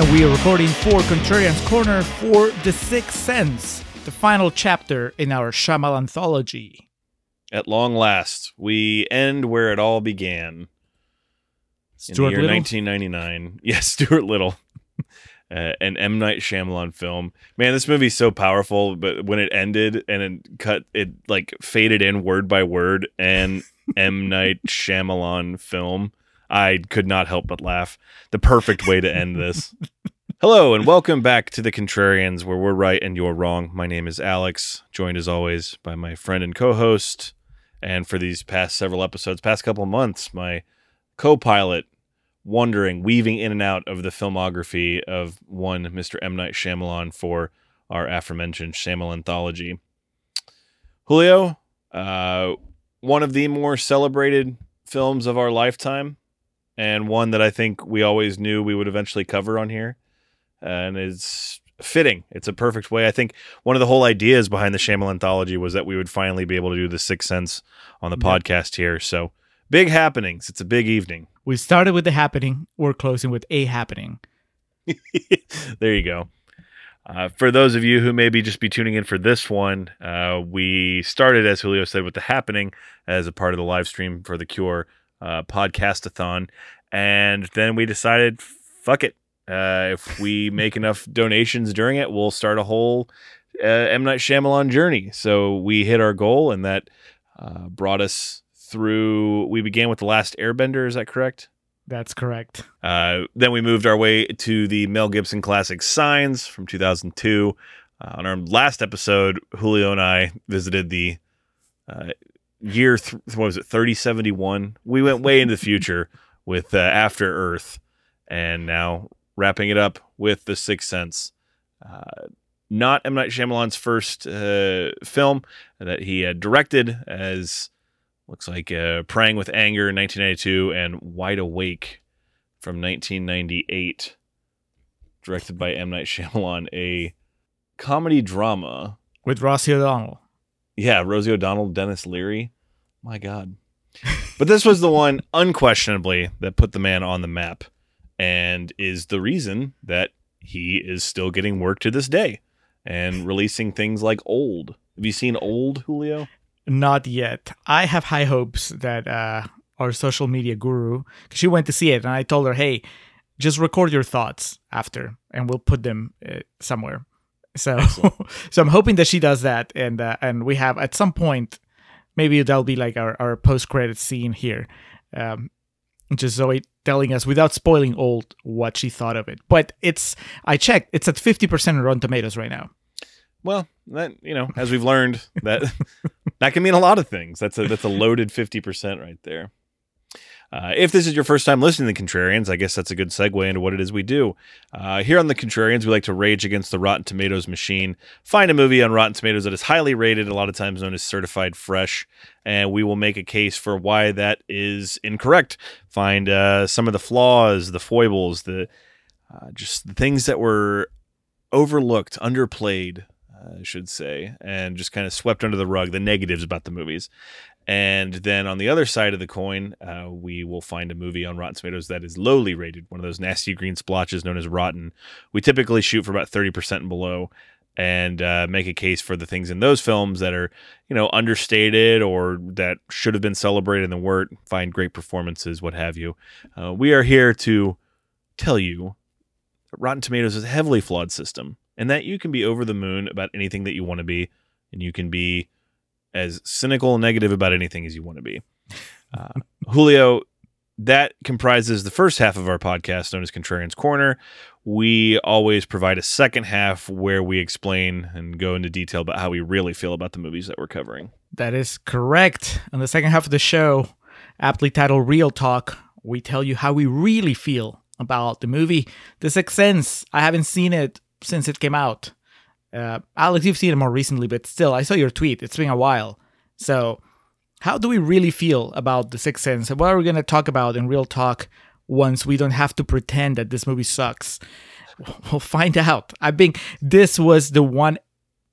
And we are recording for Contrarian's Corner for The Sixth Sense, the final chapter in our Shyamalan anthology. At long last, we end where it all began. Stuart in the year Little? 1999. Yes, Stuart Little. Uh, an M Night Shyamalan film. Man, this movie's so powerful. But when it ended and it cut, it like faded in word by word, and M Night Shyamalan film. I could not help but laugh. The perfect way to end this. Hello and welcome back to the Contrarians, where we're right and you're wrong. My name is Alex, joined as always by my friend and co-host, and for these past several episodes, past couple months, my co-pilot, wandering, weaving in and out of the filmography of one Mr. M Night Shyamalan for our aforementioned Shyamalan anthology. Julio, uh, one of the more celebrated films of our lifetime, and one that I think we always knew we would eventually cover on here and it's fitting. It's a perfect way. I think one of the whole ideas behind the Shyamalan anthology was that we would finally be able to do the Sixth Sense on the podcast here. So big happenings. It's a big evening. We started with the happening, we're closing with a happening. there you go. Uh, for those of you who maybe just be tuning in for this one, uh, we started, as Julio said, with the happening as a part of the live stream for the Cure uh, podcastathon, and then we decided, fuck it. Uh, if we make enough donations during it, we'll start a whole uh, M Night Shyamalan journey. So we hit our goal, and that uh, brought us through. We began with the Last Airbender. Is that correct? That's correct. Uh, then we moved our way to the Mel Gibson classic Signs from 2002. Uh, on our last episode, Julio and I visited the uh, year, th- what was it, 3071. We went way into the future with uh, After Earth, and now wrapping it up with The Sixth Sense. Uh, not M. Night Shyamalan's first uh, film that he directed, as looks like uh, Praying with Anger in 1992 and Wide Awake from 1998, directed by M. Night Shyamalan, a comedy drama. With Rosie O'Donnell. Yeah, Rosie O'Donnell, Denis Leary. My God. but this was the one, unquestionably, that put the man on the map and is the reason that he is still getting work to this day and releasing things like Old. Have you seen Old, Julio? Not yet. I have high hopes that uh, our social media guru, 'cause she went to see it, and I told her, hey, just record your thoughts after, and we'll put them uh, somewhere. So, so I'm hoping that she does that, and uh, and we have at some point, maybe that'll be like our, our post credit scene here, um, just Zoe telling us without spoiling old what she thought of it. But it's I checked, it's at 50% on Rotten Tomatoes right now. Well, that you know, as we've learned, that that can mean a lot of things. That's a that's a loaded fifty percent right there. Uh, if this is your first time listening to the Contrarians, I guess that's a good segue into what it is we do. Uh, here on the Contrarians, we like to rage against the Rotten Tomatoes machine. Find a movie on Rotten Tomatoes that is highly rated, a lot of times known as certified fresh, and we will make a case for why that is incorrect. Find uh, some of the flaws, the foibles, the uh, just the things that were overlooked, underplayed, I should say, and just kind of swept under the rug, the negatives about the movies. And then on the other side of the coin, uh, we will find a movie on Rotten Tomatoes that is lowly rated, one of those nasty green splotches known as rotten. We typically shoot for about 30% and below and uh, make a case for the things in those films that are, you know, understated or that should have been celebrated and weren't, find great performances, what have you. Uh, we are here to tell you Rotten Tomatoes is a heavily flawed system, and that you can be over the moon about anything that you want to be, and you can be as cynical and negative about anything as you want to be. Uh, Julio, that comprises the first half of our podcast known as Contrarian's Corner. We always provide a second half where we explain and go into detail about how we really feel about the movies that we're covering. That is correct. On the second half of the show, aptly titled Real Talk, we tell you how we really feel about the movie The Sixth Sense. I haven't seen it since it came out. Uh, Alex, you've seen it more recently, but still, I saw your tweet. It's been a while. So, how do we really feel about The Sixth Sense? What are we going to talk about in real talk once we don't have to pretend that this movie sucks? We'll find out. I think this was the one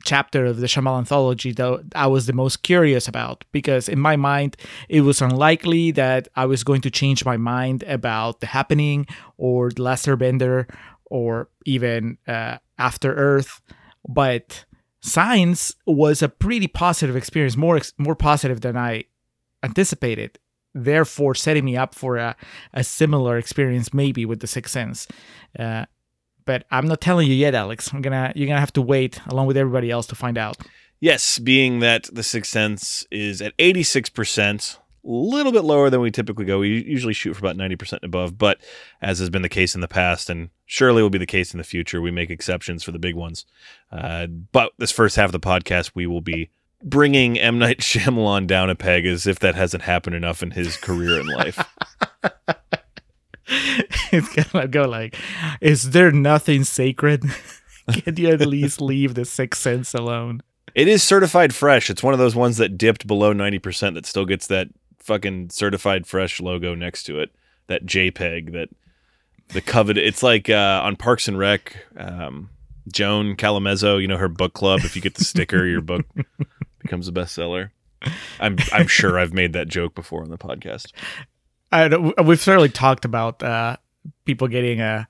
chapter of the Shyamalan anthology that I was the most curious about because in my mind it was unlikely that I was going to change my mind about The Happening or The Last Airbender or even uh, After Earth, but Signs was a pretty positive experience, more more positive than I anticipated. Therefore, setting me up for a, a similar experience, maybe with The Sixth Sense. Uh, but I'm not telling you yet, Alex. I'm gonna you're gonna have to wait along with everybody else to find out. Yes, being that The Sixth Sense is at 86%, a little bit lower than we typically go. We usually shoot for about 90% and above, but as has been the case in the past, and surely will be the case in the future, we make exceptions for the big ones. Uh, but this first half of the podcast, we will be bringing M. Night Shyamalan down a peg as if that hasn't happened enough in his career in life. it's gonna go like, is there nothing sacred? Can you at least leave the sixth sense alone? It is certified fresh. It's one of those ones that dipped below 90% that still gets that fucking certified fresh logo next to it. That JPEG, that the coveted. It's like uh, on Parks and Rec, um, Joan Calamezzo, you know, her book club. If you get the sticker, your book becomes a bestseller. I'm I'm sure I've made that joke before on the podcast. I don't, we've certainly talked about uh, people getting a.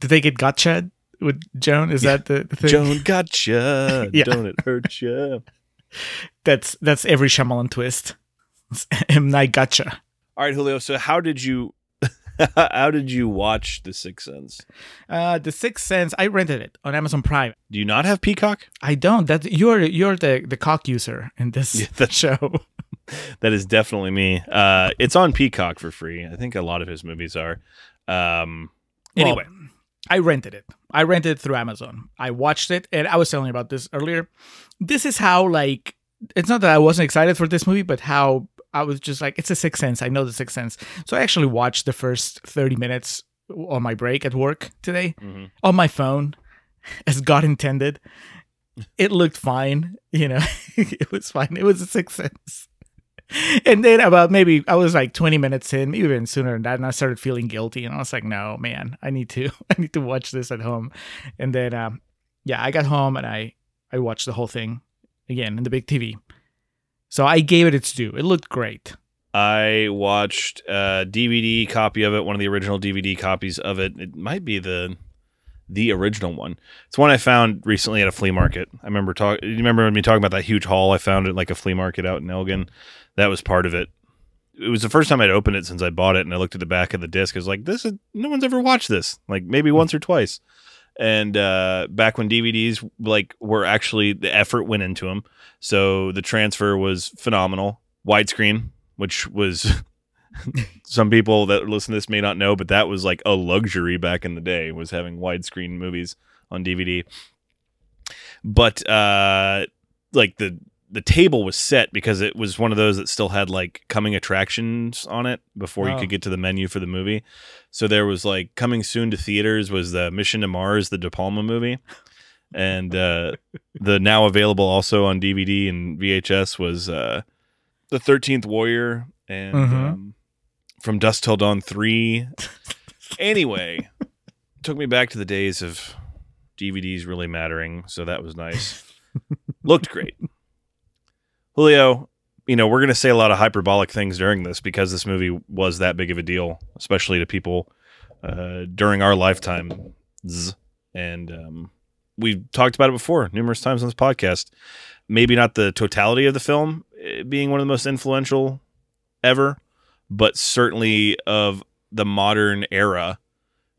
Did they get gotcha with Joan? Is Yeah. that the, the thing? Joan gotcha. Yeah. Don't it hurt you? That's that's every Shyamalan twist. M Night gotcha. All right, Julio. So how did you how did you watch The Sixth Sense? Uh, the Sixth Sense. I rented it on Amazon Prime. Do you not have Peacock? I don't. That you're you're the the cock user in this Yeah, that's- show. That is definitely me. Uh, it's on Peacock for free. I think a lot of his movies are. Um, anyway, Well, I rented it. I rented it through Amazon. I watched it, and I was telling you about this earlier. This is how like it's not that I wasn't excited for this movie, but how I was just like, it's a Sixth Sense. I know the Sixth Sense. So I actually watched the first thirty minutes on my break at work today mhm. on my phone, as God intended. It looked fine, you know. it was fine. It was a Sixth Sense. And then about maybe I was like 20 minutes in, maybe even sooner than that, and I started feeling guilty. And I was like, no, man, I need to I need to watch this at home. And then um yeah, I got home and I I watched the whole thing again in the big TV. So I gave it its due. It looked great. I watched a DVD copy of it, one of the original DVD copies of it. It might be the the original one. It's one I found recently at a flea market. I remember talk. You remember me talking about that huge haul I found at like a flea market out in Elgin? That was part of it. It was the first time I'd opened it since I bought it, and I looked at the back of the disc. I was like, "This is no one's ever watched this. Like maybe once or twice." And uh, back when DVDs like were actually the effort went into them, so the transfer was phenomenal. Widescreen, which was some people that listen to this may not know, but that was like a luxury back in the day was having widescreen movies on DVD. But uh like the the table was set because it was one of those that still had like coming attractions on it before you Oh. could get to the menu for the movie. So there was like coming soon to theaters was the Mission to Mars, the De Palma movie. And uh the now available also on DVD and VHS was uh the Thirteenth Warrior and Mhm. um, From Dusk Till Dawn three. anyway, took me back to the days of DVDs really mattering, so that was nice. Looked great. Julio, you know we're gonna say a lot of hyperbolic things during this because this movie was that big of a deal, especially to people uh, during our lifetime. And um, we've talked about it before numerous times on this podcast. Maybe not the totality of the film eh, being one of the most influential ever, but certainly of the modern era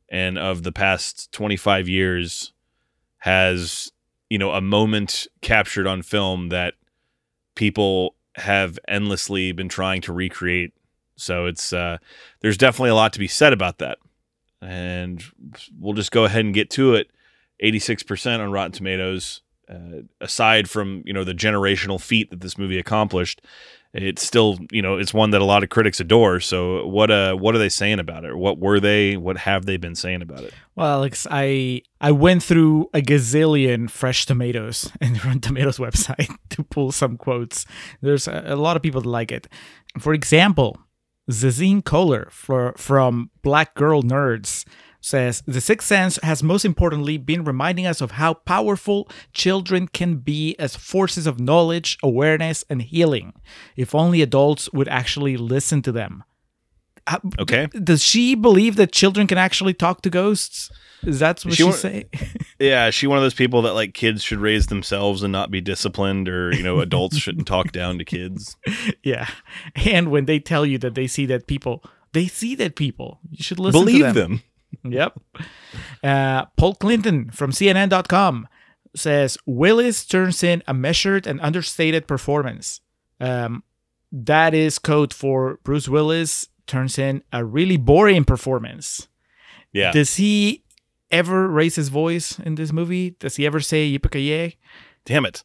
and of the past 25 years has you know a moment captured on film that people have endlessly been trying to recreate. So it's uh there's definitely a lot to be said about that. And we'll just go ahead and get to it. 86% on rotten tomatoes uh, aside from you know the generational feat that this movie accomplished it's still you know it's one that a lot of critics adore. So what uh what are they saying about it? What were they? What have they been saying about it Well, Alex, I I went through a gazillion fresh tomatoes the Rotten Tomatoes website to pull some quotes. There's a, a lot of people that like it. For example, Zazine Kohler for, from Black Girl Nerds says The Sixth Sense has most importantly been reminding us of how powerful children can be as forces of knowledge, awareness, and healing. If only adults would actually listen to them. Okay Does she believe that children can actually talk to ghosts? Is that what She she, say? yeah is she one of those people that like kids should raise themselves and not be disciplined or you know adults shouldn't talk down to kids yeah. And when they tell you that they see that people, they see that people. You should listen believe to them. them Yep. Uh, Paul Clinton from CNN.com says Willis turns in a measured and understated performance. Um, that is code for Bruce Willis turns in a really boring performance. yeah Does he ever raise his voice in this movie? Does he ever say yippee Damn it.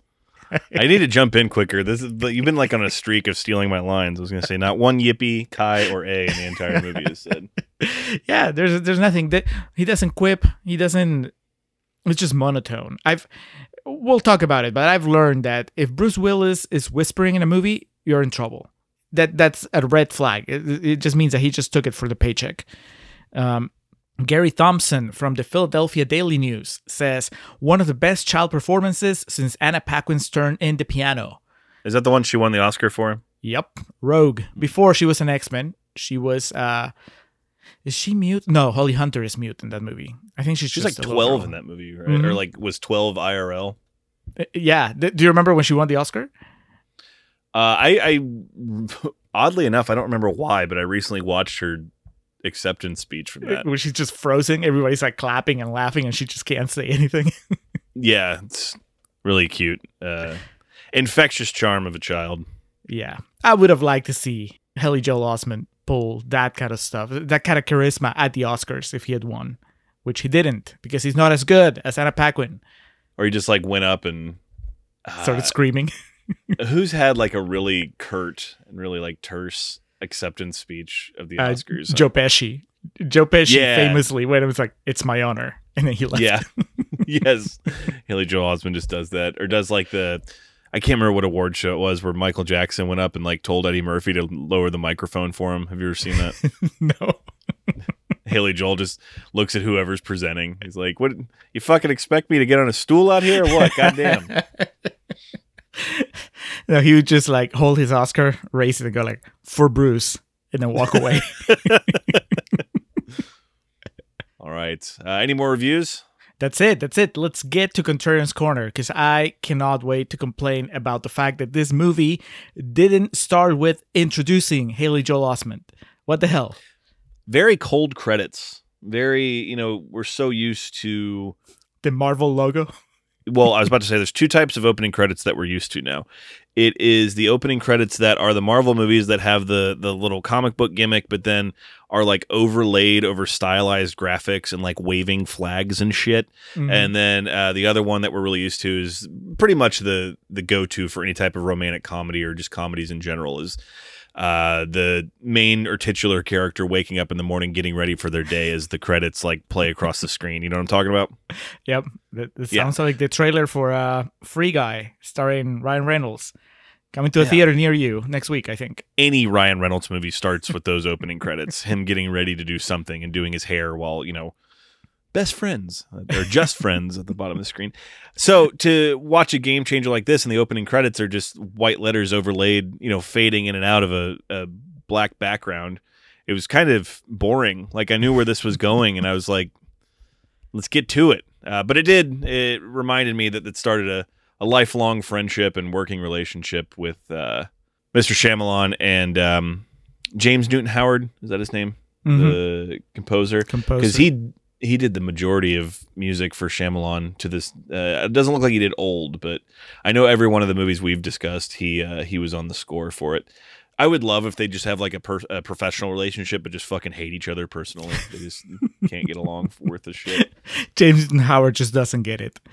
I need to jump in quicker. This is you've been like on a streak of stealing my lines. I was gonna say not one yippee, Kai, or A in the entire movie is said. yeah, there's there's nothing that he doesn't quip. He doesn't. It's just monotone. I've we'll talk about it, but I've learned that if Bruce Willis is whispering in a movie, you're in trouble. That that's a red flag. It, it just means that he just took it for the paycheck. Um, Gary Thompson from the Philadelphia Daily News says one of the best child performances since Anna Paquin's turn in the piano. Is that the one she won the Oscar for? Yep. Rogue. Before she was an X Men, she was. uh Is she mute? No, Holly Hunter is mute in that movie. I think she's She's just like twelve in that movie, right? Or Mhm. like was twelve IRL. Uh, Yeah. Do you remember when she won the Oscar? Uh, I, I oddly enough, I don't remember why, but I recently watched her acceptance speech from that. Where she's just frozen, everybody's like clapping and laughing, and she just can't say anything. Yeah, it's really cute. Uh, infectious charm of a child. yeah, I would have liked to see Haley Joel Osment pull that kind of stuff, that kind of charisma at the Oscars if he had won, which he didn't because he's not as good as Anna Paquin. Or he just like went up and uh, Started screaming. who's had like a really curt and really like terse acceptance speech of the Uh, Oscars? Joe Pesci. Joe Pesci Yeah. famously went and was like, "It's my honor," and then he left. yeah, yes. Haley Joel Osment just does that, or does like the. I can't remember what award show it was where Michael Jackson went up and like told Eddie Murphy to lower the microphone for him. Have you ever seen that? no. Haley Joel just looks at whoever's presenting. He's like, "What? You fucking expect me to get on a stool out here? Or what? Goddamn!" No, he would just like hold his Oscar, raise it, and go like for Bruce, and then walk away. All right. Uh, any more reviews? That's it. That's it. Let's get to Contrarian's Corner because I cannot wait to complain about the fact that this movie didn't start with introducing Haley Joel Osment. What the hell? Very cold credits. Very, you know, we're so used to The Marvel logo. Well, I was about to say there's two types of opening credits that we're used to now. It is the opening credits that are the Marvel movies that have the the little comic book gimmick, but then are like overlaid over stylized graphics and like waving flags and shit. Mhm. And then uh, the other one that we're really used to is pretty much the the go to for any type of romantic comedy or just comedies in general is uh, the main or titular character waking up in the morning getting ready for their day as the credits like play across the screen. You know what I'm talking about? Yep. That, that Yeah. sounds like the trailer for uh, Free Guy starring Ryan Reynolds. Coming to a Yeah. theater near you next week, I think. any Ryan Reynolds movie starts with those opening credits, him getting ready to do something and doing his hair while, you know, best friends or just friends at the bottom of the screen. So to watch a game changer like this and the opening credits are just white letters overlaid, you know, fading in and out of a, a black background. It was kind of boring. Like I knew where this was going and I was like, let's get to it. Uh, but it did. It reminded me that it started a, a lifelong friendship and working relationship with uh, Mr. Shyamalan and um, James Newton Howard. Is that his name? Mhm. The composer. Composer. Because he he did the majority of music for Shyamalan to this. Uh, it doesn't look like he did old, but I know every one of the movies we've discussed, he uh, he was on the score for it. I would love if they just have like a, per- a professional relationship, but just fucking hate each other personally. They just can't get along worth a shit. James Howard just doesn't get it.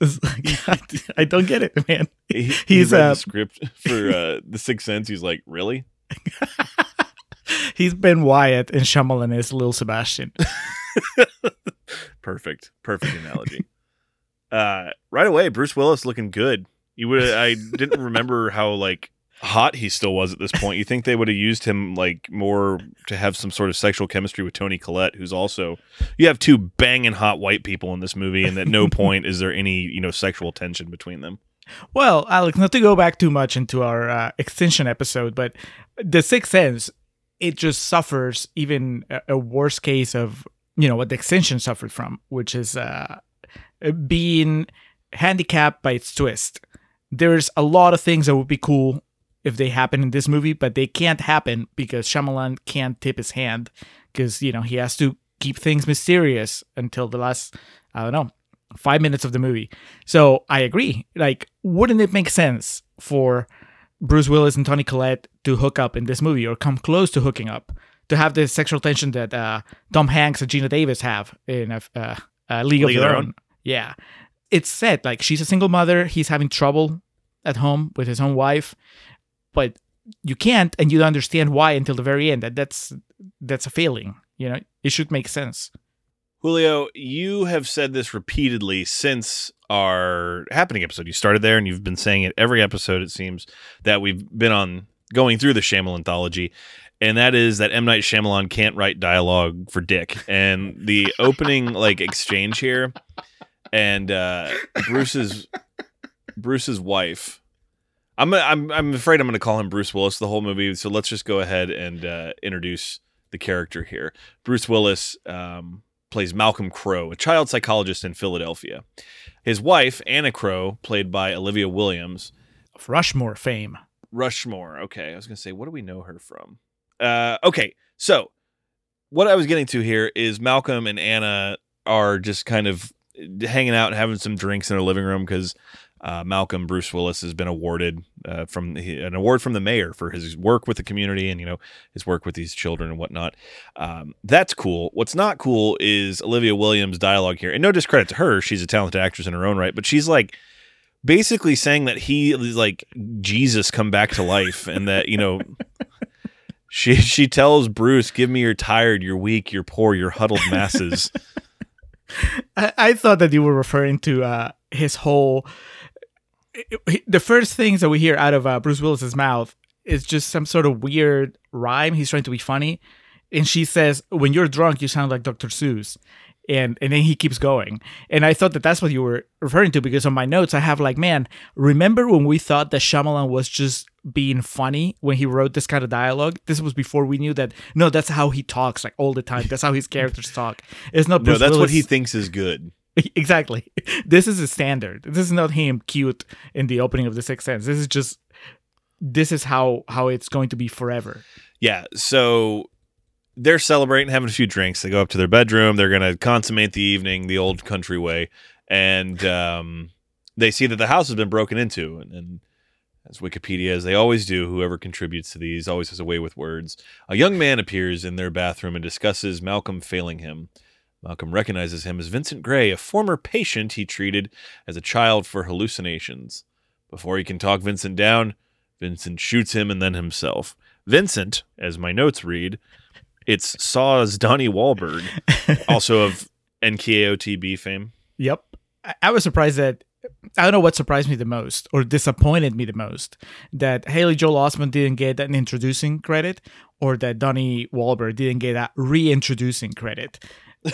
Like, I, I don't get it, man. He, he He's, read uh, the script for uh, The Sixth Sense. He's like, really? He's Ben Wyatt and Shyamalan is Lil Sebastian. Perfect, perfect analogy. uh, right away, Bruce Willis looking good. You would I didn't remember how like hot he still was at this point. You think they would have used him like more to have some sort of sexual chemistry with Toni Collette, who's also you have two banging hot white people in this movie, and at no point is there any you know sexual tension between them. Well, Alex, not to go back too much into our uh, extension episode, but The Sixth Sense, it just suffers even a, a worse case of, you know, what the extension suffered from, which is uh, being handicapped by its twist. There's a lot of things that would be cool if they happen in this movie, but they can't happen because Shyamalan can't tip his hand because, you know, he has to keep things mysterious until the last, I don't know, five minutes of the movie. So I agree. Like, wouldn't it make sense for Bruce Willis and Toni Collette to hook up in this movie or come close to hooking up? To have the sexual tension that uh, Tom Hanks and Geena Davis have in a, uh, a League, of Their Own. Yeah. It's said, like, she's a single mother. He's having trouble at home with his own wife. But you can't and you don't understand why until the very end. That that's that's a failing. You know, it should make sense. Julio, you have said this repeatedly since our happening episode. You started there and you've been saying it every episode, it seems, that we've been on going through the Shyamalan anthology. And that is that M. Night Shyamalan can't write dialogue for dick. And the opening like exchange here and uh Bruce's Bruce's wife. I'm I'm I'm afraid I'm going to call him Bruce Willis the whole movie. So let's just go ahead and uh, introduce the character here. Bruce Willis um, plays Malcolm Crowe, a child psychologist in Philadelphia. His wife, Anna Crowe, played by Olivia Williams. Of Rushmore fame. Rushmore. Okay, I was going to say, what do we know her from? Uh, okay, so what I was getting to here is Malcolm and Anna are just kind of hanging out and having some drinks in their living room because uh, Malcolm Bruce Willis has been awarded uh, from an award from the mayor for his work with the community and you know his work with these children and whatnot. Um, that's cool. What's not cool is Olivia Williams' dialogue here, and no discredit to her; she's a talented actress in her own right. But she's like basically saying that he is like Jesus come back to life, and that you know. She she tells Bruce, "Give me your tired, your weak, your poor, your huddled masses." I, I thought that you were referring to uh, his whole. The first things that we hear out of uh, Bruce Willis's mouth is just some sort of weird rhyme. He's trying to be funny, and she says, "When you're drunk, you sound like Dr. Seuss." And and then he keeps going, and I thought that that's what you were referring to because on my notes I have like, man, remember when we thought that Shyamalan was just being funny when he wrote this kind of dialogue? This was before we knew that. No, that's how he talks like all the time. That's how his characters talk. It's not. no, Bruce that's what he thinks is good. exactly. This is a standard. This is not him cute in the opening of the Sixth Sense. This is just this is how how it's going to be forever. Yeah, so they're celebrating, having a few drinks. They go up to their bedroom. They're going to consummate the evening the old country way, and um, they see that the house has been broken into. And, and as Wikipedia, as they always do, whoever contributes to these always has a way with words. A young man appears in their bathroom and discusses Malcolm failing him. Malcolm recognizes him as Vincent Gray, a former patient he treated as a child for hallucinations. Before he can talk Vincent down, Vincent shoots him and then himself. Vincent, as my notes read, it's Saw's Donnie Wahlberg, also of NKOTB fame. Yep. I, I was surprised that I don't know what surprised me the most or disappointed me the most that Haley Joel Osment didn't get an introducing credit or that Donnie Wahlberg didn't get a reintroducing credit.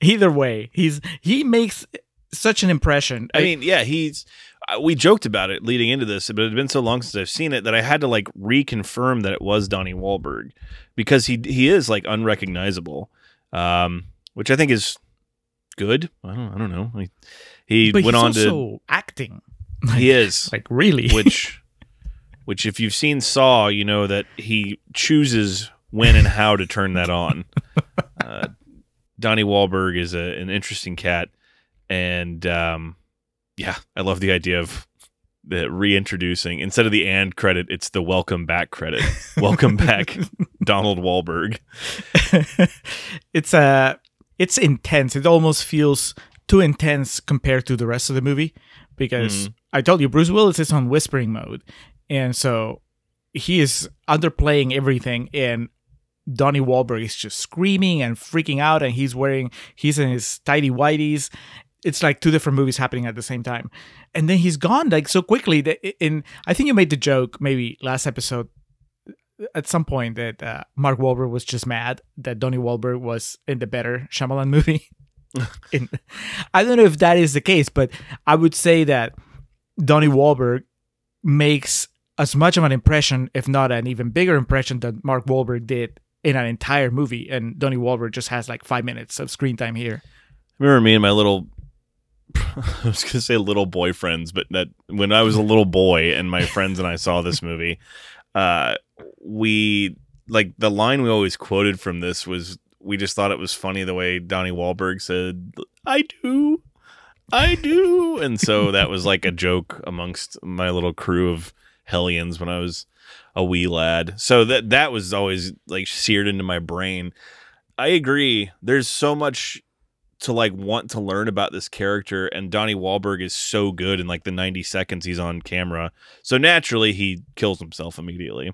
Either way, he's he makes such an impression. I mean, yeah, he's. uh, We joked about it leading into this, but it had been so long since I've seen it that I had to like reconfirm that it was Donnie Wahlberg because he he is like unrecognizable, um, which I think is good. I don't I don't know. He, he but went on to acting. he is Like really. which which if you've seen Saw, you know that he chooses when and how to turn that on. uh, Donnie Wahlberg is a, an interesting cat, and um, yeah, I love the idea of the reintroducing instead of the and credit, it's the welcome back credit. welcome back, Donald Wahlberg. it's uh it's intense. It almost feels too intense compared to the rest of the movie because Mm. I told you Bruce Willis is on whispering mode, and so he is underplaying everything, and Donnie Wahlberg is just screaming and freaking out, and he's wearing he's in his tidy whities. It's like two different movies happening at the same time, and then he's gone like so quickly. That in I think you made the joke maybe last episode at some point that uh, Mark Wahlberg was just mad that Donnie Wahlberg was in the better Shyamalan movie. In- I don't know if that is the case, but I would say that Donnie Wahlberg makes as much of an impression, if not an even bigger impression, than Mark Wahlberg did in an entire movie. And Donnie Wahlberg just has like five minutes of screen time here. Remember me and my little I was gonna say little boyfriends, but that when I was a little boy and my friends and I saw this movie, uh, we like the line we always quoted from this was we just thought it was funny the way Donnie Wahlberg said, "I do, I do," and so that was like a joke amongst my little crew of hellions when I was a wee lad. So that that was always like seared into my brain. I agree. There's so much to like want to learn about this character and Donnie Wahlberg is so good in like the 90 seconds he's on camera. So naturally he kills himself immediately.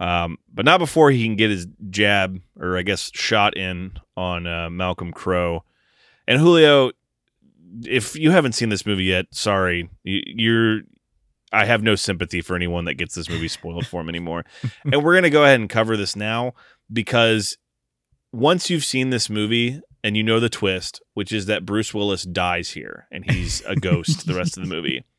Um, but not before he can get his jab or I guess shot in on uh, Malcolm Crowe. And Julio, if you haven't seen this movie yet, sorry. You- You're I have no sympathy for anyone that gets this movie spoiled for him anymore. and we're going to go ahead and cover this now because once you've seen this movie and you know the twist, which is that Bruce Willis dies here and he's a ghost the rest of the movie.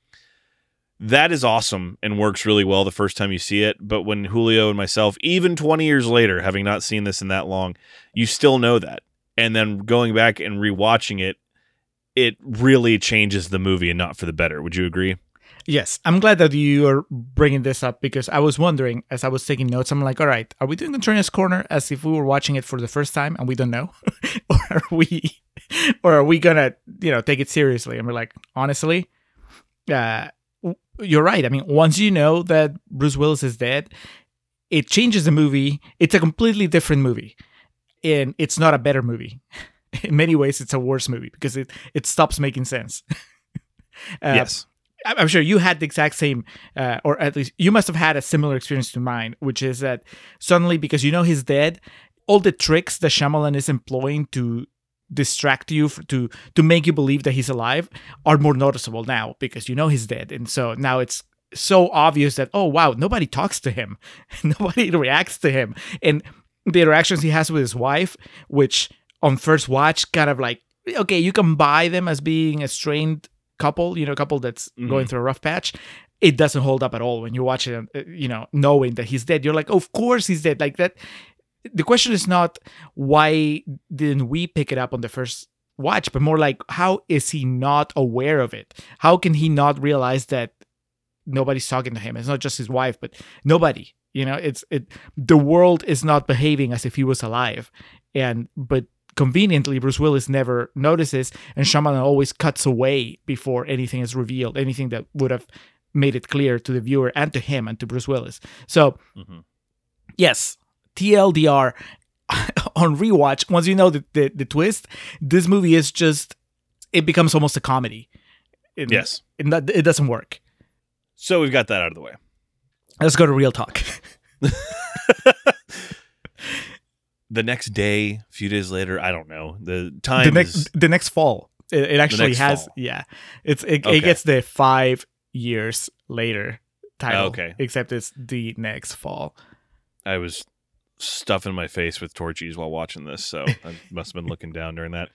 That is awesome and works really well the first time you see it. But when Julio and myself, even 20 years later, having not seen this in that long, you still know that. And then going back and rewatching it, it really changes the movie and not for the better. Would you agree? Yes, I'm glad that you are bringing this up because I was wondering as I was taking notes. I'm like, all right, are we doing the Trainers Corner as if we were watching it for the first time and we don't know, or are we, or are we gonna, you know, take it seriously? And we're like, honestly, uh, you're right. I mean, once you know that Bruce Willis is dead, it changes the movie. It's a completely different movie, and it's not a better movie. In many ways, it's a worse movie because it it stops making sense. Uh, yes. I'm sure you had the exact same, uh, or at least you must have had a similar experience to mine, which is that suddenly, because you know he's dead, all the tricks that Shyamalan is employing to distract you, f- to to make you believe that he's alive, are more noticeable now because you know he's dead, and so now it's so obvious that oh wow, nobody talks to him, nobody reacts to him, and the interactions he has with his wife, which on first watch kind of like okay, you can buy them as being a strained couple, you know, a couple that's Mhm. going through a rough patch. It doesn't hold up at all when you watch it, uh, you know, knowing that he's dead. You're like, of course he's dead. Like that. The question is not why didn't we pick it up on the first watch, but more like how is he not aware of it? How can he not realize that nobody's talking to him? It's not just his wife, but nobody. You know, it's it. The world is not behaving as if he was alive, and but conveniently Bruce Willis never notices, and Shyamalan always cuts away before anything is revealed, anything that would have made it clear to the viewer and to him and to Bruce Willis. So Mhm. yes, TLDR on rewatch. Once you know the, the the twist, this movie is just it becomes almost a comedy. It, Yes. it, it doesn't work. So we've got that out of the way. Let's go to real talk. The next day, a few days later, I don't know. The time the next is the next fall. It, it actually next has fall. yeah. It's it, Okay. it gets the five years later title. Okay. Except it's the next fall. I was stuffing my face with torchies while watching this, so I must have been looking down during that.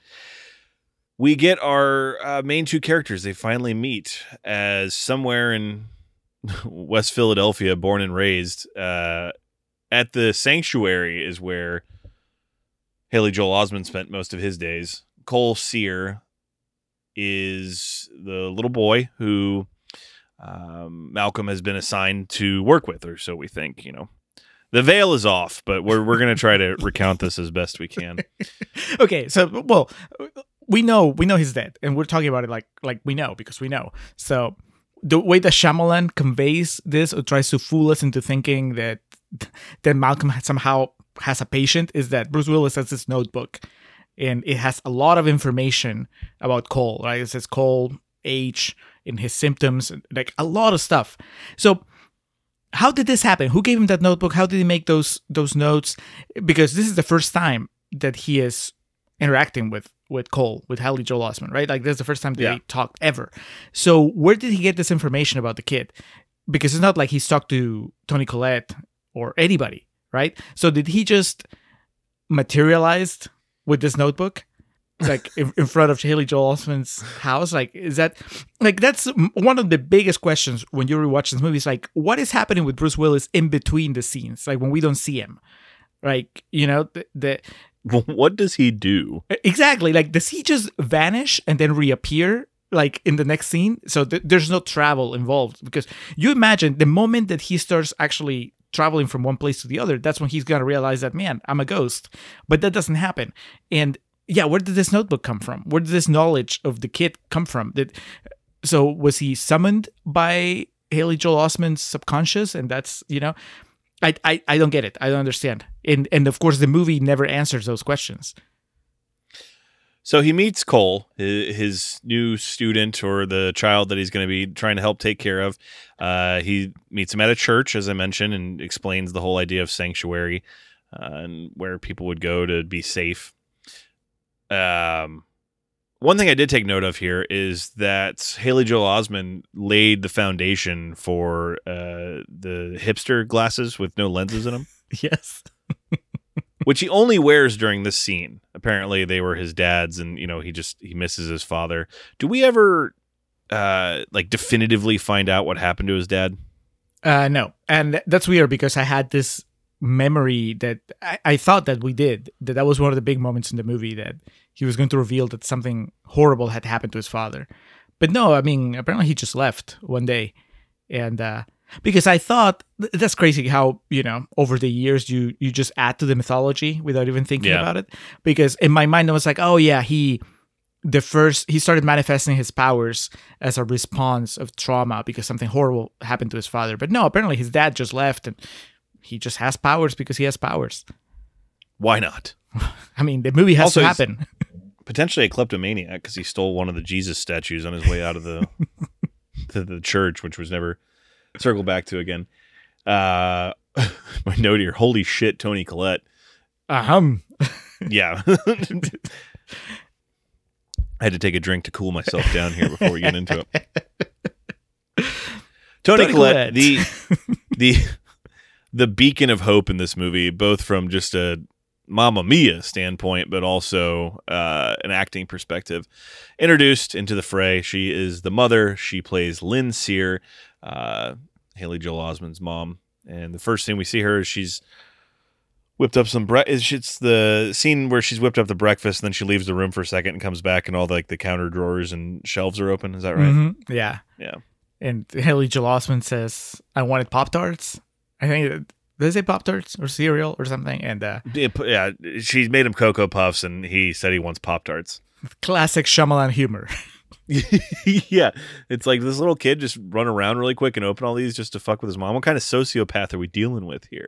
We get our uh, main two characters. They finally meet as somewhere in West Philadelphia, born and raised. Uh, at the sanctuary is where Haley Joel Osment spent most of his days. Cole Sear is the little boy who um, Malcolm has been assigned to work with, or so we think. You know, the veil is off, but we're we're gonna try to recount this as best we can. okay, so well, we know we know he's dead, and we're talking about it like like we know because we know. So the way that Shyamalan conveys this or tries to fool us into thinking that that Malcolm somehow has a patient is that Bruce Willis has this notebook, and it has a lot of information about Cole. Right, it says Cole age and his symptoms, like a lot of stuff. So how did this happen? Who gave him that notebook? How did he make those those notes? Because this is the first time that he is interacting with with Cole, with Haley Joel Osment, right? Like this is the first time that Yeah. they talked ever. So where did he get this information about the kid? Because it's not like he's talked to Toni Collette or anybody, right? So did he just materialized with this notebook? Like in, in front of Haley Joel Osment's house, like is that like that's one of the biggest questions when you rewatch this movie? Is like what is happening with Bruce Willis in between the scenes, like when we don't see him, like you know the, the what does he do? Exactly. Like, does he just vanish and then reappear like in the next scene? So th- there's no travel involved because you imagine the moment that he starts actually traveling from one place to the other, that's when he's gonna realize that man, I'm a ghost. But that doesn't happen. And yeah, where did this notebook come from? Where did this knowledge of the kid come from? That so was he summoned by Haley Joel Osment's subconscious, and that's you know. I, I, I don't get it. I don't understand. And and of course the movie never answers those questions. So he meets Cole, his new student or the child that he's going to be trying to help take care of. Uh, he meets him at a church, as I mentioned, and explains the whole idea of sanctuary uh, and where people would go to be safe. Um, one thing I did take note of here is that Haley Joel Osment laid the foundation for uh, the hipster glasses with no lenses in them Yes. which he only wears during this scene. Apparently, they were his dad's, and you know he just he misses his father. Do we ever uh like definitively find out what happened to his dad? Uh, no, and that's weird because I had this memory that I, I thought that we did that that was one of the big moments in the movie that he was going to reveal that something horrible had happened to his father, but no, I mean apparently he just left one day, and uh, because I thought th- that's crazy how you know over the years you you just add to the mythology without even thinking Yeah. about it because in my mind I was like oh yeah he the first he started manifesting his powers as a response of trauma because something horrible happened to his father. But no, apparently his dad just left and he just has powers because he has powers. Why not? I mean, the movie has Also, to happen. Potentially a kleptomaniac because he stole one of the Jesus statues on his way out of the to the church, which was never circled back to again. Uh, my note here: Holy shit, Toni Collette. Ahem. Yeah. I had to take a drink to cool myself down here before we get into it. Toni, Toni Collette, Collette. the the the beacon of hope in this movie, both from just a Mamma Mia standpoint, but also uh, an acting perspective. Introduced into the fray, she is the mother. She plays Lynn Sear, uh, Haley Joel Osment's mom, and the first thing we see her is she's whipped up some bre- it's the scene where she's whipped up the breakfast and then she leaves the room for a second and comes back and all the, like the counter drawers and shelves are open is that right Mhm. Yeah. Yeah. And Haley Joel Osment says, I wanted Pop Tarts. I think, they say Pop Tarts or cereal or something? And uh, yeah, she made him cocoa puffs and he said he wants pop tarts classic Shyamalan humor. yeah it's like this little kid just run around really quick and open all these just to fuck with his mom what kind of sociopath are we dealing with here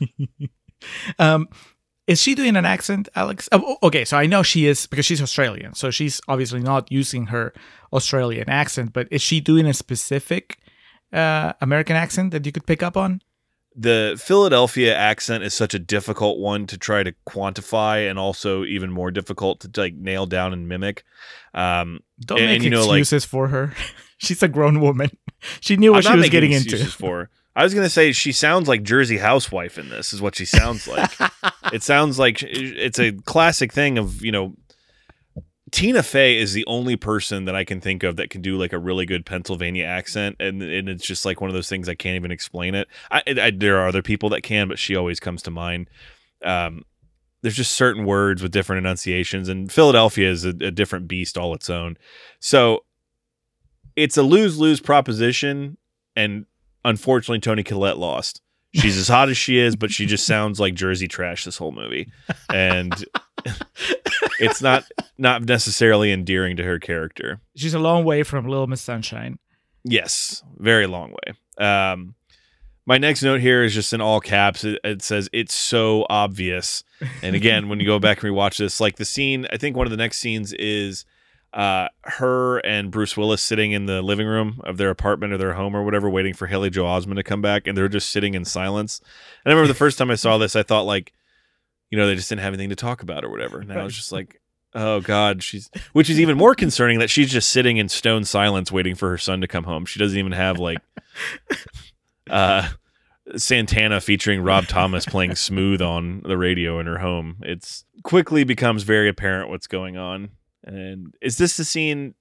Um, is she doing an accent, Alex? Oh, okay, so I know she is because she's Australian, so she's obviously not using her Australian accent. But is she doing a specific uh, American accent that you could pick up on? The Philadelphia accent is such a difficult one to try to quantify and also even more difficult to like nail down and mimic um Don't And- make and you know, like- excuses for her. she's a grown woman. She knew what I'm she was getting excuses into. for her. I was gonna say she sounds like Jersey housewife in this. Is what she sounds like. it sounds like it's a classic thing of you know. Tina Fey is the only person that I can think of that can do like a really good Pennsylvania accent, and and it's just like one of those things I can't even explain it. I, I there are other people that can, but she always comes to mind. Um, there's just certain words with different enunciations, and Philadelphia is a, a different beast all its own. So it's a lose lose proposition, and unfortunately, Toni Collette lost. She's as hot as she is, but she just sounds like Jersey trash this whole movie, and it's not not necessarily endearing to her character. She's a long way from Little Miss Sunshine. Yes, very long way. Um, my next note here is just in all caps. It, it says it's so obvious. And again, when you go back and rewatch this, like the scene, I think one of the next scenes is uh, her and Bruce Willis sitting in the living room of their apartment or their home or whatever, waiting for Haley Joel Osment to come back, and they're just sitting in silence. And I remember the first time I saw this, I thought like, you know, they just didn't have anything to talk about or whatever. And I was just like, oh god, she's which is even more concerning that she's just sitting in stone silence waiting for her son to come home. She doesn't even have like, uh. Santana featuring Rob Thomas playing smooth on the radio in her home. It's quickly becomes very apparent what's going on. And is this the scene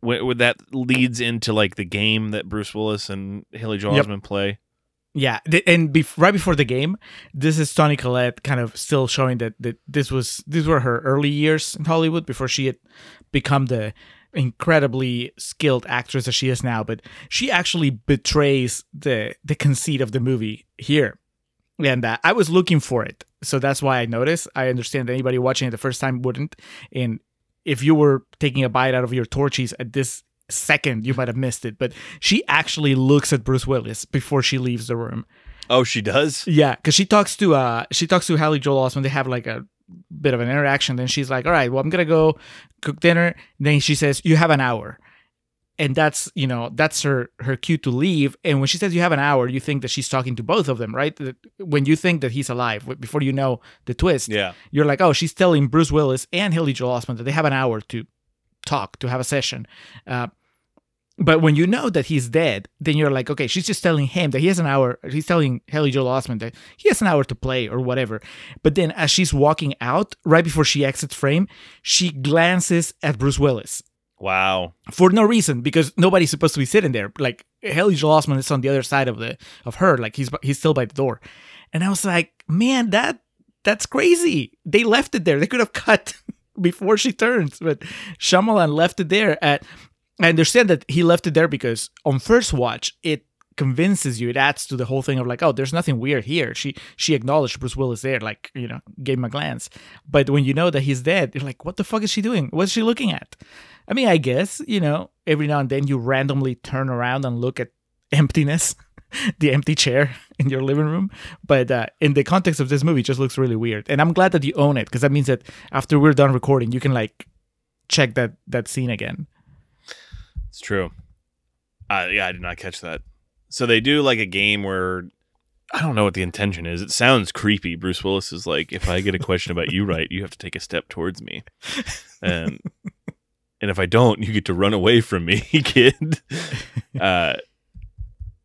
where, that leads into like the game that Bruce Willis and Haley Joel Yep. Osment play? Yeah, and right before the game, this is Toni Collette kind of still showing that, that this was these were her early years in Hollywood before she had become the incredibly skilled actress that she is now. But she actually betrays the the conceit of the movie here, and uh, I was looking for it, so that's why I noticed. I understand that anybody watching it the first time wouldn't, and if you were taking a bite out of your torchies at this second, you might have missed it. But she actually looks at Bruce Willis before she leaves the room. Oh, she does. Yeah, because she talks to uh she talks to Haley Joel Osment. They have like a bit of an interaction. Then she's like, "All right, well, I'm gonna go cook dinner." Then she says, "You have an hour," and that's you know that's her her cue to leave. And when she says you have an hour, you think that she's talking to both of them, right? That- When you think that he's alive, before you know the twist, Yeah. you're like, "Oh, she's telling Bruce Willis and Haley Joel Osment that they have an hour to talk to have a session." Uh, but when you know that he's dead, then you're like, okay, she's just telling him that he has an hour. He's telling Haley Joel Osment that he has an hour to play or whatever. But then as she's walking out, right before she exits frame, she glances at Bruce Willis Wow. for no reason because nobody's supposed to be sitting there. Like Haley Joel Osment is on the other side of the of her, like he's he's still by the door. And I was like, man, that that's crazy. They left it there. They could have cut before she turns, but Shyamalan left it there. At I understand that he left it there because on first watch it convinces you it adds to the whole thing of like oh there's nothing weird here she she acknowledged bruce willis there like you know gave him a glance but when you know that he's dead you're like what the fuck is she doing what's she looking at i mean i guess you know every now and then you randomly turn around and look at emptiness the empty chair in your living room but uh, in the context of this movie it just looks really weird and i'm glad that you own it because that means that after we're done recording you can like check that that scene again It's true. Uh, yeah, I did not catch that. So they do like a game where I don't know what the intention is. It sounds creepy. Bruce Willis is like, if I get a question about you right, you have to take a step towards me, and and if I don't, you get to run away from me, kid. Uh,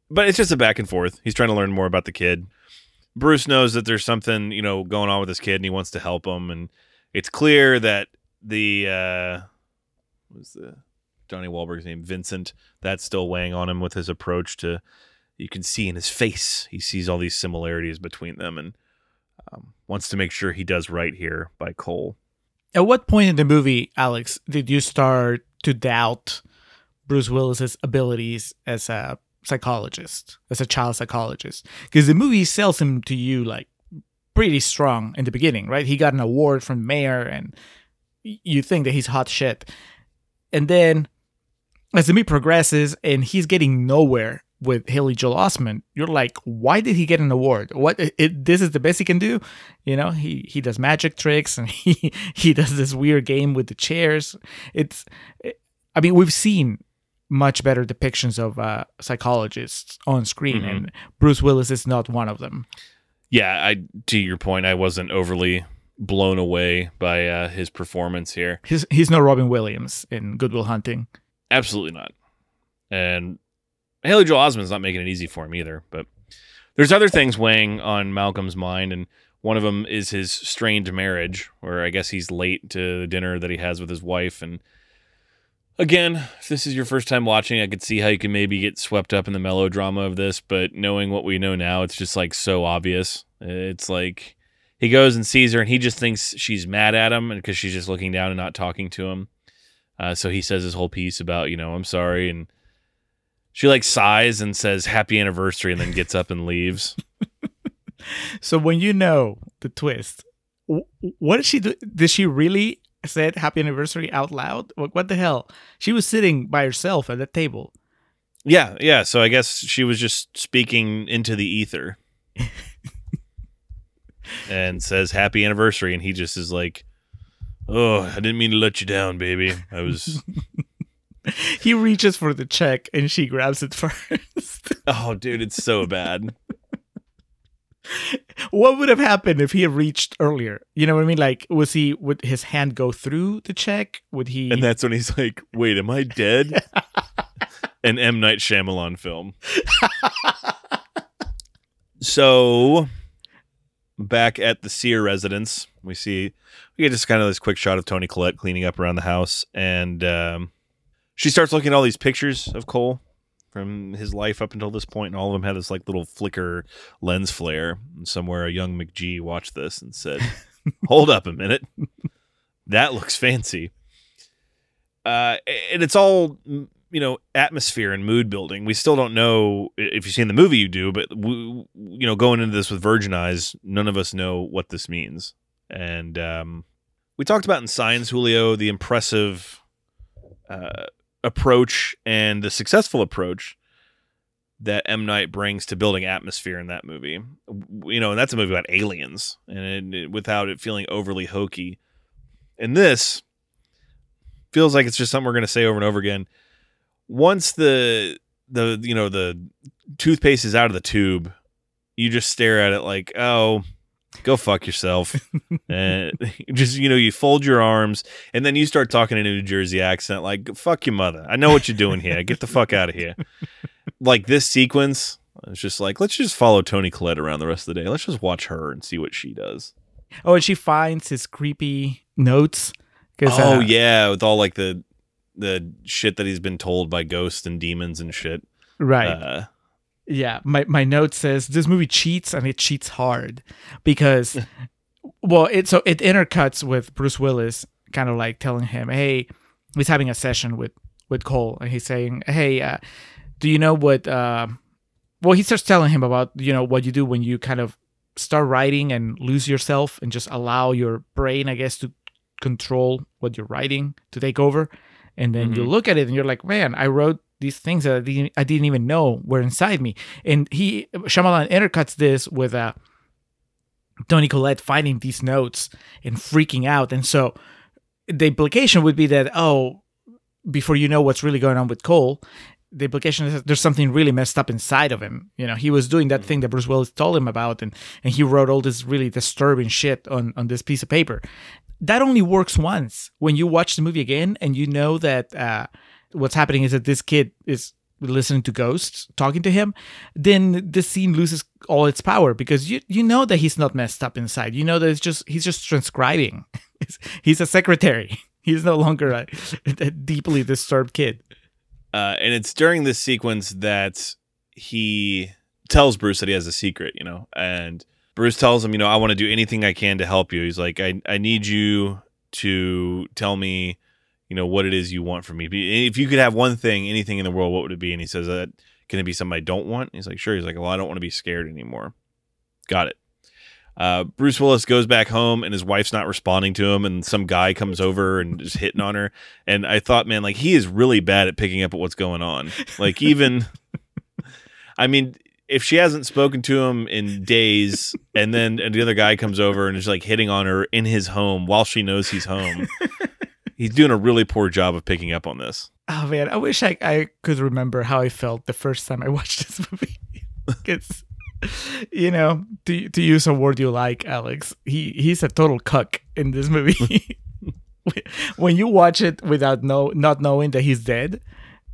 but it's just a back and forth. He's trying to learn more about the kid. Bruce knows that there's something you know going on with this kid, and he wants to help him. And it's clear that the uh, what was the Johnny Wahlberg's name, Vincent, that's still weighing on him with his approach to. You can see in his face, he sees all these similarities between them, and um, wants to make sure he does right here by Cole. At what point in the movie, Alex, did you start to doubt Bruce Willis's abilities as a psychologist, as a child psychologist? Because the movie sells him to you like pretty strong in the beginning, right? He got an award from mayor, and you think that he's hot shit. And then as the movie progresses and he's getting nowhere with Haley Joel Osment, you're like, why did he get an award? What it, this is the best he can do? You know, he he does magic tricks and he he does this weird game with the chairs. It's, I mean, we've seen much better depictions of uh, psychologists on screen, Mhm. and Bruce Willis is not one of them. Yeah, I to your point, I wasn't overly blown away by uh, his performance here. He's he's no Robin Williams in Good Will Hunting. Absolutely not. And Haley Joel Osment's not making it easy for him either. But there's other things weighing on Malcolm's mind, and one of them is his strained marriage, where I guess he's late to the dinner that he has with his wife. And again, if this is your first time watching, I could see how you can maybe get swept up in the melodrama of this. But knowing what we know now, it's just like so obvious. It's like he goes and sees her, and he just thinks she's mad at him, and because she's just looking down and not talking to him. Uh, so he says his whole piece about, you know, I'm sorry. And she like sighs and says happy anniversary and then gets up and leaves. So when you know the twist, what did she do? Did she really said happy anniversary out loud? What, what the hell? She was sitting by herself at the table. Yeah, yeah. So I guess she was just speaking into the ether and says happy anniversary. And he just is like, oh, I didn't mean to let you down, baby. I was, He reaches for the check and she grabs it first. oh, dude, it's so bad. what would have happened if he had reached earlier? You know what I mean? Like, was he, would his hand go through the check? Would he? And that's when he's like, wait, am I dead? An M. Night Shyamalan film. so back at the Sear residence, we see we get just kind of this quick shot of Toni Collette cleaning up around the house, and um, she starts looking at all these pictures of Cole from his life up until this point, and all of them had this like little flicker lens flare. And somewhere a young McG watched this and said, "Hold up a minute, that looks fancy." Uh, and it's all you know atmosphere and mood building we still don't know if you've seen the movie you do but we, you know going into this with virgin eyes none of us know what this means and um, we talked about in Signs julio the impressive uh, approach and the successful approach that M Night brings to building atmosphere in that movie. You know, and that's a movie about aliens, and it, without it feeling overly hokey. And this feels like it's just something we're going to say over and over again once the the you know the toothpaste is out of the tube, you just stare at it like, oh, go fuck yourself, and just you know you fold your arms, and then you start talking in a New Jersey accent like, fuck your mother, I know what you're doing here, get the fuck out of here. Like this sequence, it's just like let's just follow Toni Collette around the rest of the day. Let's just watch her and see what she does. Oh, and she finds his creepy notes. Oh uh, yeah, with all like the the shit that he's been told by ghosts and demons and shit. Right. Uh, yeah, my my note says this movie cheats and it cheats hard because well, it so it intercuts with Bruce Willis kind of like telling him, "Hey, he's having a session with with Cole and he's saying, "Hey, uh, do you know what uh well, he starts telling him about, you know, what you do when you kind of start writing and lose yourself and just allow your brain, I guess, to control what you're writing to take over and then mm-hmm. you look at it and you're like, man, I wrote these things that I didn't, I didn't even know were inside me. And he Shyamalan intercuts this with uh, Toni Collette finding these notes and freaking out. And so the implication would be that oh, before you know what's really going on with Cole, the implication is that there's something really messed up inside of him. You know, he was doing that thing that Bruce Willis told him about, and and he wrote all this really disturbing shit on on this piece of paper that only works once when you watch the movie again and you know that uh, what's happening is that this kid is listening to ghosts talking to him then the scene loses all its power because you you know that he's not messed up inside. You know that it's just he's just transcribing. He's a secretary. He's no longer a, a deeply disturbed kid. Uh, and it's during this sequence that he tells bruce that he has a secret you know and Bruce tells him, you know, I want to do anything I can to help you. He's like, I, I need you to tell me, you know, what it is you want from me. If you could have one thing, anything in the world, what would it be? And he says, that can it be something I don't want? He's like, sure. He's like, well, I don't want to be scared anymore. Got it. Uh, Bruce Willis goes back home and his wife's not responding to him, and some guy comes over and is hitting on her. And I thought, man, like he is really bad at picking up at what's going on. Like even, I mean, if she hasn't spoken to him in days and then and the other guy comes over and is like hitting on her in his home while she knows he's home he's doing a really poor job of picking up on this. Oh man. I wish i, I could remember how i felt the first time i watched this movie. It's you know to, to use a word you like alex he he's a total cuck in this movie. When you watch it without know not knowing that he's dead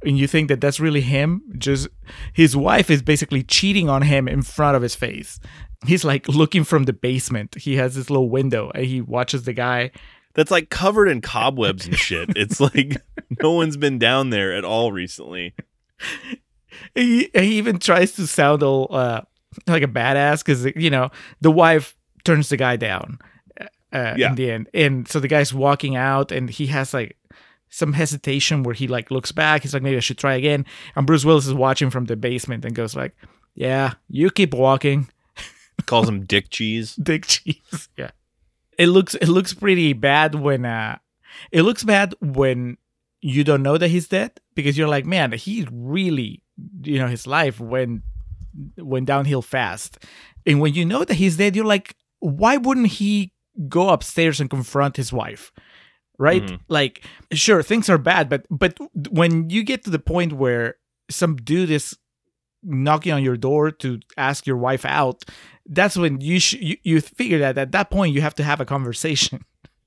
and you think that that's really him just his wife is basically cheating on him in front of his face. He's like looking from the basement. He has this little window and he watches the guy that's like covered in cobwebs and shit it's like no one's been down there at all recently he, he even tries to sound all uh, like a badass because you know the wife turns the guy down uh, yeah. in the end and so the guy's walking out and he has like some hesitation where he like looks back. He's like, maybe I should try again. And Bruce Willis is watching from the basement and goes like, "Yeah, you keep walking." Calls him Dick Cheese. Dick cheese. Yeah. It looks it looks pretty bad when uh it looks bad when you don't know that he's dead because you're like, man, he really you know, his life went went downhill fast. And when you know that he's dead, you're like, why wouldn't he go upstairs and confront his wife? Right? Mhm. Like, sure, things are bad, but but when you get to the point where some dude is knocking on your door to ask your wife out, that's when you sh- you, you figure that at that point you have to have a conversation.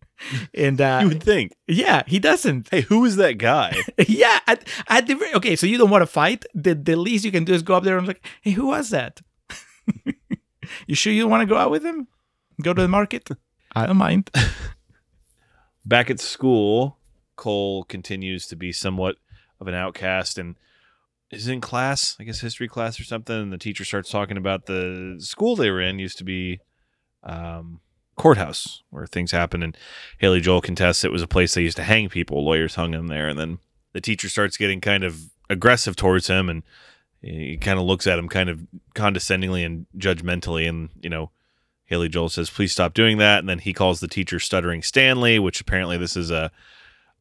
and uh, You would think. yeah, he doesn't. Hey, who is that guy? yeah, at, at the very, okay, so you don't want to fight. The the least you can do is go up there and like, hey, who was that? you sure you want to go out with him? Go to the market? I don't mind. Back at school, Cole continues to be somewhat of an outcast and is in class, I guess history class or something, and the teacher starts talking about the school they were in used to be um, courthouse where things happen and Haley Joel contests it was a place they used to hang people, lawyers hung them there, and then the teacher starts getting kind of aggressive towards him and he kind of looks at him kind of condescendingly and judgmentally and you know Haley Joel says, "Please stop doing that." And then he calls the teacher "stuttering Stanley," which apparently this is a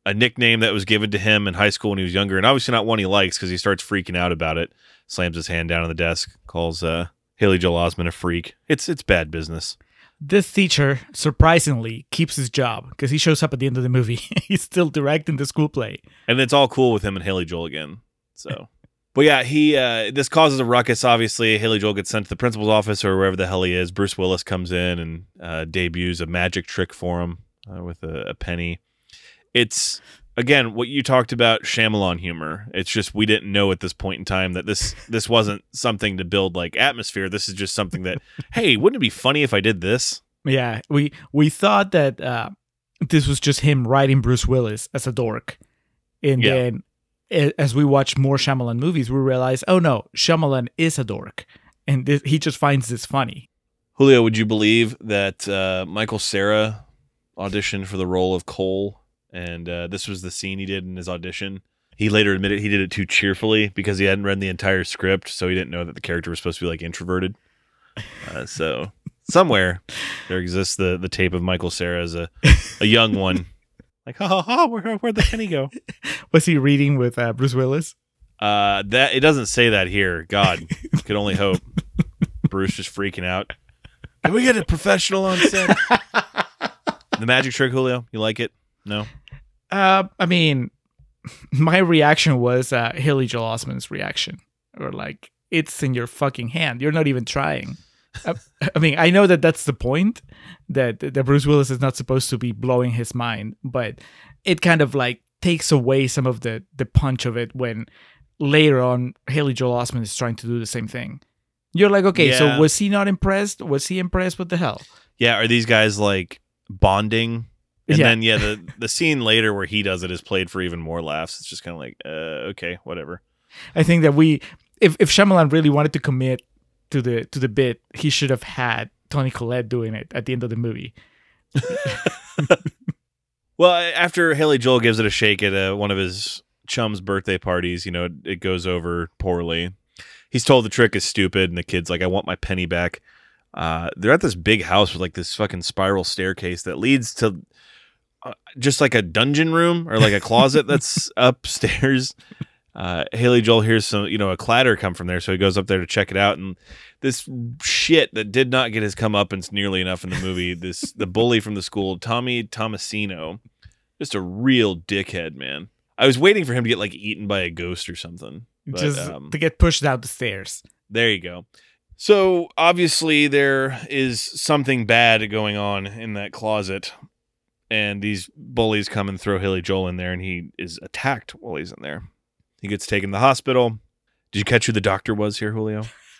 a nickname that was given to him in high school when he was younger, and obviously not one he likes because he starts freaking out about it. Slams his hand down on the desk, calls uh, Haley Joel Osment a freak. It's it's bad business. This teacher surprisingly keeps his job because he shows up at the end of the movie. He's still directing the school play. and it's all cool with him and Haley Joel again. So, but yeah, he uh, this causes a ruckus. Obviously, Haley Joel gets sent to the principal's office or wherever the hell he is. Bruce Willis comes in and uh, debuts a magic trick for him uh, with a, a penny. It's again what you talked about Shyamalan humor. It's just we didn't know at this point in time that this this wasn't something to build like atmosphere. This is just something that hey, wouldn't it be funny if I did this? Yeah, we we thought that uh, this was just him writing Bruce Willis as a dork, and Yeah. then as we watch more Shyamalan movies, we realize, oh no, Shyamalan is a dork, and this, he just finds this funny. Julio, would you believe that uh, Michael Cera auditioned for the role of Cole, and uh, this was the scene he did in his audition? He later admitted he did it too cheerfully because he hadn't read the entire script, so he didn't know that the character was supposed to be like introverted. Uh, so somewhere there exists the the tape of Michael Cera as a a young one, like ha ha ha, where where'd the penny go? Was he reading with uh, Bruce Willis? Uh, that it doesn't say that here. God, could only hope. Bruce just freaking out. Can we get a professional on set? the magic trick, Julio. You like it? No. Uh, I mean, my reaction was uh, Haley Joel Osment's reaction, or like, it's in your fucking hand. You're not even trying. I, I mean, I know that that's the point that that Bruce Willis is not supposed to be blowing his mind, but it kind of like takes away some of the the punch of it when later on Haley Joel Osment is trying to do the same thing. You're like, okay, Yeah. so was he not impressed? Was he impressed? What the hell? Yeah. Are these guys like bonding? And Yeah. then yeah, the the scene later where he does it is played for even more laughs. It's just kind of like, uh, okay, whatever. I think that we, if if Shyamalan really wanted to commit to the to the bit, he should have had Toni Collette doing it at the end of the movie. Well, after Haley Joel gives it a shake at uh, one of his chum's birthday parties, you know, it, it goes over poorly. He's told the trick is stupid, and the kid's like, "I want my penny back." Uh, they're at this big house with like this fucking spiral staircase that leads to just like a dungeon room or like a closet that's upstairs. Uh, Haley Joel hears some, you know, a clatter come from there, so he goes up there to check it out, and this shit that did not get his comeuppance nearly enough in the movie. This the bully from the school, Tommy Tomasino, just a real dickhead, man. I was waiting for him to get like eaten by a ghost or something. But, just um, to get pushed down the stairs. there you go. So obviously there is something bad going on in that closet, and these bullies come and throw Haley Joel in there, and he is attacked while he's in there. He gets taken to the hospital. Did you catch who the doctor was here, Julio?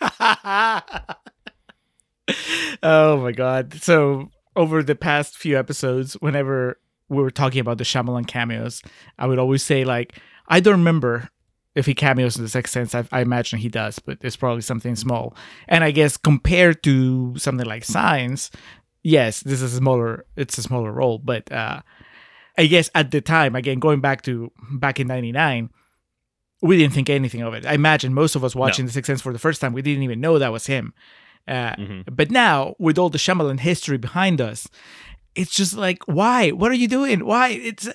oh my god! So over the past few episodes, whenever we were talking about the Shyamalan cameos, I would always say like, I don't remember if he cameos in the Sixth Sense. I, I imagine he does, but it's probably something small. And I guess compared to something like Signs, yes, this is a smaller. It's a smaller role, but uh, I guess at the time, again, going back to back in '99. We didn't think anything of it. I imagine most of us watching The Sixth Sense for the first time, we didn't even know that was him Uh, Mhm. But now, with all the Shyamalan history behind us, it's just like, why? What are you doing? Why? It's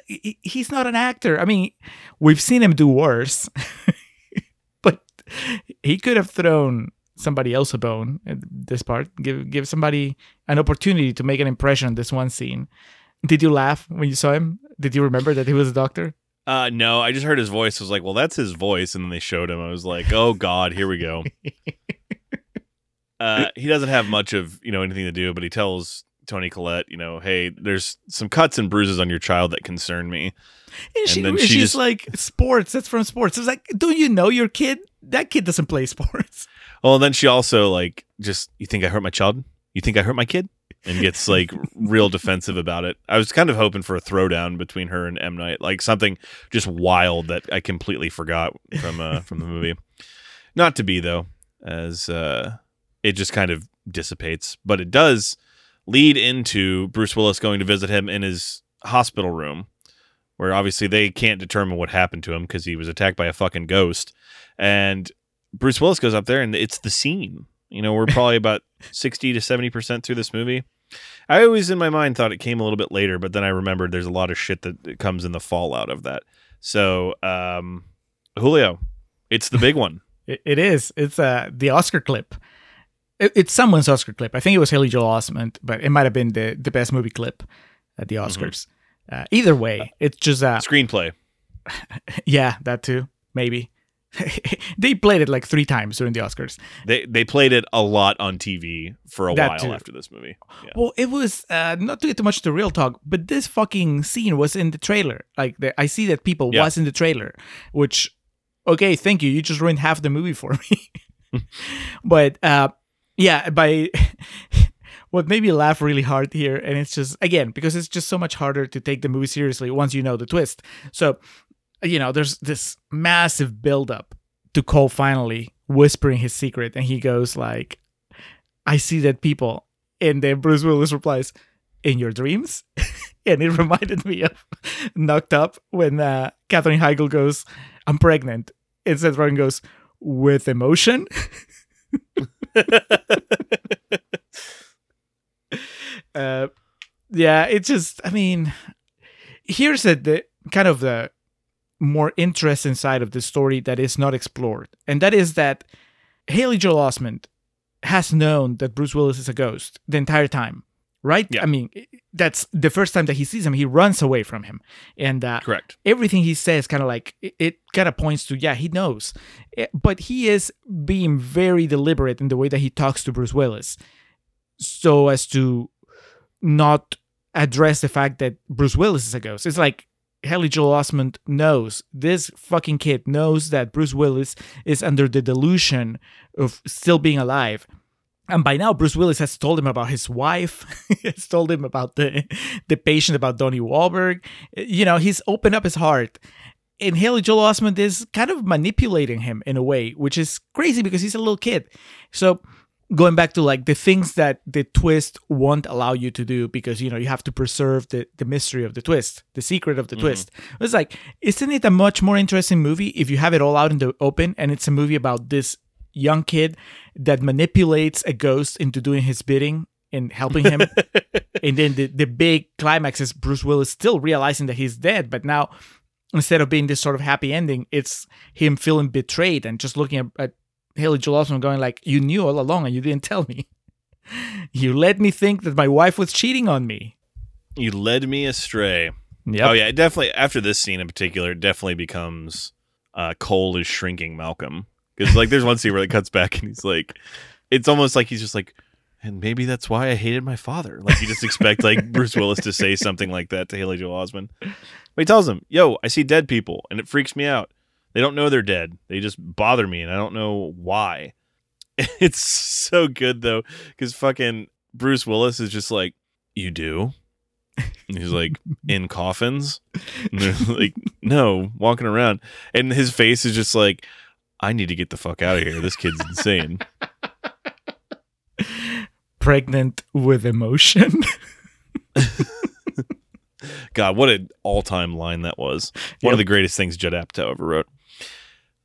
he's not an actor. I mean, we've seen him do worse, but he could have thrown somebody else a bone at this part. Give give somebody an opportunity to make an impression on this one scene. Did you laugh when you saw him? Did you remember that he was a doctor? Uh, no, I just heard his voice. Was like, well, that's his voice, and then they showed him. I was like, oh god, here we go. uh, he doesn't have much of you know anything to do, but he tells Toni Collette, you know, hey, there's some cuts and bruises on your child that concern me. And, she, and she she's just- like, sports. That's from sports. I was like, don't you know your kid? That kid doesn't play sports. Well, and then she also like just, you think I hurt my child? You think I hurt my kid? And gets like real defensive about it. I was kind of hoping for a throwdown between her and M Night, like something just wild that I completely forgot from uh, from the movie. Not to be though, as uh, it just kind of dissipates, but it does lead into Bruce Willis going to visit him in his hospital room, where obviously they can't determine what happened to him because he was attacked by a fucking ghost, and Bruce Willis goes up there and it's the scene. You know, we're probably about 60 to 70% through this movie. I always in my mind thought it came a little bit later, but then I remembered there's a lot of shit that comes in the fallout of that. So, um, Julio, it's the big one. It, it is. It's uh, the Oscar clip. It, it's someone's Oscar clip. I think it was Haley Joel Osment, but it might have been the, the best movie clip at the Oscars. Uh, either way, it's just uh, Screenplay. yeah, that too, maybe. they played it like three times during the Oscars. They they played it a lot on TV for a That while too. after this movie. Yeah. Well, it was uh, not to get too much to real talk, but this fucking scene was in the trailer. Like the, I see that people Yeah. was in the trailer, which okay, thank you. You just ruined half the movie for me. but uh, yeah, by what made me laugh really hard here, and it's just again because it's just so much harder to take the movie seriously once you know the twist. So you know, there's this massive buildup to Cole finally whispering his secret, and he goes like, "I see that people." And then Bruce Willis replies, "In your dreams," and it reminded me of Knocked Up when uh, Katherine Heigl goes, "I'm pregnant," and Seth Rogen goes, "With emotion." uh, yeah, it's just. I mean, here's the, the kind of the more interesting side of the story that is not explored, and that is that Haley Joel Osment has known that Bruce Willis is a ghost the entire time, right? Yeah. I mean, that's the first time that he sees him, he runs away from him, and uh, Correct. everything he says kind of like it, it kind of points to yeah he knows Eh, but he is being very deliberate in the way that he talks to bruce willis so as to not address the fact that bruce willis is a ghost it's like Haley Joel Osment knows this fucking kid knows that Bruce Willis is under the delusion of still being alive. And by now, Bruce Willis has told him about his wife. has told him about the the patient, about Donnie Wahlberg. You know, he's opened up his heart. And Haley Joel Osment is kind of manipulating him in a way, which is crazy because he's a little kid. So going back to like the things that the twist won't allow you to do because you know you have to preserve the, the mystery of the twist the secret of the mm-hmm. twist. It's like isn't it a much more interesting movie if you have it all out in the open and it's a movie about this young kid that manipulates a ghost into doing his bidding and helping him? And then the, the big climax is bruce willis still realizing that he's dead but now instead of being this sort of happy ending it's him feeling betrayed and just looking at, at Haley Joel Osment going like, "You knew all along and you didn't tell me. you let me think that my wife was cheating on me." You led me astray. Yep. Oh yeah, it definitely. After this scene in particular, it definitely becomes uh, Cole is shrinking Malcolm because like there's one scene where it cuts back and he's like, it's almost like he's just like, and maybe that's why I hated my father. Like you just expect like Bruce Willis to say something like that to Haley Joel Osment, but he tells him, "Yo, I see dead people and it freaks me out. They don't know they're dead. They just bother me, and I don't know why." It's so good though because fucking Bruce Willis is just like, "You do." And he's like, in coffins? And they're like, no, walking around. And his face is just like, I need to get the fuck out of here. This kid's insane. Pregnant with emotion. God, what an all time line that was. One of the greatest things Judd Apatow ever wrote.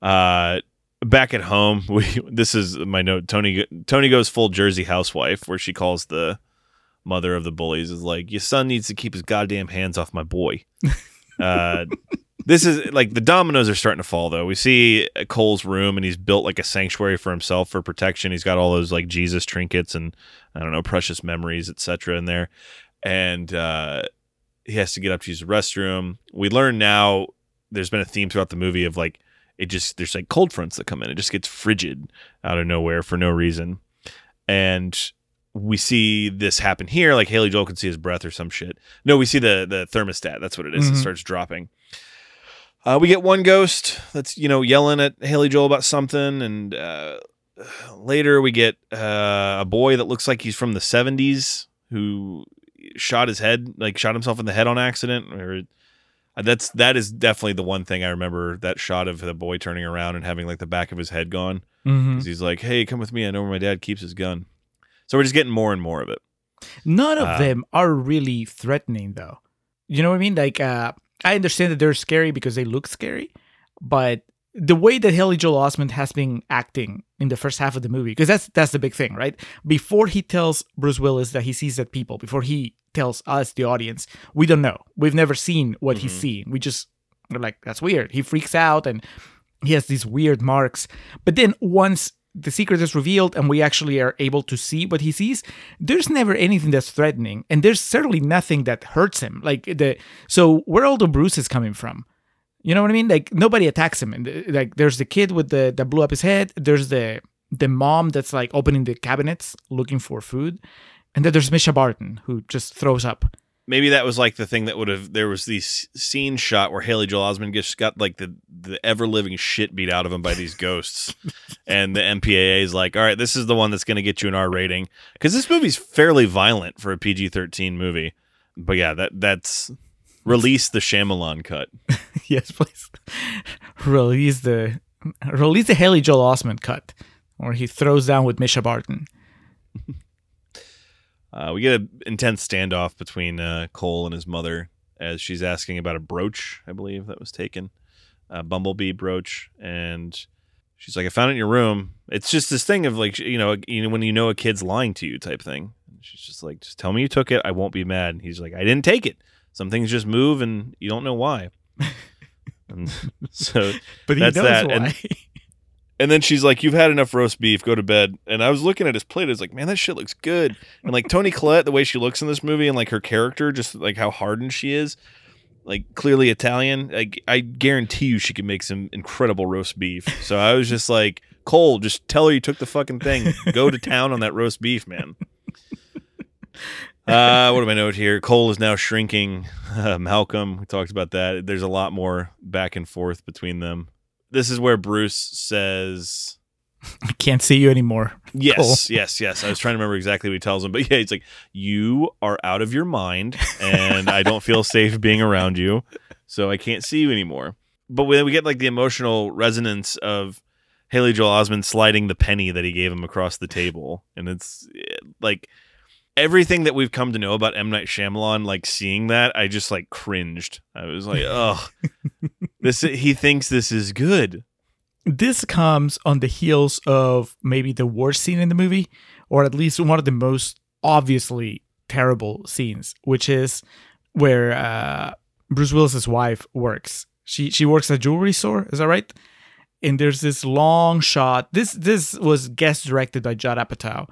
Uh, back at home, we this is my note. Toni Toni goes full Jersey housewife, where she calls the mother of the bullies is like, "Your son needs to keep his goddamn hands off my boy." uh, this is like the dominoes are starting to fall though. We see Cole's room and he's built like a sanctuary for himself for protection. He's got all those like Jesus trinkets and I don't know precious memories, etc. in there, and uh, he has to get up to use the restroom. We learn now there's been a theme throughout the movie of like it just there's like cold fronts that come in. It just gets frigid out of nowhere for no reason, and we see this happen here. Like Haley Joel can see his breath or some shit. No, we see the the thermostat. That's what it is. Mhm. It starts dropping. Uh, we get one ghost that's you know yelling at Haley Joel about something, and uh, later we get uh, a boy that looks like he's from the '70s who shot his head, like shot himself in the head on accident. Or that's that is definitely the one thing I remember. That shot of the boy turning around and having like the back of his head gone. Mhm. 'Cause He's like, "Hey, come with me. I know where my dad keeps his gun." So we're just getting more and more of it. None of Uh, them are really threatening, though. You know what I mean? Like, uh, I understand that they're scary because they look scary, but the way that Haley Joel Osment has been acting in the first half of the movie, because that's that's the big thing, right? Before he tells Bruce Willis that he sees that people, before he tells us, the audience, we don't know. We've never seen what he's Mhm. seeing. We just we're like, that's weird. He freaks out and he has these weird marks. But then once the secret is revealed and we actually are able to see what he sees, there's never anything that's threatening, and there's certainly nothing that hurts him. Like the so where all the bruises coming from? You know what I mean? Like nobody attacks him, and uh, like there's the kid with the that blew up his head. There's the the mom that's like opening the cabinets looking for food, and then there's Mischa Barton who just throws up. Maybe that was like the thing that would have. There was these scene shot where Haley Joel Osment just got like the the ever living shit beat out of him by these ghosts, and the MPAA is like, "All right, this is the one that's going to get you an R rating," because this movie's fairly violent for a PG thirteen movie. But yeah, that that's release the Shyamalan cut. yes, please release the release the Haley Joel Osment cut, where he throws down with Mischa Barton. Uh, we get an intense standoff between uh, Cole and his mother as she's asking about a brooch, I believe that was taken, a bumblebee brooch, and she's like, "I found it in your room." It's just this thing of like, you know, you know, when you know a kid's lying to you, type thing. And she's just like, "Just tell me you took it. I won't be mad." And he's like, "I didn't take it. Some things just move, and you don't know why." and so But he That's knows that, why. and- And then she's like, "You've had enough roast beef. Go to bed." And I was looking at his plate. I was like, "Man, that shit looks good." And like Toni Collette, the way she looks in this movie, and like her character, just like how hardened she is, like clearly Italian. Like I guarantee you, she could make some incredible roast beef. So I was just like, Cole, just tell her you took the fucking thing. Go to town on that roast beef, man. Uh, what do I note here? Cole is now shrinking. Uh, Malcolm, we talked about that. There's a lot more back and forth between them. This is where Bruce says, I can't see you anymore. Yes, yes, yes. I was trying to remember exactly what he tells him, but yeah, he's like, "You are out of your mind, and I don't feel safe being around you, so I can't see you anymore." But when we get like the emotional resonance of Haley Joel Osment sliding the penny that he gave him across the table, and it's eh, like everything that we've come to know about M Night Shyamalan. Like seeing that, I just like cringed. I was like, "Oh, this." He thinks this is good. This comes on the heels of maybe the worst scene in the movie, or at least one of the most obviously terrible scenes, which is where uh, Bruce Willis's wife works. She she works at a jewelry store. Is that right? And there's this long shot. This this was guest directed by Judd Apatow,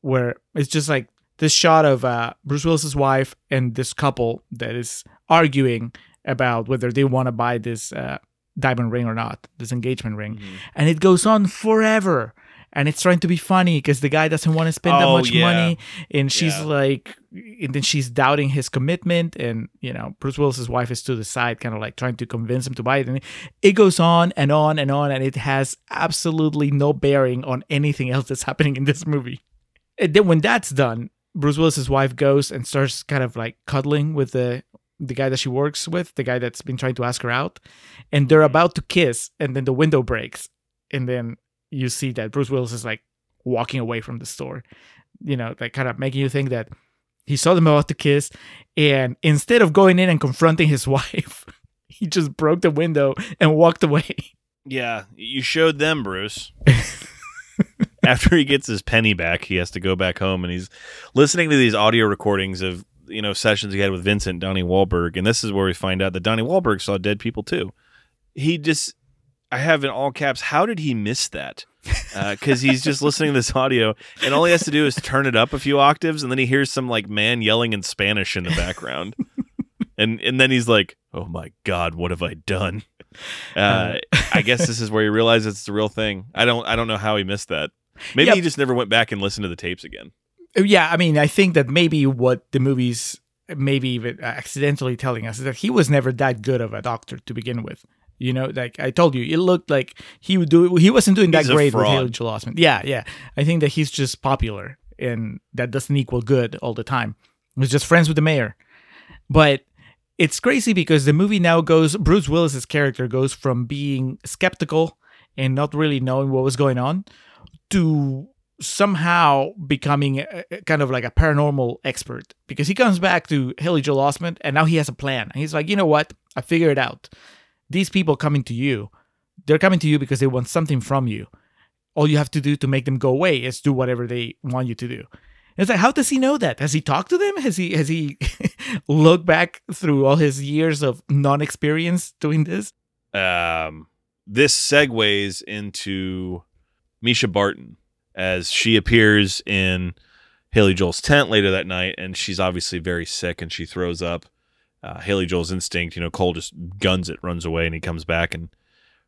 where it's just like this shot of uh, Bruce Willis's wife and this couple that is arguing about whether they want to buy this uh, diamond ring or not, this engagement ring, and it goes on forever. And it's trying to be funny because the guy doesn't want to spend that Oh, much yeah. money, and she's Yeah. like, and then she's doubting his commitment, and you know, Bruce Willis's wife is to the side, kind of like trying to convince him to buy it, and it goes on and on and on, and it has absolutely no bearing on anything else that's happening in this movie. And then when that's done, Bruce Willis's wife goes and starts kind of like cuddling with the the guy that she works with, the guy that's been trying to ask her out, and they're mm-hmm. about to kiss, and then the window breaks, and then you see that Bruce Willis is like walking away from the store, you know, like kind of making you think that he saw them about to kiss, and instead of going in and confronting his wife, he just broke the window and walked away. Yeah, you showed them, Bruce. After he gets his penny back, he has to go back home and he's listening to these audio recordings of, you know, sessions he had with Vincent, Donnie Wahlberg. And this is where we find out that Donnie Wahlberg saw dead people too. He just, I have in all caps, how did he miss that? Because uh, he's just listening to this audio and all he has to do is turn it up a few octaves and then he hears some like man yelling in Spanish in the background. and, and then he's like, oh my God, what have I done? Uh, I guess this is where he realizes it's the real thing. I don't I don't know how he missed that. Maybe yep. he just never went back and listened to the tapes again. Uh, yeah, I mean, I think that maybe what the movies maybe even accidentally telling us is that he was never that good of a doctor to begin with. You know, like I told you, it looked like he would do. He wasn't doing that he's great with Haley Joel Osment. Yeah, yeah. I think that he's just popular, and that doesn't equal good all the time. He's just friends with the mayor. But it's crazy because the movie now goes Bruce Willis's character goes from being skeptical and not really knowing what was going on to somehow becoming a, kind of like a paranormal expert because he comes back to Haley Joel Osment and now he has a plan. And he's like, you know what? I figured it out. These people coming to you, they're coming to you because they want something from you. All you have to do to make them go away is do whatever they want you to do. It's like, how does he know that? Has he talked to them? Has he has he looked back through all his years of non-experience doing this? Um, this segues into Mischa Barton as she appears in Haley Joel's tent later that night, and she's obviously very sick and she throws up. Uh, Haley Joel's instinct, you know, Cole just guns it, runs away, and he comes back and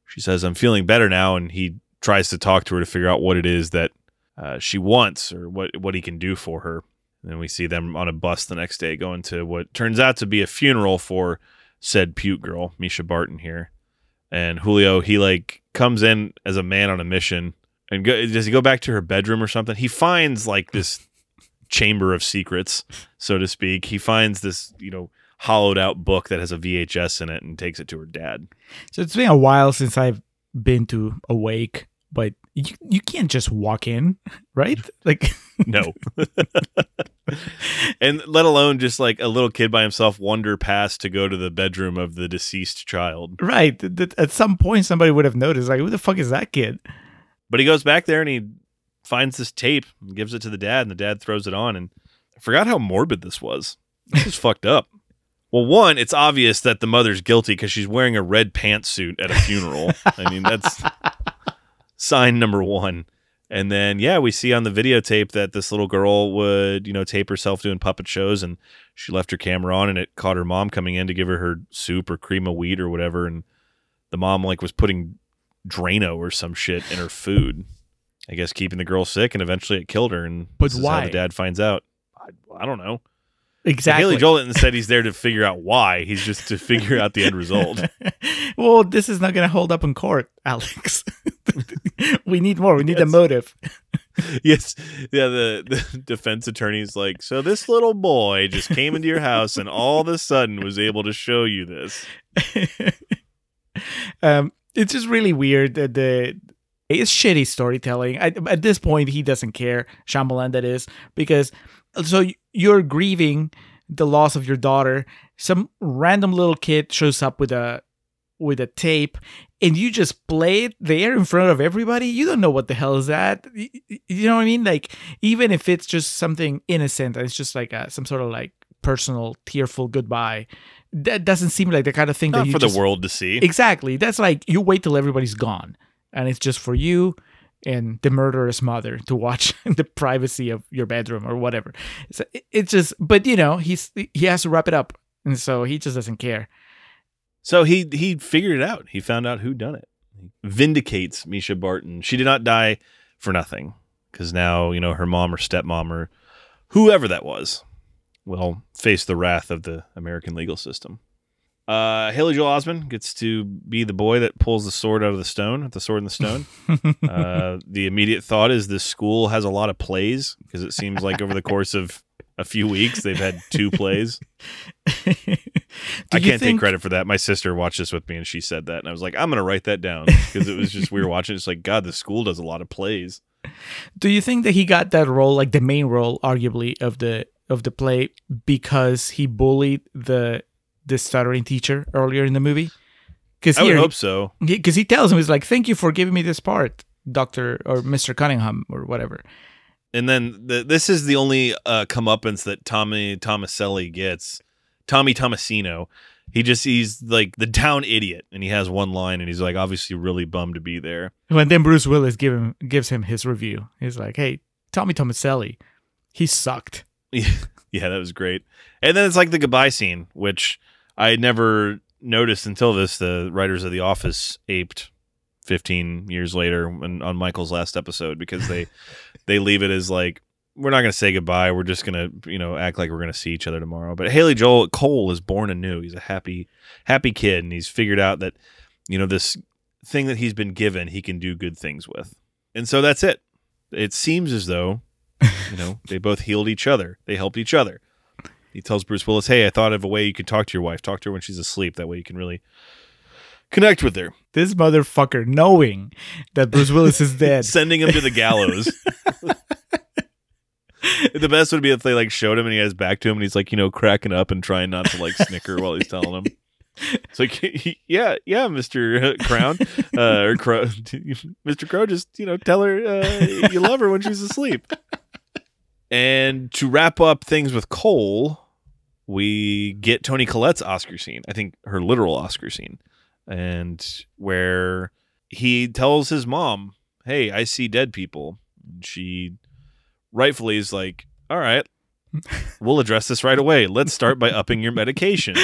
she says, "I'm feeling better now," and he tries to talk to her to figure out what it is that uh, she wants or what what he can do for her. And then we see them on a bus the next day going to what turns out to be a funeral for said puke girl, Mischa Barton here. And Julio, he like comes in as a man on a mission. And go, does he go back to her bedroom or something? He finds like this chamber of secrets, so to speak. He finds this, you know, hollowed out book that has a VHS in it and takes it to her dad. So it's been a while since I've been to Awake, but you, you can't just walk in, right? Like no. and let alone just like a little kid by himself wander past to go to the bedroom of the deceased child. Right. At some point somebody would have noticed like who the fuck is that kid? But he goes back there and he finds this tape and gives it to the dad and the dad throws it on and I forgot how morbid this was. This is fucked up. Well, one, it's obvious that the mother's guilty because she's wearing a red pantsuit at a funeral. I mean, that's sign number one. And then, yeah, we see on the videotape that this little girl would, you know, tape herself doing puppet shows and she left her camera on and it caught her mom coming in to give her her soup or cream of wheat or whatever. And the mom, like, was putting Drano or some shit in her food. I guess keeping the girl sick and eventually it killed her. And but why? the dad finds out. I, I don't know. Exactly. Haley Joel said he's there to figure out why. He's just to figure out the end result. well, this is not going to hold up in court, Alex. we need more. We need yes. a motive. yes. Yeah. The, the defense attorney's like, so this little boy just came into your house and all of a sudden was able to show you this. um, it's just really weird that the it's shitty storytelling. I, at this point, he doesn't care. Shyamalan, that is, because so you're grieving the loss of your daughter. Some random little kid shows up with a with a tape and you just play it there in front of everybody you don't know what the hell is that you know what i mean like even if it's just something innocent it's just like a, some sort of like personal tearful goodbye that doesn't seem like the kind of thing Not that you for just, the world to see exactly that's like you wait till everybody's gone and it's just for you and the murderous mother to watch the privacy of your bedroom or whatever. So it's just, but you know, he's he has to wrap it up, and so he just doesn't care. So he he figured it out. He found out who done it. Vindicates Mischa Barton. She did not die for nothing because now you know her mom or stepmom or whoever that was will face the wrath of the American legal system. Uh, Haley Joel Osment gets to be the boy that pulls the sword out of the stone, the sword in the stone. uh, the immediate thought is this school has a lot of plays because it seems like over the course of a few weeks they've had two plays. I can't think... take credit for that. My sister watched this with me and she said that, and I was like, I'm gonna write that down because it was just we were watching. It's like God, the school does a lot of plays. Do you think that he got that role, like the main role, arguably of the of the play, because he bullied the the stuttering teacher earlier in the movie? Because I would hope so. because he tells him, he's like, "Thank you for giving me this part, Doctor or Mister Cunningham or whatever." And then the, this is the only uh, comeuppance that Tommy Tomaselli gets. Tommy Tomasino. He just he's like the down idiot, and he has one line, and he's like obviously really bummed to be there. When then Bruce Willis give him gives him his review, he's like, "Hey, Tommy Tomaselli, he sucked." yeah, that was great. And then it's like the goodbye scene, which I had never noticed until this. The writers of The Office aped 15 years later when, on Michael's last episode because they they leave it as like we're not going to say goodbye. We're just going to you know act like we're going to see each other tomorrow. But Haley Joel Cole is born anew. He's a happy happy kid, and he's figured out that you know this thing that he's been given, he can do good things with. And so that's it. It seems as though you know they both healed each other. They helped each other. He tells Bruce Willis, "Hey, I thought of a way you could talk to your wife. Talk to her when she's asleep. That way you can really connect with her." This motherfucker, knowing that Bruce Willis is dead, Sending him to the gallows. the best would be if they like showed him and he had his back to him and he's like, you know, cracking up and trying not to like snicker while he's telling him. It's like, yeah, yeah, Mister Crown, uh, or Crow, Mister Crow, just you know, tell her uh, you love her when she's asleep. And to wrap up things with Cole, we get Toni Collette's Oscar scene. I think her literal Oscar scene, and where he tells his mom, "Hey, I see dead people." And she rightfully is like, "All right, we'll address this right away. Let's start by upping your medication."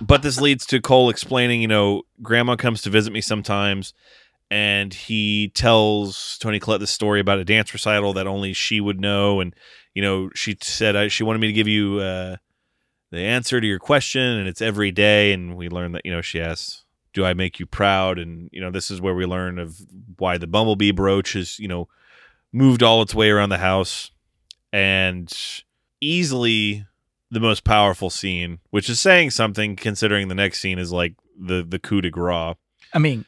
But this leads to Cole explaining, you know, grandma comes to visit me sometimes and he tells Toni Collette the story about a dance recital that only she would know and you know, she said I, she wanted me to give you uh, the answer to your question and it's every day and we learn that, you know, she asks, "Do I make you proud?" and you know, this is where we learn of why the bumblebee brooch is, you know, moved all its way around the house and easily the most powerful scene, which is saying something considering the next scene is like the the coup de grace. I mean,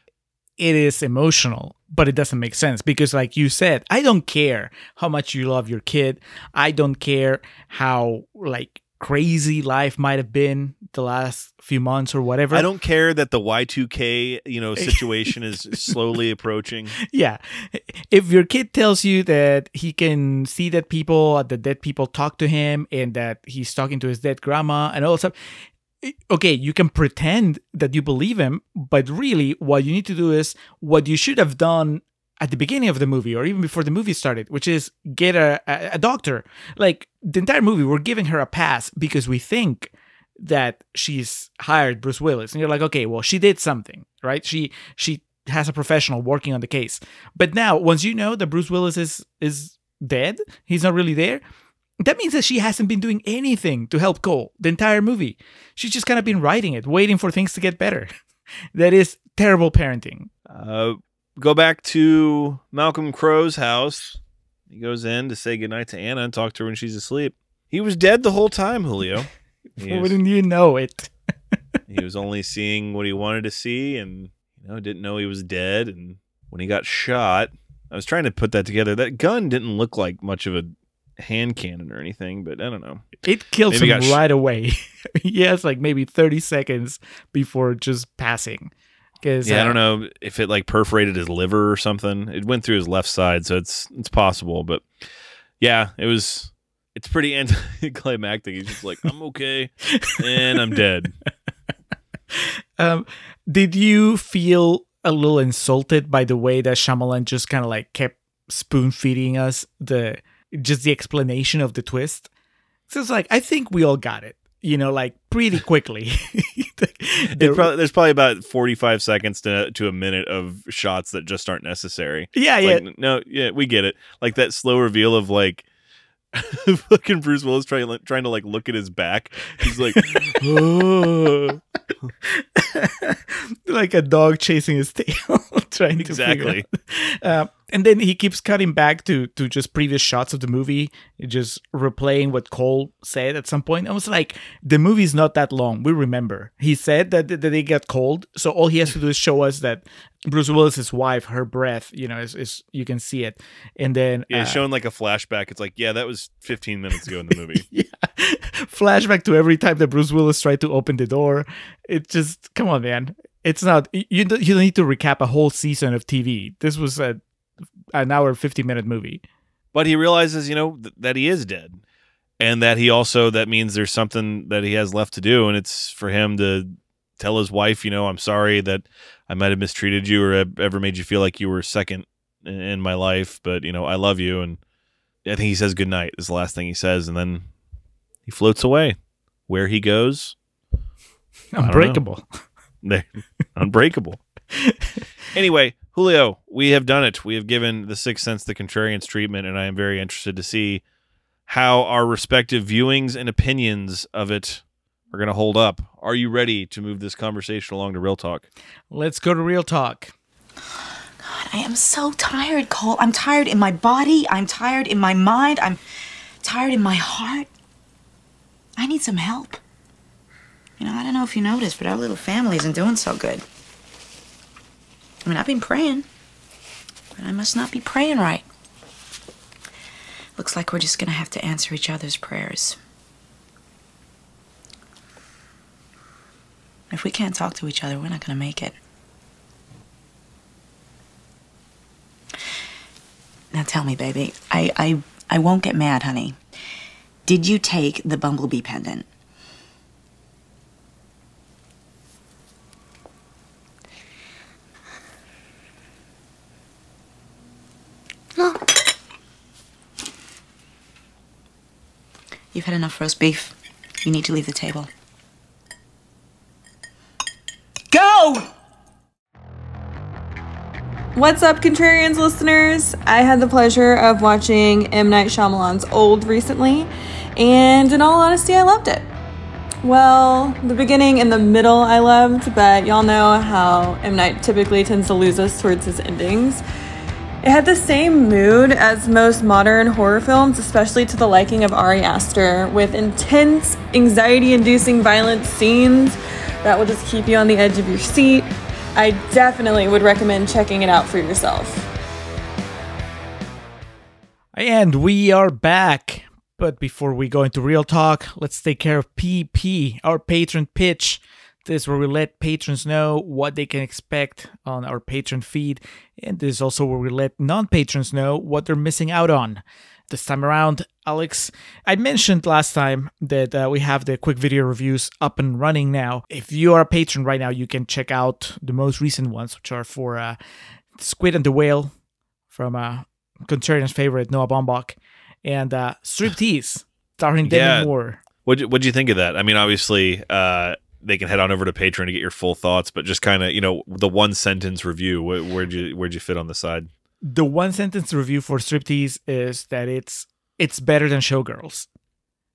it is emotional, but it doesn't make sense because, like you said, I don't care how much you love your kid. I don't care how like crazy life might have been the last few months or whatever. I don't care that the Y2K, you know, situation is slowly approaching. Yeah. If your kid tells you that he can see dead people, uh, the dead people talk to him, and that he's talking to his dead grandma and all that stuff, okay, you can pretend that you believe him, but really what you need to do is what you should have done at the beginning of the movie or even before the movie started, which is get a, a, doctor. Like the entire movie, we're giving her a pass because we think that she's hired Bruce Willis. And you're like, okay, well, she did something, right? She she has a professional working on the case. But now, once you know that Bruce Willis is is dead, he's not really there. That means that she hasn't been doing anything to help Cole the entire movie. She's just kind of been writing it, waiting for things to get better. that is terrible parenting. Uh, go back to Malcolm Crow's house. He goes in to say goodnight to Anna and talk to her when she's asleep. He was dead the whole time, Julio. Wouldn't you know it? he was only seeing what he wanted to see and you know didn't know he was dead and when he got shot i was trying to put that together that gun didn't look like much of a hand cannon or anything but i don't know It kills Maybe him got sh- right away. he has like maybe 30 seconds before just passing. Cause, yeah i uh, don't know if it like perforated his liver or something it went through his left side so it's it's possible but yeah it was it's pretty anticlimactic he's just like i'm okay and i'm dead Um, did you feel a little insulted by the way that Shyamalan just kind of like kept spoon feeding us the just the explanation of the twist? So it's like I think we all got it, you know, like pretty quickly. It The- there's probably about 45 seconds to, to a minute of shots that just aren't necessary. yeah, yeah, no, yeah, we get it. Like that slow reveal of like fucking Bruce Willis trying trying to like look at his back. He's like, "Oh." like a dog chasing his tail. trying to Exactly. And then he keeps cutting back to to just previous shots of the movie, just replaying what Cole said at some point. I was like, the movie's not that long. We remember he said that that they got cold, so all he has to do is show us that Bruce Willis's wife, her breath, you know, is, is you can see it, and then Yeah, uh, showing like a flashback. It's like, yeah, that was 15 minutes ago in the movie. yeah, flashback to every time that Bruce Willis tried to open the door. It just come on, man. It's not you. You don't you don't need to recap a whole season of TV. This was a an hour fifty minute movie. but he realizes, you know, th- that he is dead, and that he also that means there's something that he has left to do, and it's for him to tell his wife, you know, I'm sorry that I might have mistreated you or ever made you feel like you were second in- in my life, but you know, I love you, and I think he says goodnight is the last thing he says, and then he floats away. Where he goes. Unbreakable. unbreakable. anyway, Julio, we have done it. We have given the Sixth Sense the contrarian's treatment, and I am very interested to see how our respective viewings and opinions of it are going to hold up. Are you ready to move this conversation along to real talk? Let's go to real talk. God, I am so tired, Cole. I'm tired in my body. I'm tired in my mind. I'm tired in my heart. I need some help. You know, I don't know if you noticed, but our little family isn't doing so good. I mean, I've been praying, but I must not be praying right. Looks like we're just gonna have to answer each other's prayers. If we can't talk to each other, we're not gonna make it. Now tell me, baby. I, I, I won't get mad, honey. Did you take the bumblebee pendant? You've had enough roast beef. You need to leave the table. Go! What's up, Contrarians listeners? I had the pleasure of watching M. Night Shyamalan's Old recently, and in all honesty, I loved it. Well, the beginning and the middle I loved, but y'all know how M. Night typically tends to lose us towards his endings. It had the same mood as most modern horror films, especially to the liking of Ari Aster, with intense, anxiety inducing violent scenes that will just keep you on the edge of your seat. I definitely would recommend checking it out for yourself. And we are back. But before we go into real talk, let's take care of PP, our patron pitch. This is where we let patrons know what they can expect on our patron feed. And this is also where we let non patrons know what they're missing out on. This time around, Alex, I mentioned last time that uh, we have the quick video reviews up and running now. If you are a patron right now, you can check out the most recent ones, which are for uh, Squid and the Whale from uh, Contrarian's favorite, Noah Baumbach, and uh, Striptease, starring Demi Yeah. Moore. What what'd you think of that? I mean, obviously, uh, they can head on over to Patreon to get your full thoughts, but just kind of, you know, the one sentence review. Where, where'd you where'd you fit on the side? The one sentence review for Striptease is that it's it's better than Showgirls.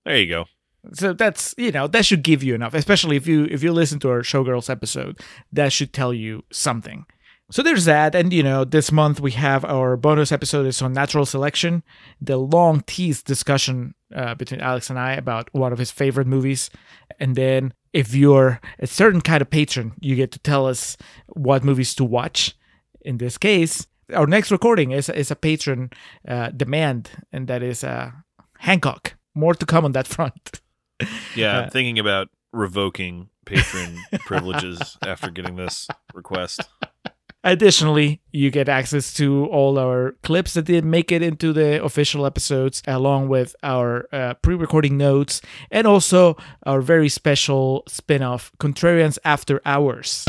There you go. So that's you know that should give you enough, especially if you if you listen to our Showgirls episode, that should tell you something. So there's that, and you know this month we have our bonus episode is on natural selection, the long teased discussion uh, between Alex and I about one of his favorite movies, and then if you're a certain kind of patron, you get to tell us what movies to watch. In this case, our next recording is is a patron uh, demand, and that is uh, Hancock. More to come on that front. Yeah, Uh, I'm thinking about revoking patron privileges after getting this request. Additionally, you get access to all our clips that didn't make it into the official episodes, along with our uh, pre recording notes, and also our very special spin off, Contrarians After Hours.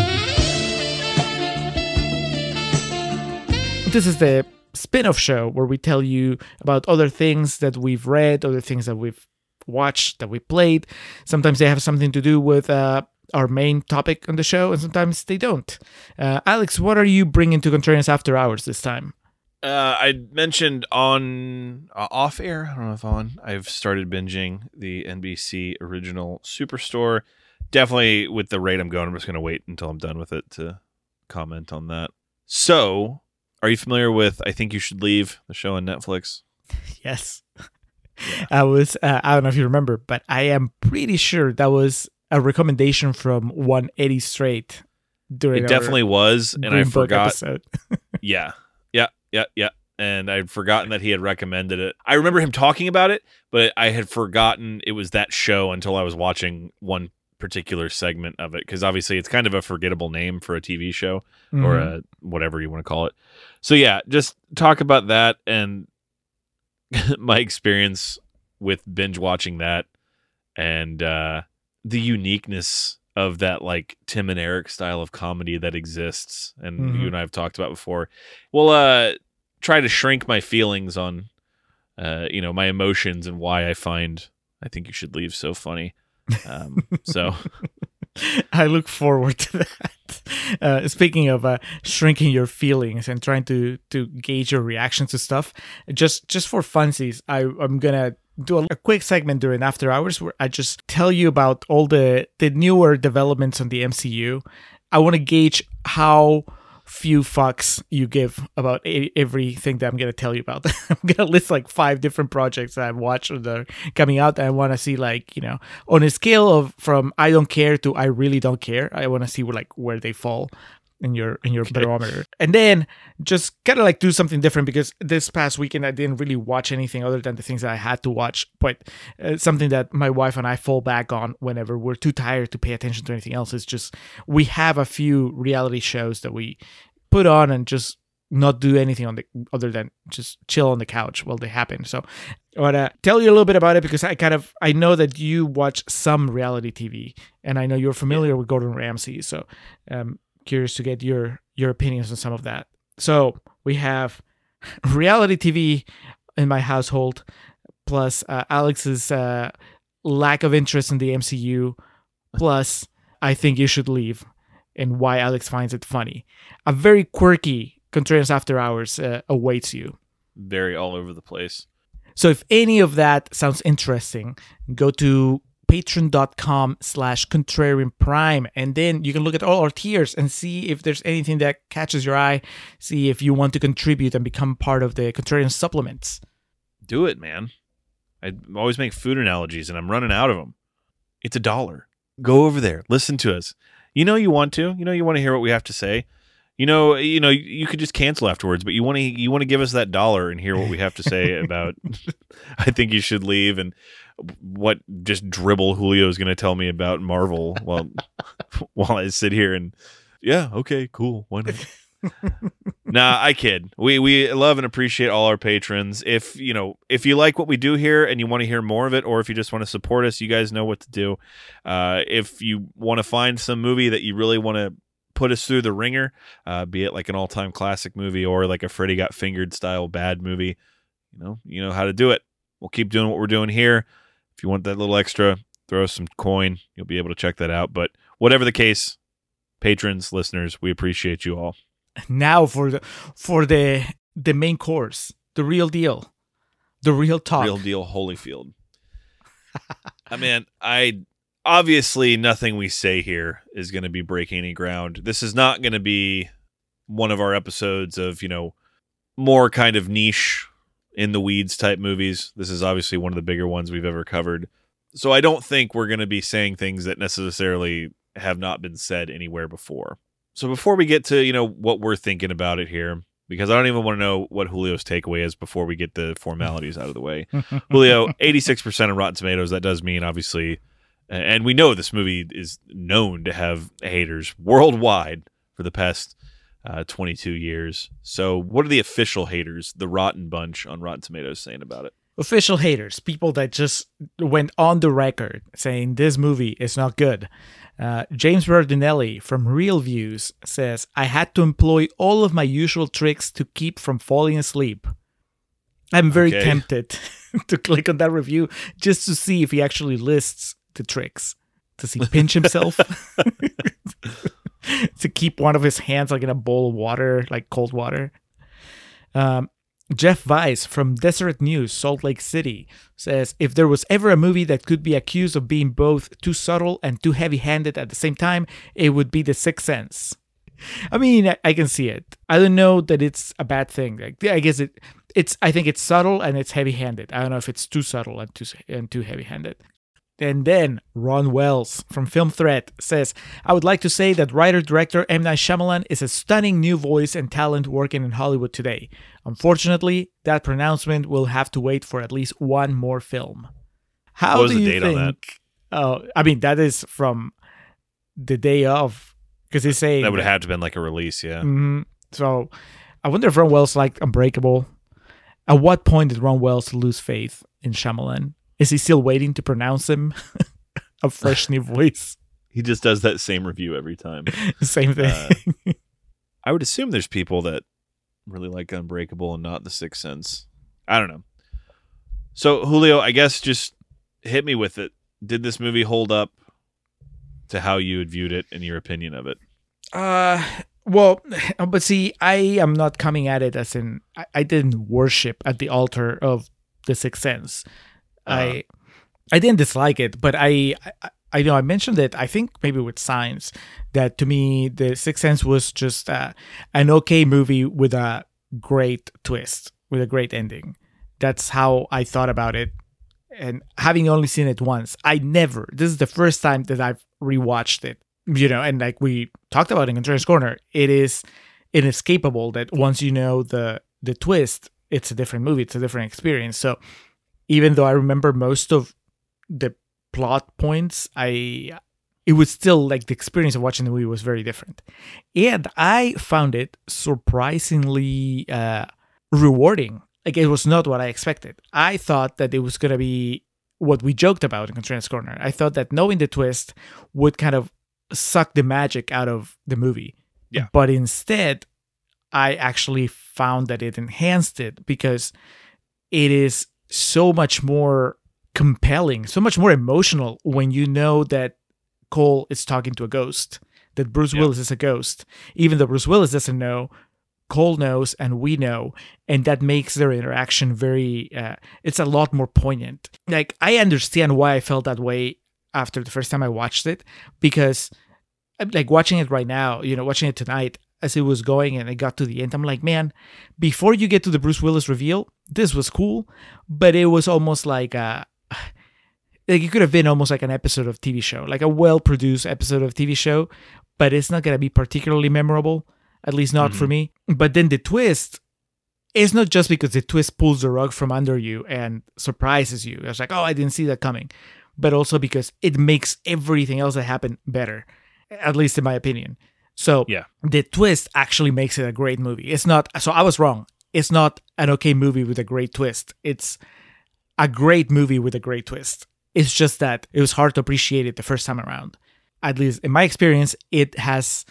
This is the spin off show where we tell you about other things that we've read, other things that we've watched, that we played. Sometimes they have something to do with uh, our main topic on the show, and sometimes they don't. Uh, Alex, what are you bringing to Contrarians After Hours this time? Uh, I mentioned on uh, off air. I don't know if on. I've started binging the NBC original Superstore. Definitely with the rate I'm going, I'm just going to wait until I'm done with it to comment on that. So, are you familiar with I Think You Should Leave, the show on Netflix? Yes. I was, uh, I don't know if you remember, but I am pretty sure that was a recommendation from one Eddie Straight during It definitely was, and I Book forgot. Yeah, yeah, yeah, yeah. And I'd forgotten that he had recommended it. I remember him talking about it, but I had forgotten it was that show until I was watching one particular segment of it because obviously it's kind of a forgettable name for a TV show or Mhm. a whatever you want to call it. So yeah, just talk about that and my experience with binge watching that and uh the uniqueness of that like Tim and Eric style of comedy that exists and Mhm. you and I have talked about before. We'll uh try to shrink my feelings on uh you know my emotions and why I find I think you should leave so funny. Um so I look forward to that. Uh, speaking of uh, shrinking your feelings and trying to to gauge your reactions to stuff, just just for funsies, I I'm gonna do a, a quick segment during after hours where I just tell you about all the the newer developments on the MCU. I want to gauge how few fucks you give about e- everything that I'm gonna tell you about. I'm gonna list like five different projects that I've watched or that are coming out. I want to see like you know on a scale of from I don't care to I really don't care. I want to see where like where they fall in your in your barometer, and then just kind of like do something different because this past weekend I didn't really watch anything other than the things that I had to watch. But uh, something that my wife and I fall back on whenever we're too tired to pay attention to anything else is just we have a few reality shows that we put on and just not do anything on the other than just chill on the couch while they happen. So I want to tell you a little bit about it because I kind of I know that you watch some reality TV and I know you're familiar with Gordon Ramsay. So um curious to get your your opinions on some of that. So we have reality TV in my household plus uh, Alex's uh, lack of interest in the MCU plus I think you should leave and why Alex finds it funny. A very quirky Contrarians After Hours uh, awaits you. very all over the place. So if any of that sounds interesting, go to patreon.com slash contrarian prime and then you can look at all our tiers and see if there's anything that catches your eye see if you want to contribute and become part of the contrarian supplements Do it, man. I always make food analogies and I'm running out of them. It's a dollar. Go over there. Listen to us. You know you want to. You know you want to hear what we have to say. You know, you know, you could just cancel afterwards, but you want to you want to give us that dollar and hear what we have to say about I think you should leave and what just dribble Julio is going to tell me about Marvel while while I sit here and yeah, okay, cool. Why not? nah, I kid. We we love and appreciate all our patrons. If you know, if you like what we do here and you want to hear more of it, or if you just want to support us, you guys know what to do. Uh, if you want to find some movie that you really want to put us through the ringer, uh, be it like an all-time classic movie or like a Freddy Got Fingered style bad movie, you know, you know how to do it. We'll keep doing what we're doing here. If you want that little extra, throw us some coin. You'll be able to check that out. But whatever the case, patrons, listeners, we appreciate you all. now for the for the the main course the real deal the real talk Real deal Holyfield. I mean, I obviously nothing we say here is going to be breaking any ground. This is not going to be one of our episodes of, you know, more kind of niche in the weeds type movies. This is obviously one of the bigger ones we've ever covered. So I don't think we're going to be saying things that necessarily have not been said anywhere before. So before we get to, you know, what we're thinking about it here, because I don't even want to know what Julio's takeaway is before we get the formalities out of the way. Julio, 86% of Rotten Tomatoes. That does mean, obviously, and we know this movie is known to have haters worldwide for the past uh, 22 years. So, what are the official haters, the Rotten Bunch on Rotten Tomatoes, saying about it? official haters, people that just went on the record saying this movie is not good. Uh, James Berardinelli from ReelViews says, I had to employ all of my usual tricks to keep from falling asleep. I'm very Okay. tempted to click on that review just to see if he actually lists the tricks. Does he pinch himself? to keep one of his hands like in a bowl of water, like cold water. Um, Jeff Vice from Deseret News, Salt Lake City, says if there was ever a movie that could be accused of being both too subtle and too heavy handed at the same time, it would be The Sixth Sense. I mean, I, I can see it. I don't know that it's a bad thing. Like, I guess it, it's. I think it's subtle and it's heavy-handed. I don't know if it's too subtle and too and too heavy-handed. And then Ron Wells from Film Threat says, I would like to say that writer director M. Night Shyamalan is a stunning new voice and talent working in Hollywood today. Unfortunately, that pronouncement will have to wait for at least one more film. How What was do the you date think? on that? Oh, I mean, that is from the day of, because he's saying That would have had to have been like a release, yeah. Mhm. So I wonder if Ron Wells liked Unbreakable. At what point did Ron Wells lose faith in Shyamalan? Is he still waiting to pronounce him a fresh new voice? He just does that same review every time. Same thing. Uh, I would assume there's people that really like Unbreakable and not The Sixth Sense. I don't know. So Julio, I guess just hit me with it. Did this movie hold up to how you had viewed it and your opinion of it? Uh, well, but see, I am not coming at it as in I, I didn't worship at the altar of the Sixth Sense. I I didn't dislike it, but I, I I know I mentioned it. I think maybe with Signs that to me the Sixth Sense was just uh, an okay movie with a great twist, with a great ending. That's how I thought about it. And having only seen it once, I never. This is the first time that I've rewatched it you know, and like we talked about in Contrarian's Corner, it is inescapable that once you know the the twist, it's a different movie, it's a different experience. So even though I remember most of the plot points, I it was still like the experience of watching the movie was very different, and I found it surprisingly uh, rewarding. Like it was not what I expected. I thought that it was gonna be what we joked about in Contrarian's Corner. I thought that knowing the twist would kind of suck the magic out of the movie. Yeah. But instead, I actually found that it enhanced it because it is so much more compelling, so much more emotional when you know that Cole is talking to a ghost, that Bruce Yeah. Willis is a ghost. Even though Bruce Willis doesn't know, Cole knows and we know, and that makes their interaction very. Uh, it's a lot more poignant. Like I understand why I felt that way after the first time I watched it because, I'm, like watching it right now, you know, watching it tonight as it was going and it got to the end, I'm like, man, before you get to the Bruce Willis reveal, this was cool, but it was almost like a. Like it could have been almost like an episode of TV show, like a well-produced episode of TV show, but it's not gonna be particularly memorable, at least not for mm-hmm. me. But then the twist it's not just because the twist pulls the rug from under you and surprises you. It's like, oh, I didn't see that coming. But also because it makes everything else that happened better, at least in my opinion. So Yeah. the twist actually makes it a great movie. It's not, so I was wrong. It's not an okay movie with a great twist. It's a great movie with a great twist. It's just that it was hard to appreciate it the first time around. At least in my experience, it has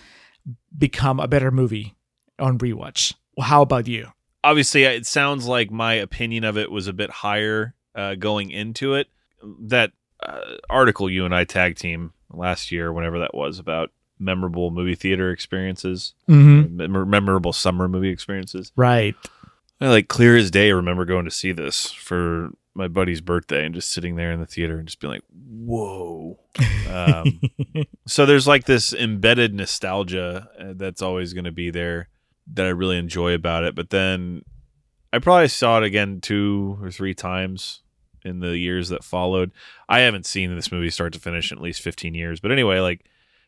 become a better movie on rewatch. How about you? obviously it sounds like my opinion of it was a bit higher uh, going into it that uh, article you and i tag team last year whenever that was about memorable movie theater experiences Mm-hmm. mem- memorable summer movie experiences Right. i like clear as day remember going to see this for my buddy's birthday and just sitting there in the theater and just being like whoa um, so there's like this embedded nostalgia uh, that's always going to be there that I really enjoy about it. But then I probably saw it again two or three times in the years that followed. I haven't seen this movie start to finish in at least 15 years. But anyway, like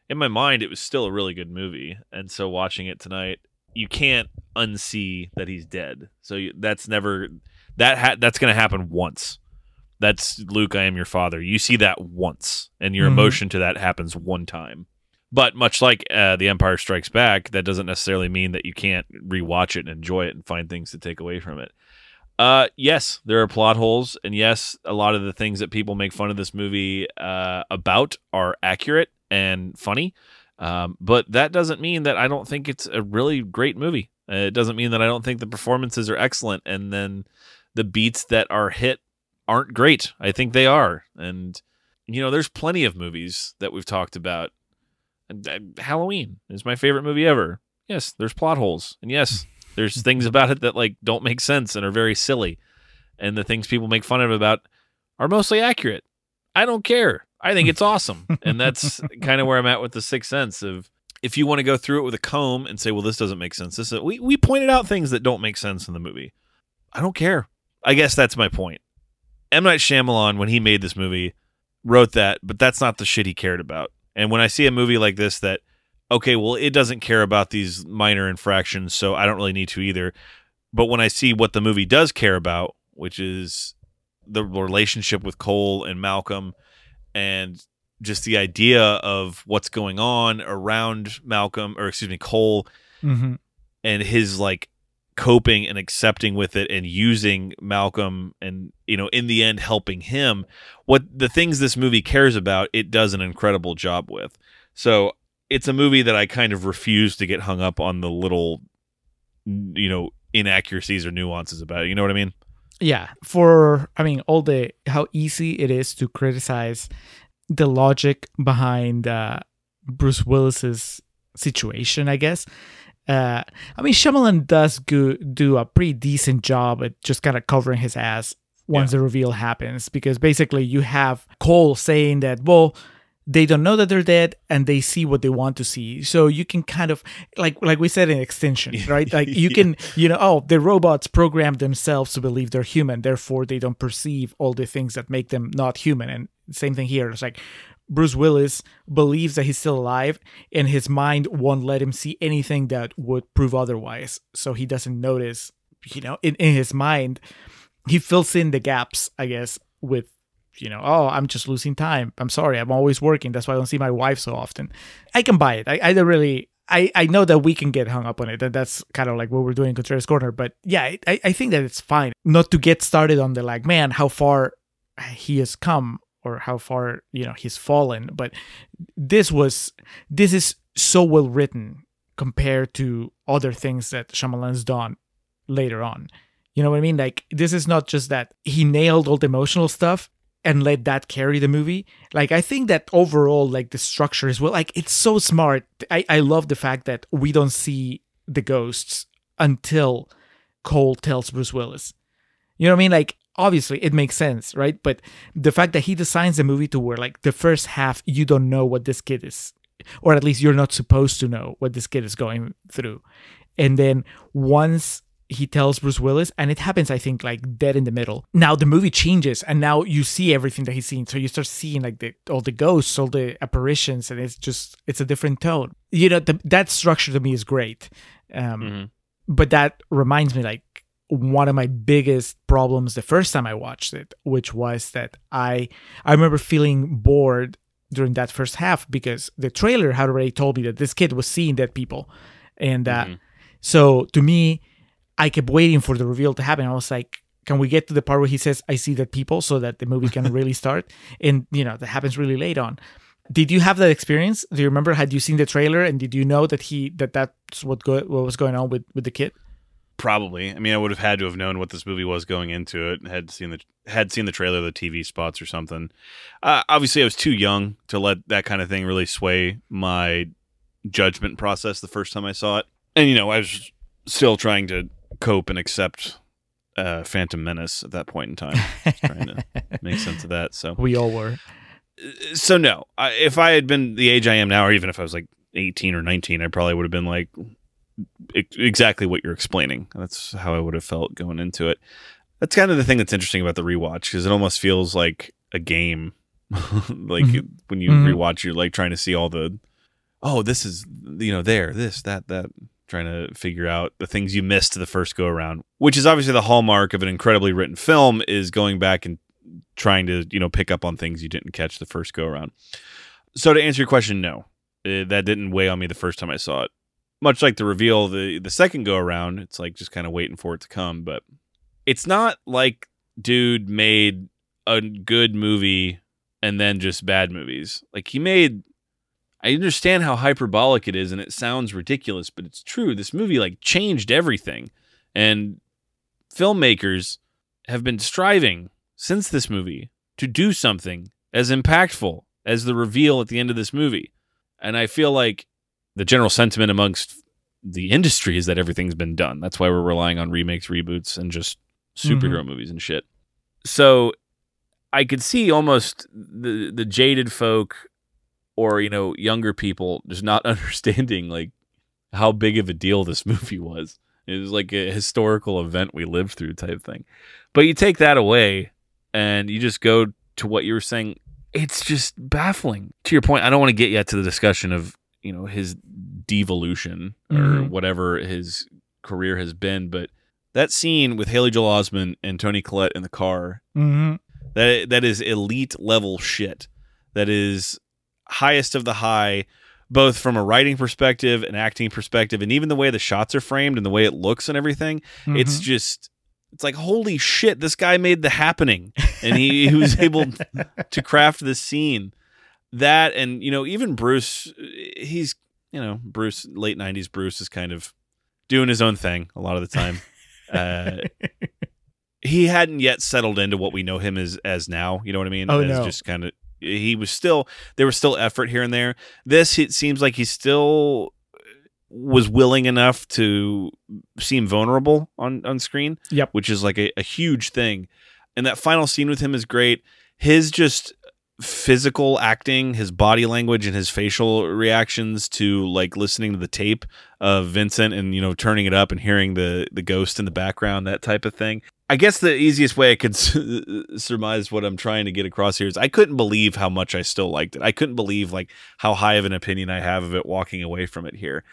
in my mind, it was still a really good movie. And so watching it tonight, you can't unsee that he's dead. So you, that's never that ha- that's going to happen once. That's Luke, I am your father. You see that once, and your Mhm. emotion to that happens one time. But much like uh, The Empire Strikes Back, that doesn't necessarily mean that you can't rewatch it and enjoy it and find things to take away from it. Uh, yes, there are plot holes, and yes, a lot of the things that people make fun of this movie uh, about are accurate and funny. Um, but that doesn't mean that I don't think it's a really great movie. It doesn't mean that I don't think the performances are excellent, and then the beats that are hit aren't great. I think they are, and you know, there's plenty of movies that we've talked about uh, Halloween is my favorite movie ever. Yes, there's plot holes, and yes, there's things about it that like don't make sense and are very silly, and the things people make fun of about are mostly accurate. I don't care. I think it's awesome, and that's kind of where I'm at with the Sixth Sense. Of if you want to go through it with a comb and say, well, this doesn't make sense, this we we pointed out things that don't make sense in the movie. I don't care. I guess that's my point. M Night Shyamalan, when he made this movie, wrote that, but that's not the shit he cared about. And when I see a movie like this, that okay, well, it doesn't care about these minor infractions, so I don't really need to either. But when I see what the movie does care about, which is the relationship with Cole and Malcolm, and just the idea of what's going on around Malcolm, or excuse me, Cole, Mm-hmm. and his like coping and accepting with it and using Malcolm and you know in the end helping him what the things this movie cares about it does an incredible job with. So it's a movie that I kind of refuse to get hung up on the little you know inaccuracies or nuances about it. You know what I mean yeah. For i mean all the how easy it is to criticize the logic behind uh bruce willis's situation i guess. Uh i mean Shyamalan does go, do a pretty decent job at just kind of covering his ass once the reveal happens because basically you have cole saying that well they don't know that they're dead and they see what they want to see. So you can kind of like like we said in extinction right? Like you can you know oh the robots program themselves to believe they're human therefore they don't perceive all the things that make them not human. And same thing here it's like bruce willis believes that he's still alive and his mind won't let him see anything that would prove otherwise. So he doesn't notice you know in, in his mind he fills in the gaps i guess with you know, oh, I'm just losing time. I'm sorry. I'm always working. That's why I don't see my wife so often. I can buy it. I, I don't really. I, I know that we can get hung up on it, and that's kind of like what we're doing in Contrarian's Corner. But yeah, I, I think that it's fine not to get started on the like, man, how far he has come or how far you know he's fallen. But this was this is so well written compared to other things that Shyamalan's done later on. You know what I mean? Like this is not just that he nailed all the emotional stuff and let that carry the movie. Like I think that overall, like the structure is well, like it's so smart. I, I love the fact that we don't see the ghosts until Cole tells Bruce Willis. You know what I mean? Like obviously it makes sense, right? But the fact that he designs the movie to where like the first half you don't know what this kid is, or at least you're not supposed to know what this kid is going through, and then once he tells Bruce Willis, and it happens, I think, like dead in the middle. Now the movie changes, and now you see everything that he's seen. So you start seeing like the all the ghosts, all the apparitions, and it's just it's a different tone. You know, the, that structure to me is great. Um, Mhm. But that reminds me, like one of my biggest problems the first time I watched it, which was that I I remember feeling bored during that first half because the trailer had already told me that this kid was seeing dead people, and uh, Mhm. so to me, I kept waiting for the reveal to happen. I was like, can we get to the part where he says, I see that people so that the movie can really start? And, you know, that happens really late on. Did you have that experience? Do you remember? Had you seen the trailer and did you know that he that that's what go, what was going on with with the kid? Probably. I mean, I would have had to have known what this movie was going into it. Had seen the had seen the trailer, the TV spots, or something. Uh, obviously, I was too young to let that kind of thing really sway my judgment process the first time I saw it. And you know, I was still trying to cope and accept uh, Phantom Menace at that point in time, trying to make sense of that. So, We all were. so no. I, if I had been the age I am now, or even if I was like eighteen or nineteen, I probably would have been like exactly what you're explaining. That's how I would have felt going into it. That's kind of the thing that's interesting about the rewatch because it almost feels like a game. like Mhm. when you Mhm. rewatch, you're like trying to see all the, oh, this is you know there, this, that, that, trying to figure out the things you missed the first go around, which is obviously the hallmark of an incredibly written film is going back and trying to you know pick up on things you didn't catch the first go around. So to answer your question, no, Uh, that didn't weigh on me the first time I saw it. Much like the reveal the the second go around, it's like just kind of waiting for it to come. But it's not like dude made a good movie and then just bad movies. Like he made. I understand how hyperbolic it is, and it sounds ridiculous, but it's true. This movie like changed everything, and filmmakers have been striving since this movie to do something as impactful as the reveal at the end of this movie. And I feel like the general sentiment amongst the industry is that everything's been done. That's why we're relying on remakes, reboots, and just superhero mm-hmm. movies and shit. So I could see almost the the jaded folk or you know younger people just not understanding like how big of a deal this movie was. It was like a historical event we lived through type thing. But you take that away and you just go to what you were saying. It's just baffling. To your point, I don't want to get yet to the discussion of you know his devolution or Mhm. whatever his career has been, but that scene with Haley Joel Osment and Toni Collette in the car hmm that that is elite level shit. That is highest of the high, both from a writing perspective, an acting perspective, and even the way the shots are framed and the way it looks and everything. It's just it's like holy shit, this guy made the happening, and he, he was able to craft this scene. That and you know even Bruce, he's you know Bruce late '90s Bruce is kind of doing his own thing a lot of the time. Uh, he hadn't yet settled into what we know him as as now. You know what I mean? Oh, as no. just kind of he was still there was still effort here and there. This it seems like he still was willing enough to seem vulnerable on on screen. Yep. which is like a, a huge thing. And that final scene with him is great. His just physical acting, his body language, and his facial reactions to like listening to the tape of Vincent and you know turning it up and hearing the the ghost in the background, that type of thing. I guess the easiest way I could surmise what I'm trying to get across here is I couldn't believe how much I still liked it. I couldn't believe like how high of an opinion I have of it walking away from it here.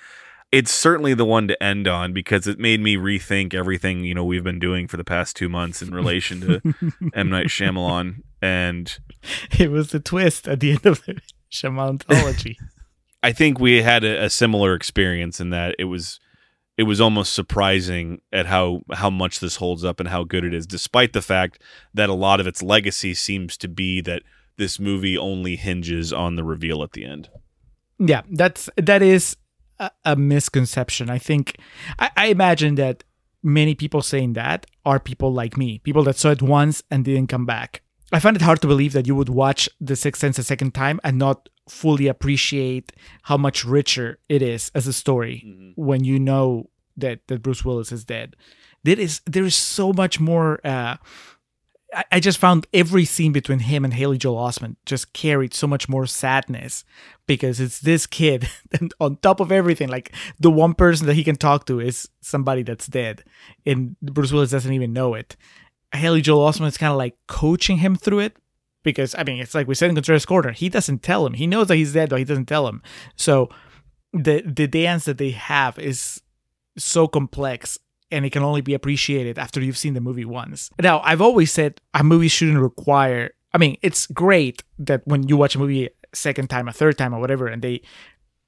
It's certainly the one to end on because it made me rethink everything you know we've been doing for the past two months in relation to M Night Shyamalan, and it was the twist at the end of the Shamanthology. I think we had a, a similar experience in that it was it was almost surprising at how how much this holds up and how good it is, despite the fact that a lot of its legacy seems to be that this movie only hinges on the reveal at the end. yeah, that's that is a, a misconception. I think I, I imagine that many people saying that are people like me, people that saw it once and didn't come back. I find it hard to believe that you would watch The Sixth Sense a second time and not fully appreciate how much richer it is as a story when you know that, that Bruce Willis is dead. There is there is so much more. Uh, I, I just found every scene between him and Haley Joel Osment just carried so much more sadness because it's this kid, and on top of everything, like the one person that he can talk to is somebody that's dead, and Bruce Willis doesn't even know it. Haley Joel Osment is kind of like coaching him through it because I mean it's like we said in Contrarian's Corner, he doesn't tell him. He knows that he's dead, but he doesn't tell him. So the the dance that they have is so complex and it can only be appreciated after you've seen the movie once. Now, I've always said a movie shouldn't require I mean, it's great that when you watch a movie a second time, a third time or whatever and they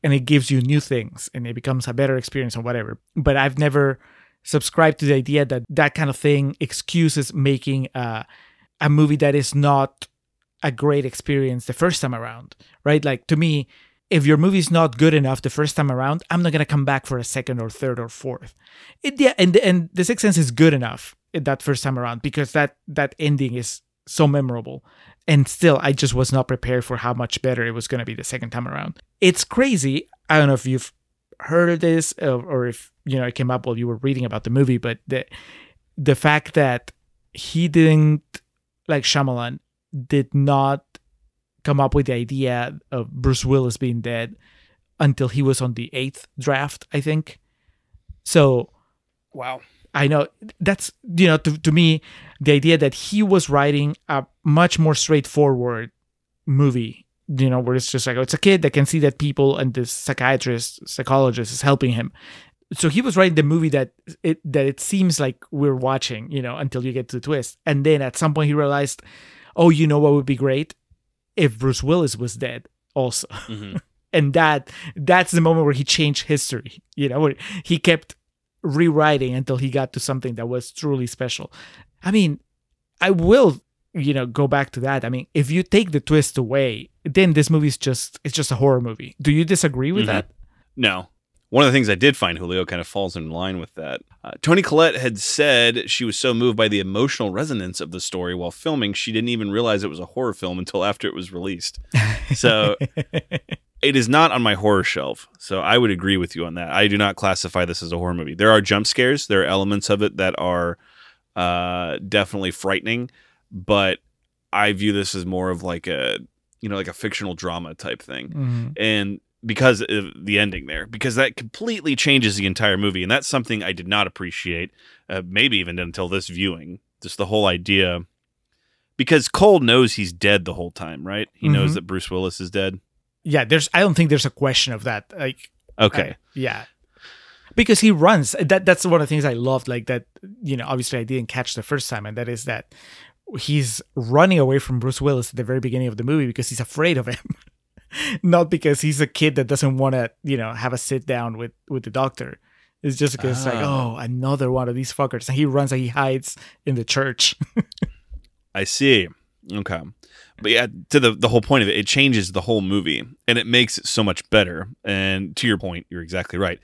and it gives you new things and it becomes a better experience or whatever. But I've never subscribed to the idea that that kind of thing excuses making a, a movie that is not a great experience the first time around, right? Like to me, if your movie's not good enough the first time around, I'm not gonna come back for a second or third or fourth. It, yeah, and and The Sixth Sense is good enough that first time around because that that ending is so memorable. And still, I just was not prepared for how much better it was gonna be the second time around. It's crazy. I don't know if you've heard of this uh, or if you know it came up while you were reading about the movie, but the the fact that he didn't like Shyamalan did not come up with the idea of Bruce Willis being dead until he was on the eighth draft, I think. So Wow. I know that's you know to, to me the idea that he was writing a much more straightforward movie you know where it's just like oh, it's a kid that can see that people and this psychiatrist psychologist is helping him so he was writing the movie that it that it seems like we're watching you know until you get to the twist and then at some point he realized oh you know what would be great? If Bruce Willis was dead also. And that that's the moment where he changed history you know where he kept rewriting until he got to something that was truly special. I mean i will you know go back to that. I mean if you take the twist away then this movie's just it's just a horror movie. Do you disagree with Mhm. that? No. One of the things I did find Julio kind of falls in line with that. Uh, Toni Collette had said she was so moved by the emotional resonance of the story while filming, she didn't even realize it was a horror film until after it was released. So it is not on my horror shelf. So I would agree with you on that. I do not classify this as a horror movie. There are jump scares, there are elements of it that are uh, definitely frightening, but I view this as more of like a you know, like a fictional drama type thing. Mhm. And because of the ending there, because that completely changes the entire movie. And that's something I did not appreciate, uh, maybe even until this viewing. Just the whole idea. Because Cole knows he's dead the whole time, right? He knows Mhm. that Bruce Willis is dead. Yeah, there's. I don't think there's a question of that. Like, Okay. uh, yeah, because he runs. That that's one of the things I loved. Like that, you know. Obviously, I didn't catch the first time, and that is that he's running away from Bruce Willis at the very beginning of the movie because he's afraid of him, not because he's a kid that doesn't want to, you know, have a sit down with with the doctor. It's just because like, Oh. oh, another one of these fuckers, and he runs and he hides in the church. I see. Okay. But yeah, to the the whole point of it, it changes the whole movie and it makes it so much better. And to your point, you're exactly right.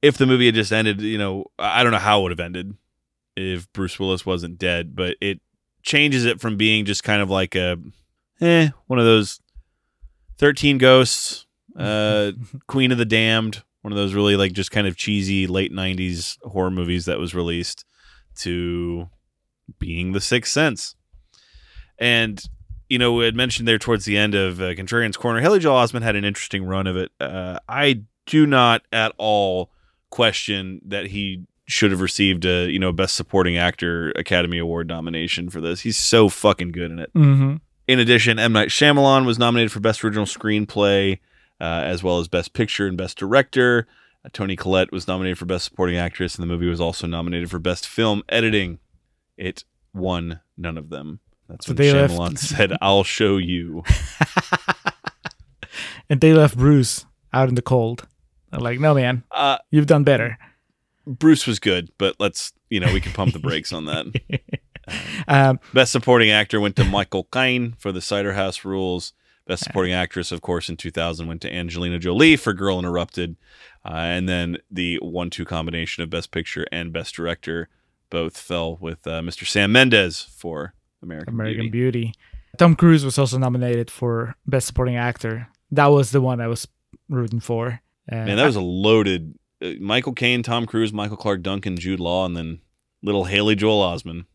If the movie had just ended, you know, I don't know how it would have ended if Bruce Willis wasn't dead, but it changes it from being just kind of like a eh, one of those 13 ghosts, uh Queen of the Damned, one of those really like just kind of cheesy late 90s horror movies that was released to being The Sixth Sense. And you know, we had mentioned there towards the end of uh, Contrarian's Corner, Haley Joel Osment had an interesting run of it. Uh, I do not at all question that he should have received a you know Best Supporting Actor Academy Award nomination for this. He's so fucking good in it. mm-hmm. In addition, M Night Shyamalan was nominated for Best Original Screenplay, uh, as well as Best Picture and Best Director. Uh, Toni Collette was nominated for Best Supporting Actress, and the movie was also nominated for Best Film Editing. It won none of them. That's So when they left- Shyamalan said, "I'll show you." and they left Bruce out in the cold. I'm like, no, man, Uh, you've done better. Bruce was good, but let's you know we can pump the brakes on that. Um, Best Supporting Actor went to Michael Caine for The Cider House Rules. Best Supporting Actress, of course, in 2000 went to Angelina Jolie for Girl Interrupted. Uh, and then the one-two combination of Best Picture and Best Director both fell with uh, Mr. Sam Mendes for American, American Beauty. Beauty. Tom Cruise was also nominated for Best Supporting Actor. That was the one I was rooting for. Uh, Man, that was a loaded uh, Michael Caine, Tom Cruise, Michael Clarke Duncan, Jude Law, and then little Haley Joel Osment.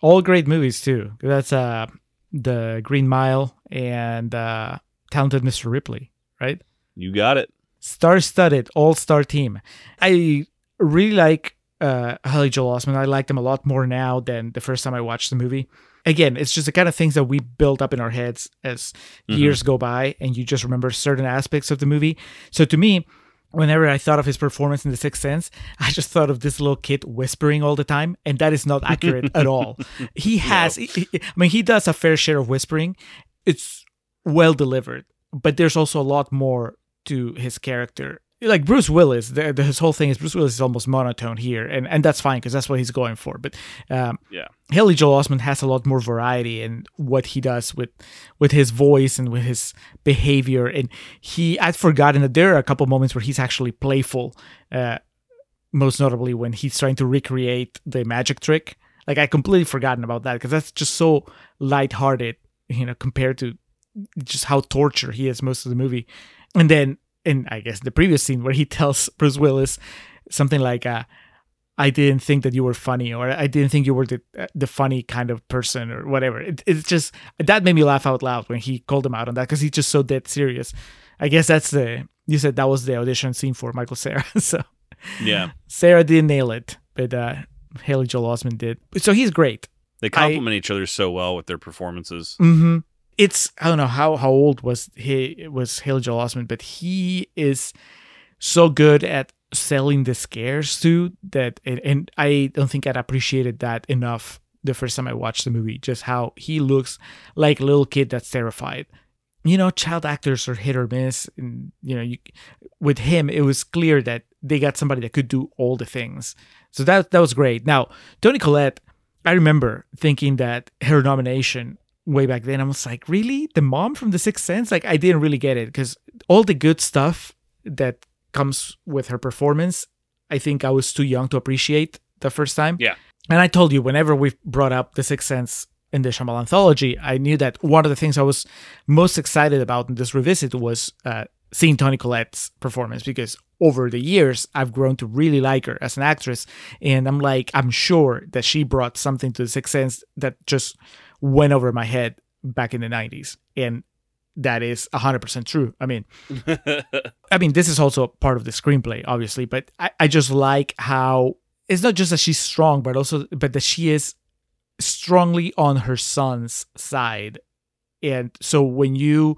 All great movies too. That's uh, the Green Mile and uh, Talented Mr. Ripley, right? You got it. Star-studded, all-star team. I really like uh, Haley Joel Osment. I like them a lot more now than the first time I watched the movie. Again, it's just the kind of things that we build up in our heads as Mhm. years go by, and you just remember certain aspects of the movie. So to me, whenever I thought of his performance in The Sixth Sense, I just thought of this little kid whispering all the time, and that is not accurate at all. He has, he- he- I mean, he does a fair share of whispering. It's well delivered, but there's also a lot more to his character. Like Bruce Willis, the, the, his whole thing is Bruce Willis is almost monotone here, and, and that's fine because that's what he's going for. But um, Yeah. Haley Joel Osment has a lot more variety in what he does with with his voice and with his behavior. And he, I'd forgotten that there are a couple moments where he's actually playful. Uh, most notably when he's trying to recreate the magic trick. Like I completely forgotten about that because that's just so lighthearted, you know, compared to just how torture he is most of the movie. And then in I guess the previous scene where he tells Bruce Willis something like, uh, "I didn't think that you were funny," or "I didn't think you were the the funny kind of person," or whatever. It, it's just that made me laugh out loud when he called him out on that because he's just so dead serious. I guess that's the you said that was the audition scene for Michael Cera, so. Yeah. Cera didn't nail it, but uh, Haley Joel Osment did. So he's great. They complement each other so well with their performances. Mm-hmm. It's I don't know how how old was he was Haley Joel Osment, but he is so good at selling the scares too that and, and I don't think I'd appreciated that enough the first time I watched the movie. Just how he looks like a little kid that's terrified. You know, child actors are hit or miss, and you know, you with him it was clear that they got somebody that could do all the things. So that that was great. Now Toni Collette, I remember thinking that her nomination way back then, I was like, really, the mom from The Sixth Sense? Like I didn't really get it because all the good stuff that comes with her performance, I think I was too young to appreciate the first time. Yeah. And I told you whenever we brought up The Sixth Sense in the Shyamalan anthology, I knew that one of the things I was most excited about in this revisit was uh, seeing Toni Collette's performance because over the years I've grown to really like her as an actress, and I'm like I'm sure that she brought something to The Sixth Sense that just went over my head back in the '90s, and that is 100% true. I mean, I mean, this is also part of the screenplay, obviously, but I, I just like how it's not just that she's strong, but also, but that she is strongly on her son's side. And so when you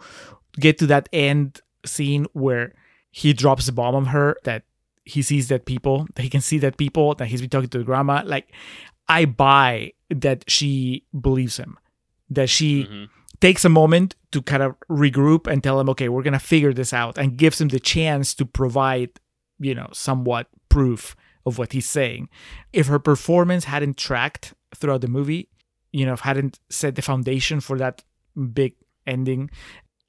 get to that end scene where he drops the bomb on her, that he sees that people, that he can see that people, that he's been talking to the grandma, like, I buy that she believes him, that she Mhm. takes a moment to kind of regroup and tell him, okay, we're gonna figure this out, and gives him the chance to provide, you know, somewhat proof of what he's saying. If her performance hadn't tracked throughout the movie, you know, if hadn't set the foundation for that big ending,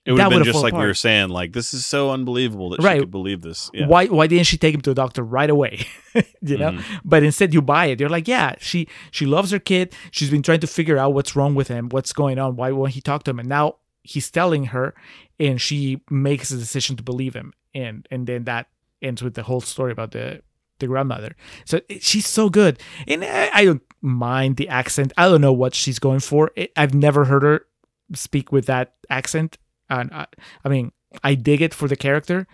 It would have been just like we were saying, like this is so unbelievable that Right. she could believe this. Yeah. why why didn't she take him to a doctor right away? you know, Mhm. but instead you buy it. You're like, yeah, she she loves her kid. She's been trying to figure out what's wrong with him, what's going on, why won't he talk to him, and now he's telling her, and she makes a decision to believe him, and and then that ends with the whole story about the the grandmother. So she's so good, and I, I don't mind the accent. I don't know what she's going for. I've never heard her speak with that accent, and I, I mean, I dig it for the character.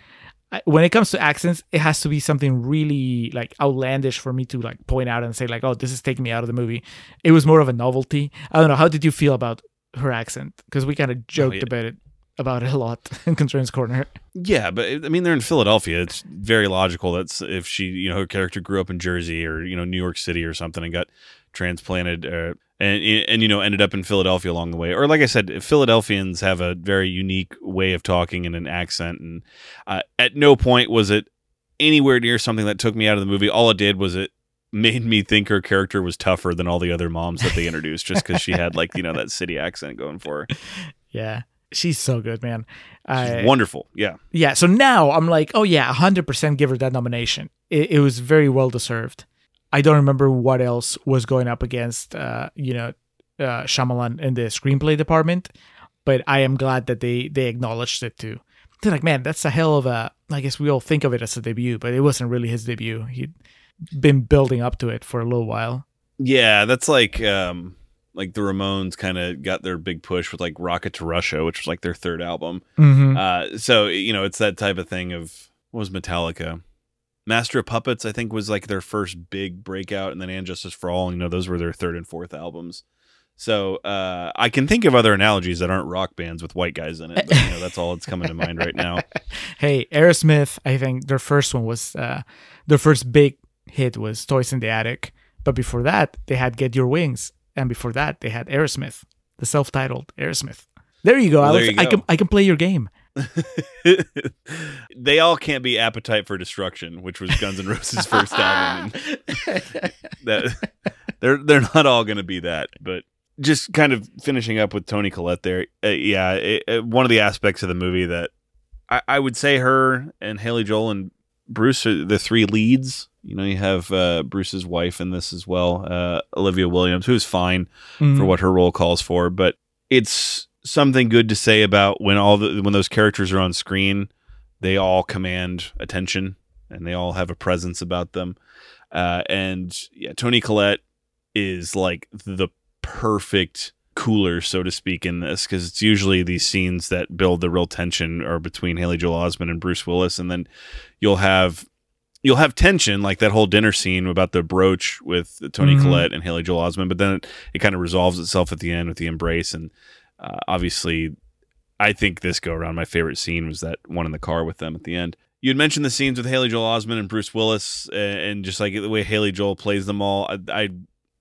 When it comes to accents, it has to be something really like outlandish for me to like point out and say like, "Oh, this is taking me out of the movie." It was more of a novelty. I don't know. How did you feel about her accent? Because we kind of joked yeah. about it about it a lot in Contrarian's Corner. Yeah, but I mean, they're in Philadelphia. It's very logical. That's if she, you know, her character grew up in Jersey or you know New York City or something and got transplanted, uh, and and you know ended up in Philadelphia along the way. Or like I said, Philadelphians have a very unique way of talking and an accent. And uh, at no point was it anywhere near something that took me out of the movie. All it did was it made me think her character was tougher than all the other moms that they introduced just because she had like you know that city accent going for her. Yeah, she's so good, man. She's I, wonderful. Yeah. yeah so now i'm like oh yeah 100% give her that nomination it, it was very well deserved i don't remember what else was going up against uh you know uh Shyamalan in the screenplay department but i am glad that they they acknowledged it too they're like man that's a hell of a i guess we all think of it as a debut but it wasn't really his debut he'd been building up to it for a little while Yeah, that's like um like the Ramones kind of got their big push with like Rocket to Russia, which was like their third album. mm-hmm. Uh so you know, it's that type of thing of what was Metallica? Master of Puppets, I think, was like their first big breakout, and then And Justice for All, you know, those were their third and fourth albums. So uh, I can think of other analogies that aren't rock bands with white guys in it, but you know, that's all that's coming to mind right now. hey aerosmith i think their first one was uh their first big hit was toys in the attic but before that they had get your wings and before that they had aerosmith the self-titled aerosmith there you go Well, alex you i can i can play your game they all can't be Appetite for Destruction, which was Guns N' Roses' first album. That they're they're not all going to be that, but just kind of finishing up with Toni Collette there. Uh, yeah, it, it- one of the aspects of the movie that I, I would say her and Haley Joel and Bruce are the three leads. You know, you have uh, Bruce's wife in this as well, uh, Olivia Williams, who's fine for Mhm. what her role calls for, but it's something good to say about when all the when those characters are on screen, they all command attention and they all have a presence about them. Uh, and yeah, Toni Collette is like the perfect cooler, so to speak, in this because it's usually these scenes that build the real tension are between Haley Joel Osment and Bruce Willis, and then you'll have you'll have tension like that whole dinner scene about the brooch with Toni Mhm. Collette and Haley Joel Osment, but then it, it kind of resolves itself at the end with the embrace and uh, obviously I think this go around my favorite scene was that one in the car with them at the end. You had mentioned the scenes with Haley Joel Osment and Bruce Willis, and just like the way Haley Joel plays them all. I, I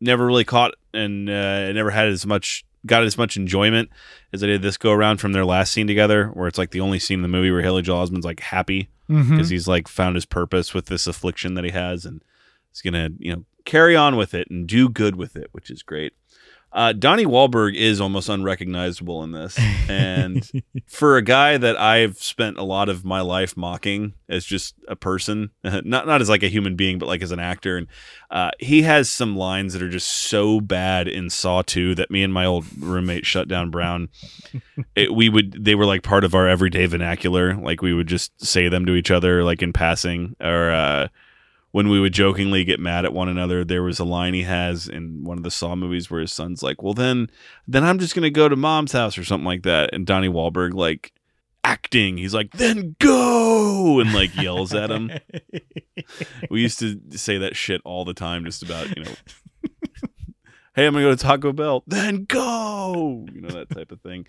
never really caught and uh, never had as much got as much enjoyment as I did this go around from their last scene together, where it's like the only scene in the movie where Haley Joel Osment's like happy because he's like found his purpose with this affliction that he has, and he's gonna you know carry on with it and do good with it, which is great. Uh, Donnie Wahlberg is almost unrecognizable in this, and for a guy that I've spent a lot of my life mocking as just a person, not not as like a human being, but like as an actor, and uh, he has some lines that are just so bad in Saw Two that me and my old roommate Shutdown Brown, it, we would they were like part of our everyday vernacular. Like we would just say them to each other, like in passing, or uh, when we would jokingly get mad at one another, there was a line he has in one of the Saw movies where his son's like, "Well, then, then I'm just gonna go to mom's house or something like that," and Donnie Wahlberg like acting, he's like, "Then go!" and like yells at him. we used to say that shit all the time, just about you know. hey, I'm gonna go to Taco Bell. Then go, you know that type of thing.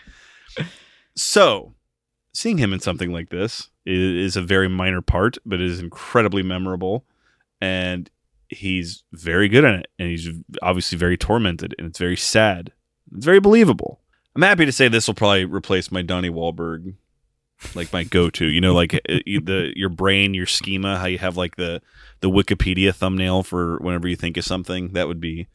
So, seeing him in something like this is, a very minor part, but it is incredibly memorable, and he's very good in it, and he's obviously very tormented, and it's very sad. It's very believable. I'm happy to say this will probably replace my Donnie Wahlberg, like my go-to. You know, like uh, the your brain, your schema, how you have like the the Wikipedia thumbnail for whenever you think of something. That would be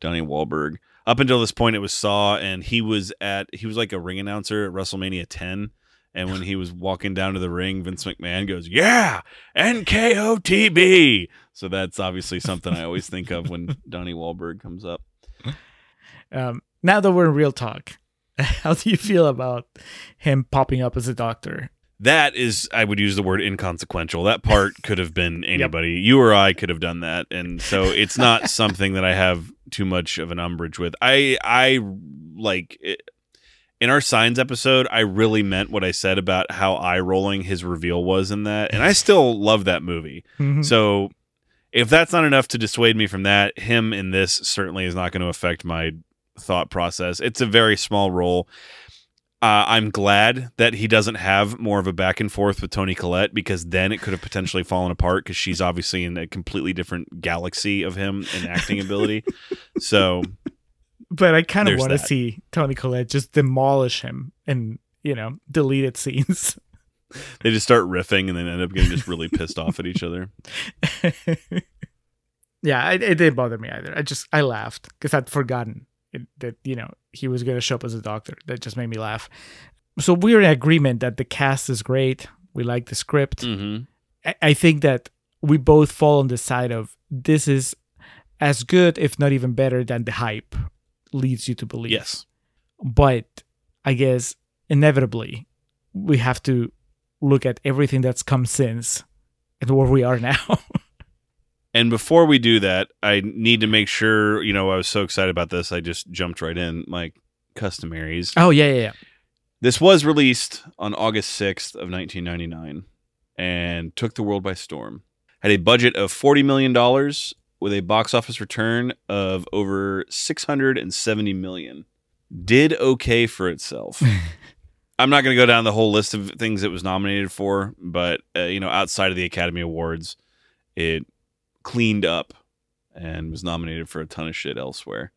Donnie Wahlberg. Up until this point, it was Saw, and he was at he was like a ring announcer at WrestleMania 10. And when he was walking down to the ring, Vince McMahon goes, "Yeah, NKOTB." So that's obviously something I always think of when Donnie Wahlberg comes up. Um, now that we're in real talk, how do you feel about him popping up as a doctor? That is, I would use the word inconsequential. That part could have been anybody. You or I could have done that, and so it's not something that I have too much of an umbrage with. I, I like it, in our signs episode. I really meant what I said about how eye rolling his reveal was in that, and I still love that movie. Mhm. So, if that's not enough to dissuade me from that, him in this certainly is not going to affect my thought process. It's a very small role. Uh, I'm glad that he doesn't have more of a back and forth with Toni Collette because then it could have potentially fallen apart because she's obviously in a completely different galaxy of him in acting ability. So But I kind of want to see Toni Collette just demolish him and you know deleted scenes. they just start riffing and then end up getting just really pissed off at each other. yeah, it, it didn't bother me either. I just I laughed because I'd forgotten it, that you know he was going to show up as a doctor. That just made me laugh. So we're in agreement that the cast is great. We like the script. hmm I, I think that we both fall on the side of this is as good, if not even better, than the hype leads you to believe. Yes. But I guess inevitably we have to look at everything that's come since and where we are now. And before we do that, I need to make sure, you know, I was so excited about this, I just jumped right in. My customaries. oh yeah, yeah, yeah. This was released on August 6th of 1999 and took the world by storm. Had a budget of $40 million with a box office return of over 670 million. Did okay for itself. I'm not going to go down the whole list of things it was nominated for, but uh, you know, outside of the Academy Awards, it cleaned up and was nominated for a ton of shit elsewhere.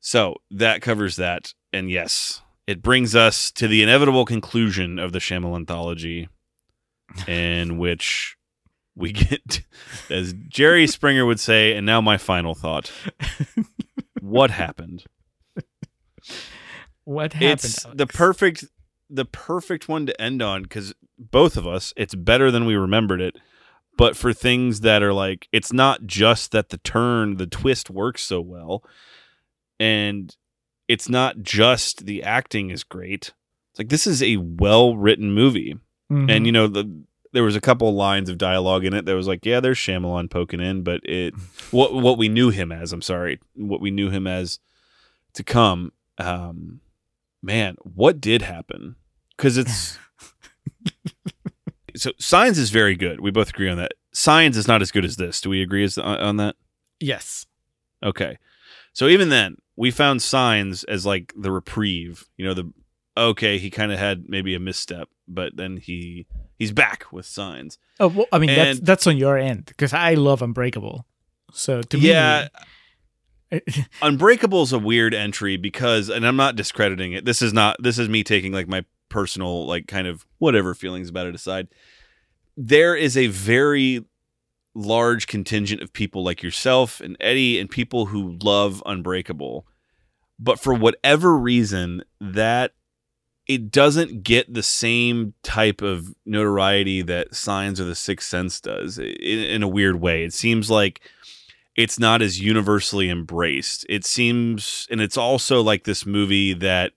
So that covers that. And yes, it brings us to the inevitable conclusion of the Shyamalan anthology, in which we get, as Jerry Springer would say, and now my final thought. What happened? What happened? it's the perfect the perfect one to end on because both of us it's better than we remembered it but for things that are like it's not just that the turn the twist works so well and it's not just the acting is great it's like this is a well written movie Mhm. and you know the there was a couple lines of dialogue in it that was like yeah there's Shyamalan poking in but it what what we knew him as I'm sorry what we knew him as to come um man what did happen? Because it's so signs is very good. We both agree on that. Signs is not as good as this. Do we agree as, on, on that? Yes. okay. So even then we found signs as like the reprieve you know the okay he kind of had maybe a misstep but then he he's back with signs Oh, well, I mean that's And- that's on your end because I love Unbreakable. So to yeah me, Unbreakable is a weird entry because, and I'm not discrediting it. This is not. This is me taking like my personal, like kind of whatever feelings about it aside. There is a very large contingent of people like yourself and Eddie and people who love Unbreakable, but for whatever reason, that it doesn't get the same type of notoriety that Signs or The Sixth Sense does in, in a weird way. It seems like it's not as universally embraced. It seems, and it's also like this movie that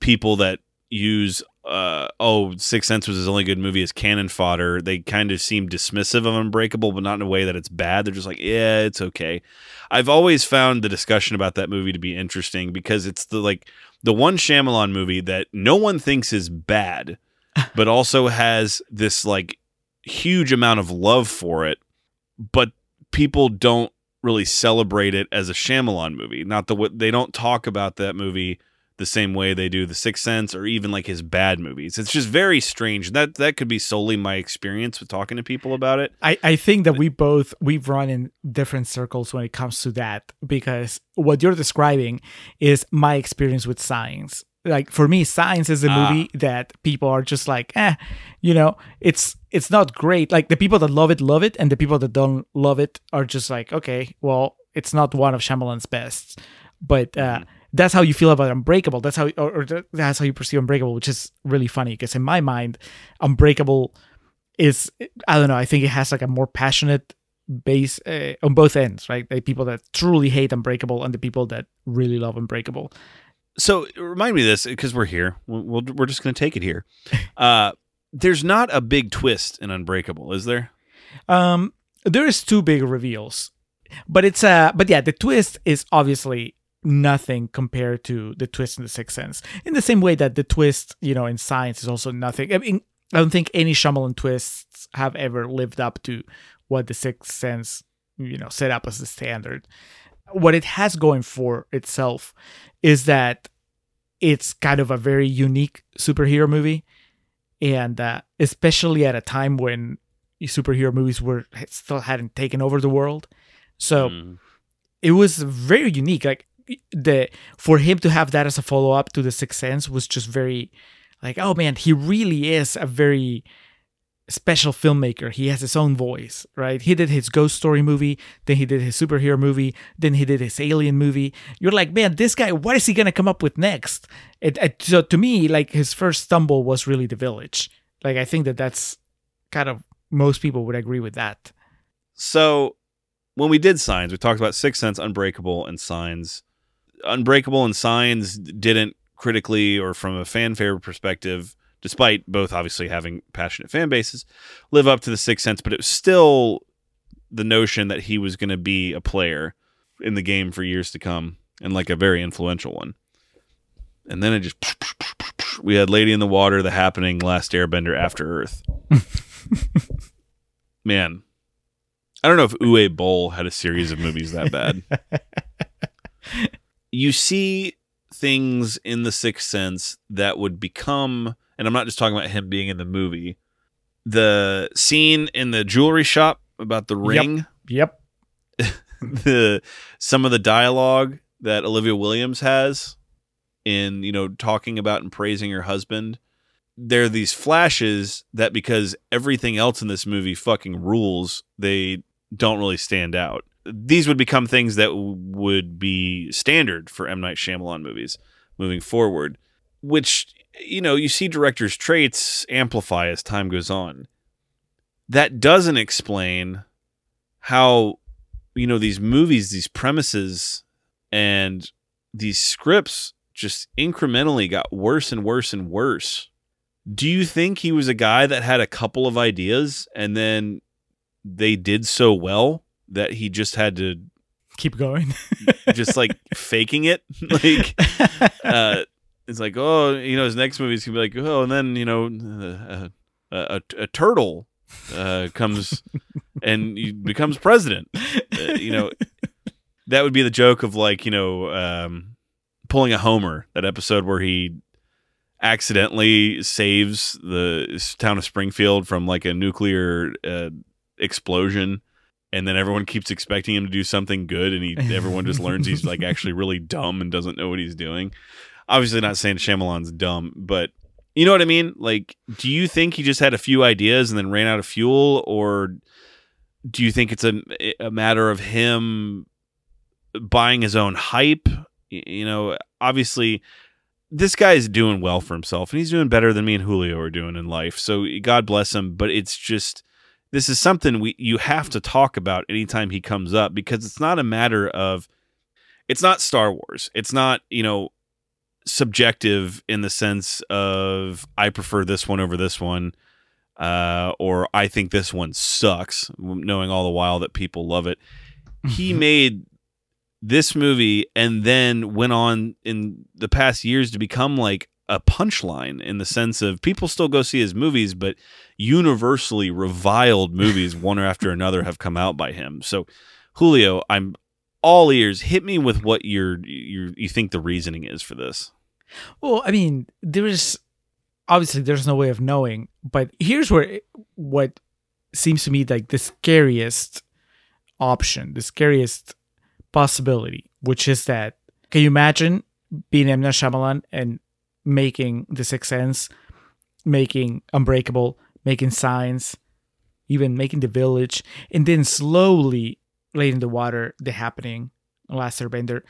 people that use uh, oh, Sixth Sense was his only good movie as cannon fodder. They kind of seem dismissive of Unbreakable, but not in a way that it's bad. They're just like, yeah, it's okay. I've always found the discussion about that movie to be interesting because it's the like the one Shyamalan movie that no one thinks is bad, but also has this like huge amount of love for it, but people don't really celebrate it as a Shyamalan movie. Not the they don't talk about that movie the same way they do The Sixth Sense or even like his bad movies. It's just very strange. That that could be solely my experience with talking to people about it. I, I think that we both we've run in different circles when it comes to that because what you're describing is my experience with Signs. Like for me, Signs is a Ah. movie that people are just like, eh, you know, it's it's not great. Like the people that love it love it, and the people that don't love it are just like, okay, well, it's not one of Shyamalan's best. But uh, that's how you feel about Unbreakable. That's how, or, or that's how you perceive Unbreakable, which is really funny because in my mind, Unbreakable is I don't know. I think it has like a more passionate base uh, on both ends, right? The people that truly hate Unbreakable and the people that really love Unbreakable. So remind me of this because we're here. We'll, we'll, we're just going to take it here. Uh, there's not a big twist in Unbreakable, is there? Um, there is two big reveals, but it's uh, but yeah, the twist is obviously nothing compared to the twist in the Sixth Sense. In the same way that the twist, you know, in Signs is also nothing. I mean, I don't think any Shyamalan twists have ever lived up to what the Sixth Sense, you know, set up as the standard. What it has going for itself is that it's kind of a very unique superhero movie, and uh, especially at a time when superhero movies were still hadn't taken over the world, so Mm. it was very unique. Like the for him to have that as a follow up to the Sixth Sense was just very like oh man, he really is a very special filmmaker. He has his own voice, right? He did his ghost story movie, then he did his superhero movie, then he did his alien movie. You're like, man, this guy, what is he gonna come up with next? It, it so to me, like his first stumble was really The Village. Like I think that that's kind of most people would agree with that. So when we did Signs, we talked about six Sense, Unbreakable, and Signs. Unbreakable and Signs didn't critically or from a fanfare perspective, despite both obviously having passionate fan bases, live up to the Sixth Sense. But it was still the notion that he was going to be a player in the game for years to come, and like a very influential one. And then it just we had Lady in the Water, The Happening, Last Airbender, After Earth. Man, I don't know if Uwe Boll had a series of movies that bad. you see things in The Sixth Sense that would become, and I'm not just talking about him being in the movie, the scene in the jewelry shop about the ring, Yep. the some of the dialogue that Olivia Williams has in, you know, talking about and praising her husband. There are these flashes that because everything else in this movie fucking rules, they don't really stand out. These would become things that would be standard for M Night Shyamalan movies moving forward, which you know you see directors' traits amplify as time goes on. That doesn't explain how you know these movies, these premises, and these scripts just incrementally got worse and worse and worse. Do you think he was a guy that had a couple of ideas and then they did so well that he just had to Keep going. just like faking it? like uh it's like, oh, you know, his next movie's gonna be like, oh, and then you know, uh, a, a, a turtle uh, comes and he becomes president. Uh, you know, that would be the joke of like, you know, um, pulling a Homer. That episode where he accidentally saves the town of Springfield from like a nuclear uh, explosion. And then everyone keeps expecting him to do something good, and he everyone just learns he's like actually really dumb and doesn't know what he's doing obviously not saying Shyamalan's dumb, but you know what I mean? Like, do you think he just had a few ideas and then ran out of fuel, or do you think it's a, a matter of him buying his own hype? You know, obviously, this guy is doing well for himself, and he's doing better than me and Julio are doing in life. So God bless him. But it's just this is something we you have to talk about anytime he comes up because it's not a matter of it's not Star Wars. It's not you know subjective in the sense of I prefer this one over this one, uh, or I think this one sucks, knowing all the while that people love it. He made this movie and then went on in the past years to become like a punchline in the sense of people still go see his movies, but universally reviled movies one after another have come out by him. So, Julio, I'm all ears. Hit me with what you're, you you think the reasoning is for this. Well, I mean, there is obviously there's no way of knowing, but here's where what seems to me like the scariest option, the scariest possibility, which is that can you imagine being. Night Shyamalan and making The Sixth Sense, making Unbreakable, making Signs, even making The Village, and then slowly Lady in the Water, The Happening, Last Airbender,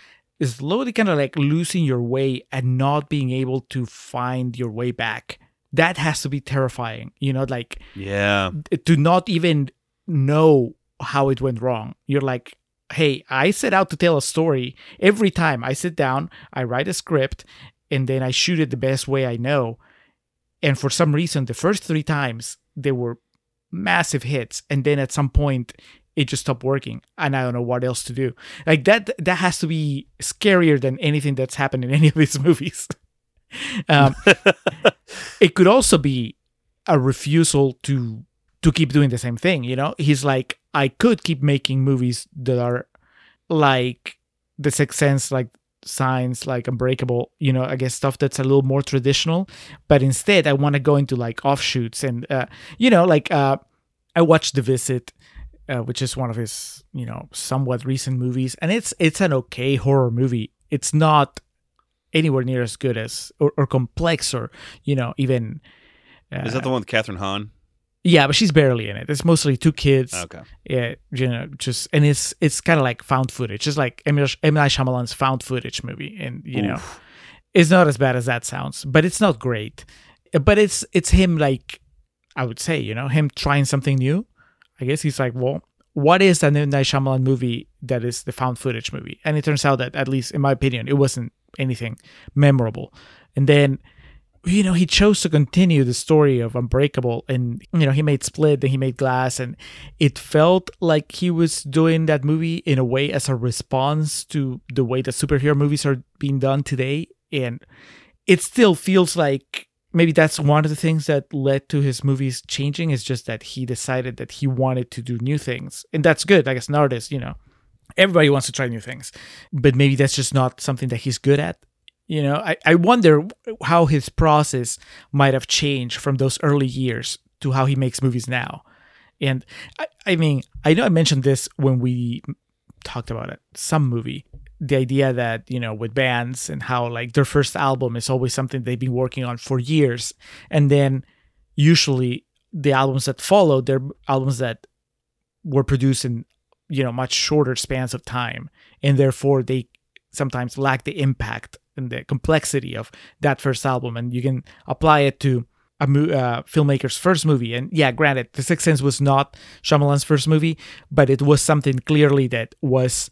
slowly kind of like losing your way and not being able to find your way back. That has to be terrifying, you know, like Yeah. to not even know how it went wrong. You're like, hey, I set out to tell a story. Every time I sit down, I write a script, and then I shoot it the best way I know. And for some reason, the first three times they were massive hits, and then at some point it just stopped working, and I don't know what else to do. Like that, that has to be scarier than anything that's happened in any of these movies. um, it could also be a refusal to to keep doing the same thing. You know, he's like, I could keep making movies that are like The Sixth Sense, like Signs, like Unbreakable. You know, I guess stuff that's a little more traditional. But instead, I want to go into like offshoots and uh, you know, like uh, I watched The Visit. Uh, which is one of his, you know, somewhat recent movies, and it's it's an okay horror movie. It's not anywhere near as good as or, or complex or you know even Is that the one with Kathryn Hahn? Yeah, but she's barely in it. It's mostly two kids. Okay. Yeah, you know, just and it's it's kind of like found footage. It's like M. Night Shyamalan's found footage movie, and you know, it's not as bad as that sounds, but it's not great. But it's it's him like I would say, you know, him trying something new. I guess he's like, well, what is an M. Night Shyamalan movie that is the found footage movie? And it turns out that, at least in my opinion, it wasn't anything memorable. And then you know, he chose to continue the story of Unbreakable and, you know, he made Split, then he made Glass, and it felt like he was doing that movie in a way as a response to the way that superhero movies are being done today. And it still feels like maybe that's one of the things that led to his movies changing is just that he decided that he wanted to do new things. And that's good. Like as an artist, you know, everybody wants to try new things, but maybe that's just not something that he's good at. You know, I, I wonder how his process might have changed from those early years to how he makes movies now. And I, I mean, I know I mentioned this when we talked about it, some movie. The idea that, you know, with bands and how like their first album is always something they've been working on for years. And then usually the albums that follow, they're albums that were produced in, you know, much shorter spans of time. And therefore they sometimes lack the impact and the complexity of that first album. And you can apply it to a mo- uh, filmmaker's first movie. And yeah, granted, The Sixth Sense was not Shyamalan's first movie, but it was something clearly that was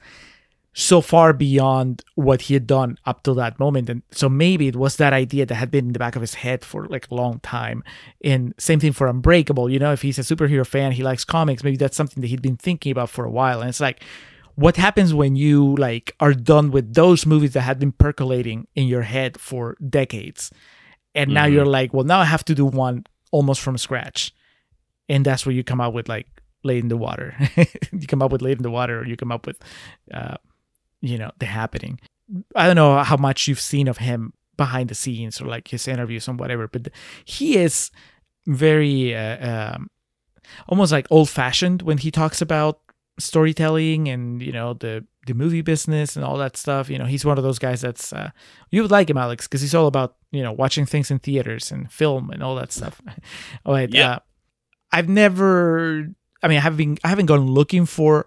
so far beyond what he had done up till that moment. And so maybe it was that idea that had been in the back of his head for like a long time. And same thing for Unbreakable. You know, if he's a superhero fan, he likes comics, maybe that's something that he'd been thinking about for a while. And it's like, what happens when you like are done with those movies that had been percolating in your head for decades? And now you're like well now i have to do one almost from scratch. And that's where you come out with like Lady in the Water. You come up with Lady in the Water or you come up with uh you know the happening. I don't know how much you've seen of him behind the scenes or like his interviews and whatever but he is very uh, um, almost like old fashioned when he talks about storytelling and you know the the movie business and all that stuff. You know he's one of those guys that's uh, you would like him alex because he's all about you know watching things in theaters and film and all that stuff. But Yeah. uh, i've never i mean i haven't i haven't gone looking for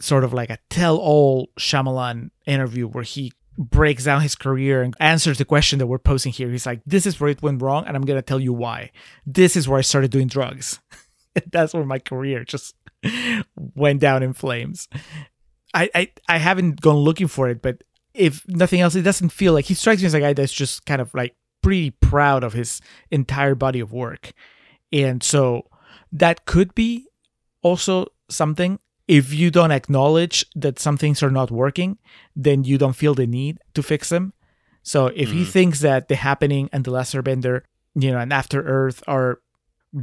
sort of like a tell-all Shyamalan interview where he breaks down his career and answers the question that we're posing here. He's like this is where it went wrong and i'm gonna tell you why. This is where i started doing drugs. That's where my career just went down in flames. I, I I haven't gone looking for it, but if nothing else, it doesn't feel like he strikes me as a guy that's just kind of like pretty proud of his entire body of work. And so that could be also something. If you don't acknowledge that some things are not working, then you don't feel the need to fix them. So if he mm-hmm. thinks that The Happening and The Last Airbender, you know, and After Earth are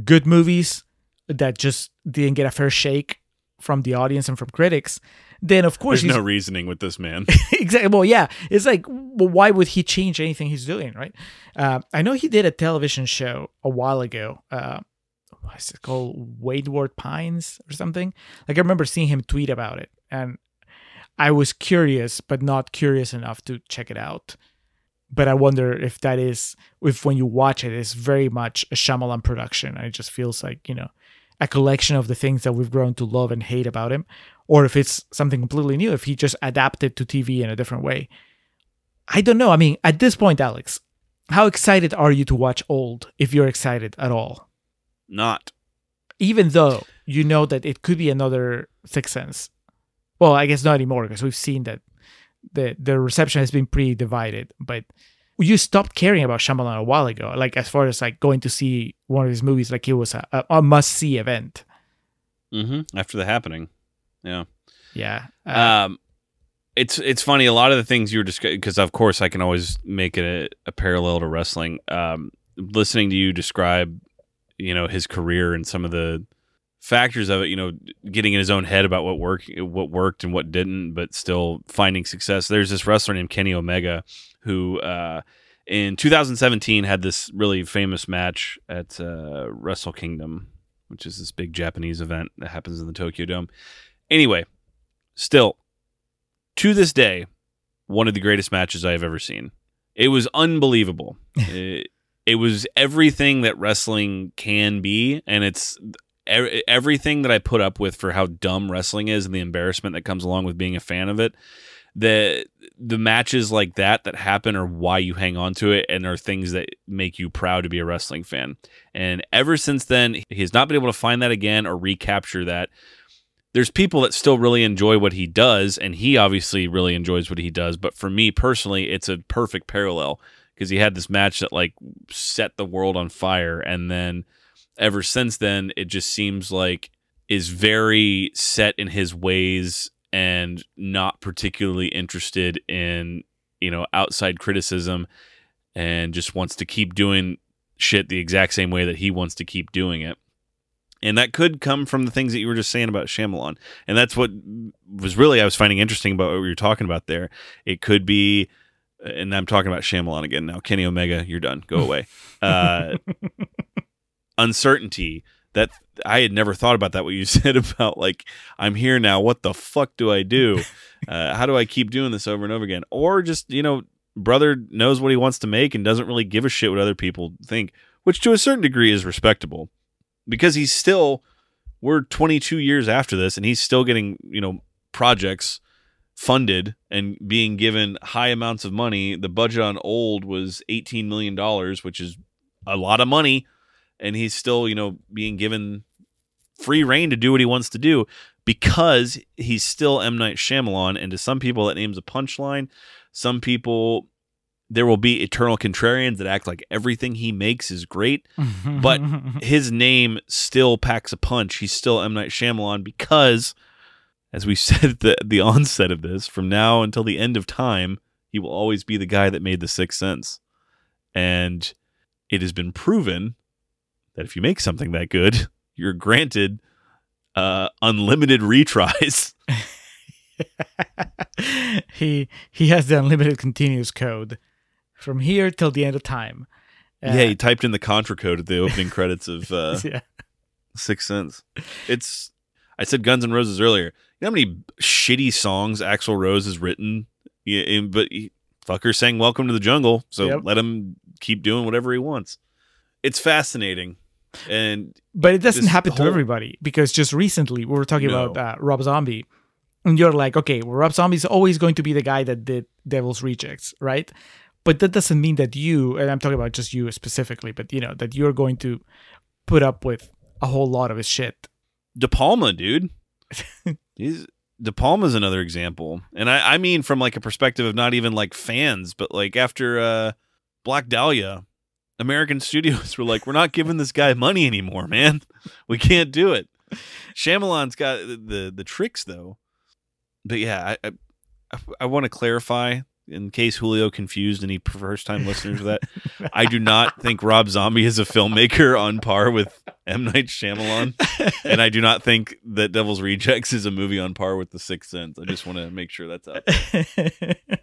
good movies that just didn't get a fair shake from the audience and from critics, then of course There's no reasoning with this man. exactly. Well, yeah, it's like, well, why would he change anything he's doing, right? Uh, I know he did a television show a while ago. Uh, what's it called? Wayward Pines or something. Like I remember seeing him tweet about it, and I was curious, but not curious enough to check it out. But I wonder if that is, if when you watch it, it's very much a Shyamalan production, and it just feels like you know a collection of the things that we've grown to love and hate about him, or if it's something completely new, if he just adapted to TV in a different way. I don't know. I mean, at this point, Alex, how excited are you to watch Old if you're excited at all? Not. Even though you know that it could be another Sixth Sense. Well, I guess not anymore because we've seen that the the reception has been pretty divided. But you stopped caring about Shyamalan a while ago, like as far as like going to see one of his movies, like it was a, a, must see event. Mm-hmm. After the happening. Yeah. Yeah. Uh, Um, it's it's funny. A lot of the things you were discussing, because of course I can always make it a, a parallel to wrestling. Um, listening to you describe, you know, his career and some of the factors of it. You know, getting in his own head about what worked, what worked, and what didn't, but still finding success. There's this wrestler named Kenny Omega who. Uh, in 2017, had this really famous match at uh, Wrestle Kingdom, which is this big Japanese event that happens in the Tokyo Dome. Anyway, still to this day, one of the greatest matches I have ever seen. It was unbelievable. it, it was everything that wrestling can be, and it's everything that I put up with for how dumb wrestling is and the embarrassment that comes along with being a fan of it. The the matches like that that happen are why you hang on to it and are things that make you proud to be a wrestling fan. And ever since then, he has not been able to find that again or recapture that there's people that still really enjoy what he does, and he obviously really enjoys what he does. But for me personally, it's a perfect parallel because he had this match that like set the world on fire, and then ever since then, it just seems like is very set in his ways and not particularly interested in you know outside criticism, and just wants to keep doing shit the exact same way that he wants to keep doing it. And that could come from the things that you were just saying about Shyamalan. And that's what was really I was finding interesting about what we were talking about there. It could be, and I'm talking about Shyamalan again now. Kenny Omega, you're done. Go away. Uh, uncertainty that I had never thought about that. What you said about like I'm here now. What the fuck do I do? Uh, how do I keep doing this over and over again? Or just you know, brother knows what he wants to make and doesn't really give a shit what other people think, which to a certain degree is respectable because he's still we're 22 years after this and he's still getting you know projects funded and being given high amounts of money the budget on old was 18 million dollars which is a lot of money and he's still you know being given free reign to do what he wants to do because he's still M. Night Shyamalan. And to some people that name's a punchline. Some people there will be eternal contrarians that act like everything he makes is great but his name still packs a punch. He's still M. Night Shyamalan because, as we said at the the onset of this, from now until the end of time, he will always be the guy that made the Sixth Sense, and it has been proven that if you make something that good, you're granted uh, unlimited retries. he he has the unlimited continuous code from here till the end of time. Uh, yeah, he typed in the contra code at the opening credits of uh, yeah. Sixth Sense. It's I said Guns N' Roses earlier. You know how many shitty songs Axl Rose has written? Yeah, but he, fucker sang "Welcome to the Jungle," so Yep. let him keep doing whatever he wants. It's fascinating, and But it doesn't happen to everybody because just recently we were talking No. about uh, Rob Zombie, and you're like, okay, well, Rob Zombie is always going to be the guy that did Devil's Rejects, right? But that doesn't mean that you, and I'm talking about just you specifically, but you know that you're going to put up with a whole lot of his shit. De Palma, dude, he's De Palma's another example, and I, I mean from like a perspective of not even like fans, but like after uh, Black Dahlia, American studios were like, we're not giving this guy money anymore, man. We can't do it. Shyamalan's got the the tricks though, but yeah, I I, I want to clarify in case Julio confused any first time listeners of that. I do not think Rob Zombie is a filmmaker on par with M Night Shyamalan, and I do not think that Devil's Rejects is a movie on par with The Sixth Sense. I just want to make sure that's out. There.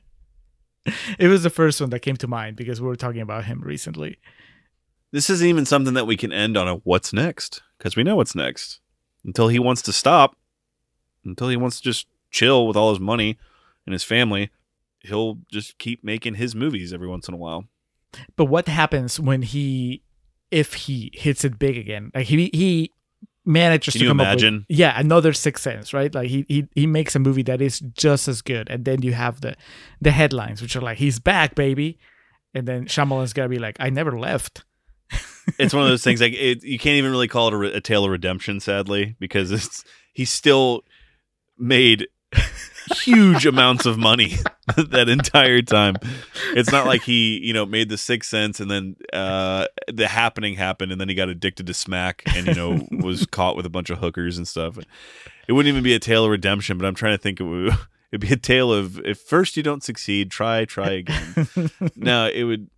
it was the first one that came to mind because we were talking about him recently. This isn't even something that we can end on a what's next because we know what's next until he wants to stop, until he wants to just chill with all his money and his family. He'll just keep making his movies every once in a while. But what happens when he, if he hits it big again? Like he he manages Can to you come imagine? up with yeah another Sixth Sense, right? Like he he he makes a movie that is just as good, and then you have the the headlines which are like he's back, baby, and then Shyamalan's gonna be like I never left. it's one of those things like it, you can't even really call it a, a tale of redemption sadly because it's he still made huge amounts of money that entire time. It's not like he you know made the sixth sense and then uh the happening happened and then he got addicted to smack and you know was caught with a bunch of hookers and stuff. It wouldn't even be a tale of redemption but i'm trying to think it would it'd be a tale of if first you don't succeed try try again. No it would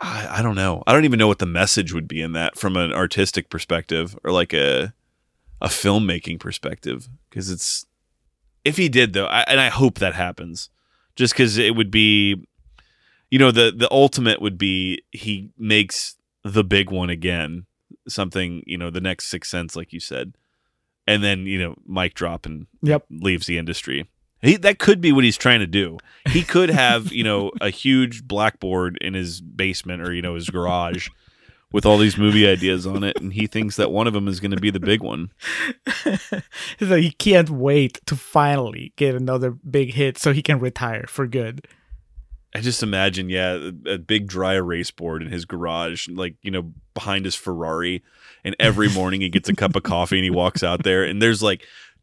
I, I don't know. I don't even know what the message would be in that from an artistic perspective or like a a filmmaking perspective because it's if he did though, I, and I hope that happens, just because it would be, you know, the the ultimate would be he makes the big one again, something you know, the next Sixth Sense, like you said, and then you know, mic drop and Yep. leaves the industry. He, that could be what he's trying to do. He could have, you know, a huge blackboard in his basement or you know his garage with all these movie ideas on it, and he thinks that one of them is going to be the big one. so he can't wait to finally get another big hit so he can retire for good. I just imagine, yeah, a, a big dry erase board in his garage, like you know, behind his Ferrari, and every morning he gets a cup of coffee and he walks out there, and there's like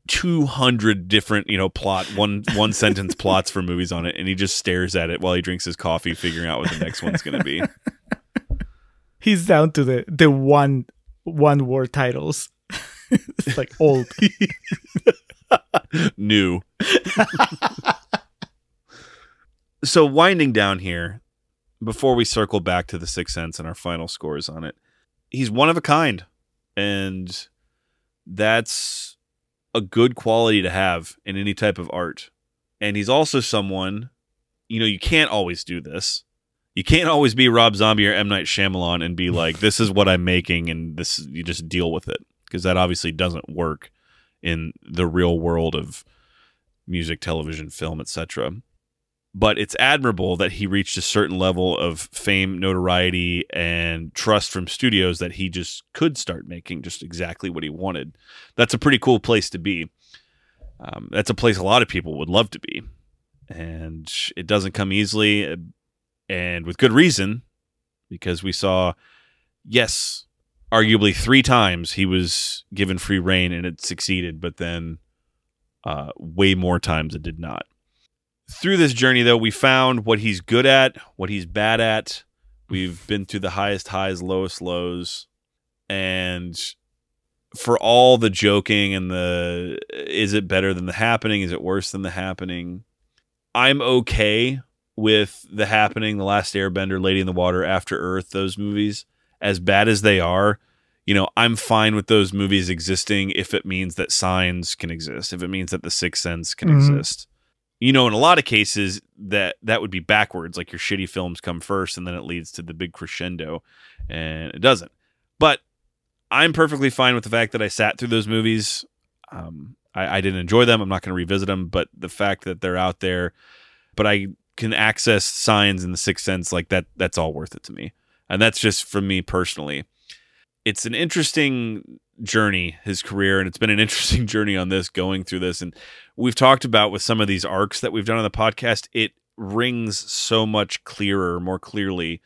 200 different you know plot one one sentence plots for movies on it and he just stares at it while he drinks his coffee figuring out what the next one's going to be He's down to the the one one word titles. it's like old. new so winding down here before we circle back to the sixth sense and our final scores on it he's one of a kind and that's a good quality to have in any type of art and he's also someone you know you can't always do this you can't always be rob zombie or m night Shyamalan and be like this is what i'm making and this you just deal with it because that obviously doesn't work in the real world of music, television, film, etc. But it's admirable that he reached a certain level of fame, notoriety, and trust from studios that he just could start making just exactly what he wanted. That's a pretty cool place to be. Um, that's a place a lot of people would love to be. And it doesn't come easily and with good reason because we saw, yes, arguably three times he was given free reign and it succeeded, but then uh, way more times it did not. Through this journey, though, we found what he's good at, what he's bad at. We've been through the highest highs, lowest lows, and for all the joking and the is it better than the happening? Is it worse than the happening? I'm okay with the happening, the last airbender, Lady in the Water, After Earth, those movies as bad as they are, you know, I'm fine with those movies existing if it means that signs can exist, if it means that the sixth sense can Mhm. exist. You know, in a lot of cases that that would be backwards, like your shitty films come first and then it leads to the big crescendo and it doesn't. But I'm perfectly fine with the fact that I sat through those movies. Um, I, I didn't enjoy them. I'm not going to revisit them, but the fact that they're out there, but I can access signs in the sixth sense like that, that's all worth it to me and that's just from me personally. It's an interesting journey, his career, and it's been an interesting journey on this going through this. And we've talked about with some of these arcs that we've done on the podcast, it rings so much clearer, more clearly,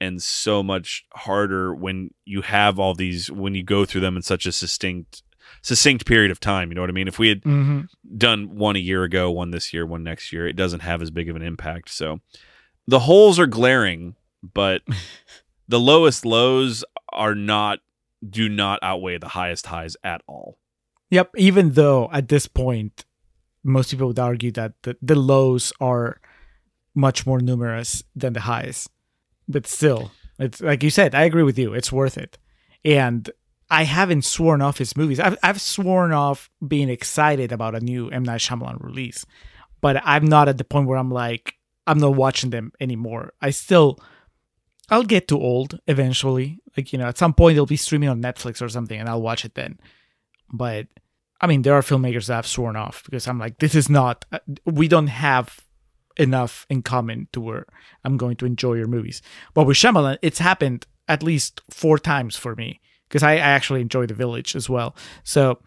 and so much harder when you have all these when you go through them in such a succinct succinct period of time. You know what I mean? If we had hmm done one a year ago, one this year, one next year, it doesn't have as big of an impact. So the holes are glaring, but the lowest lows are not do not outweigh the highest highs at all. Yep. Even though at this point, most people would argue that the, the lows are much more numerous than the highs, but still, it's like you said. I agree with you. It's worth it, and I haven't sworn off his movies. I've I've sworn off being excited about a new M Night Shyamalan release, but I'm not at the point where I'm like I'm not watching them anymore. I still. I'll get too old eventually. Like, you know, at some point it'll be streaming on Netflix or something and I'll watch it then. But I mean, there are filmmakers that I've sworn off because I'm like, this is not, uh, we don't have enough in common to where I'm going to enjoy your movies. But with Shyamalan, it's happened at least four times for me because I, I actually enjoy The Village as well. So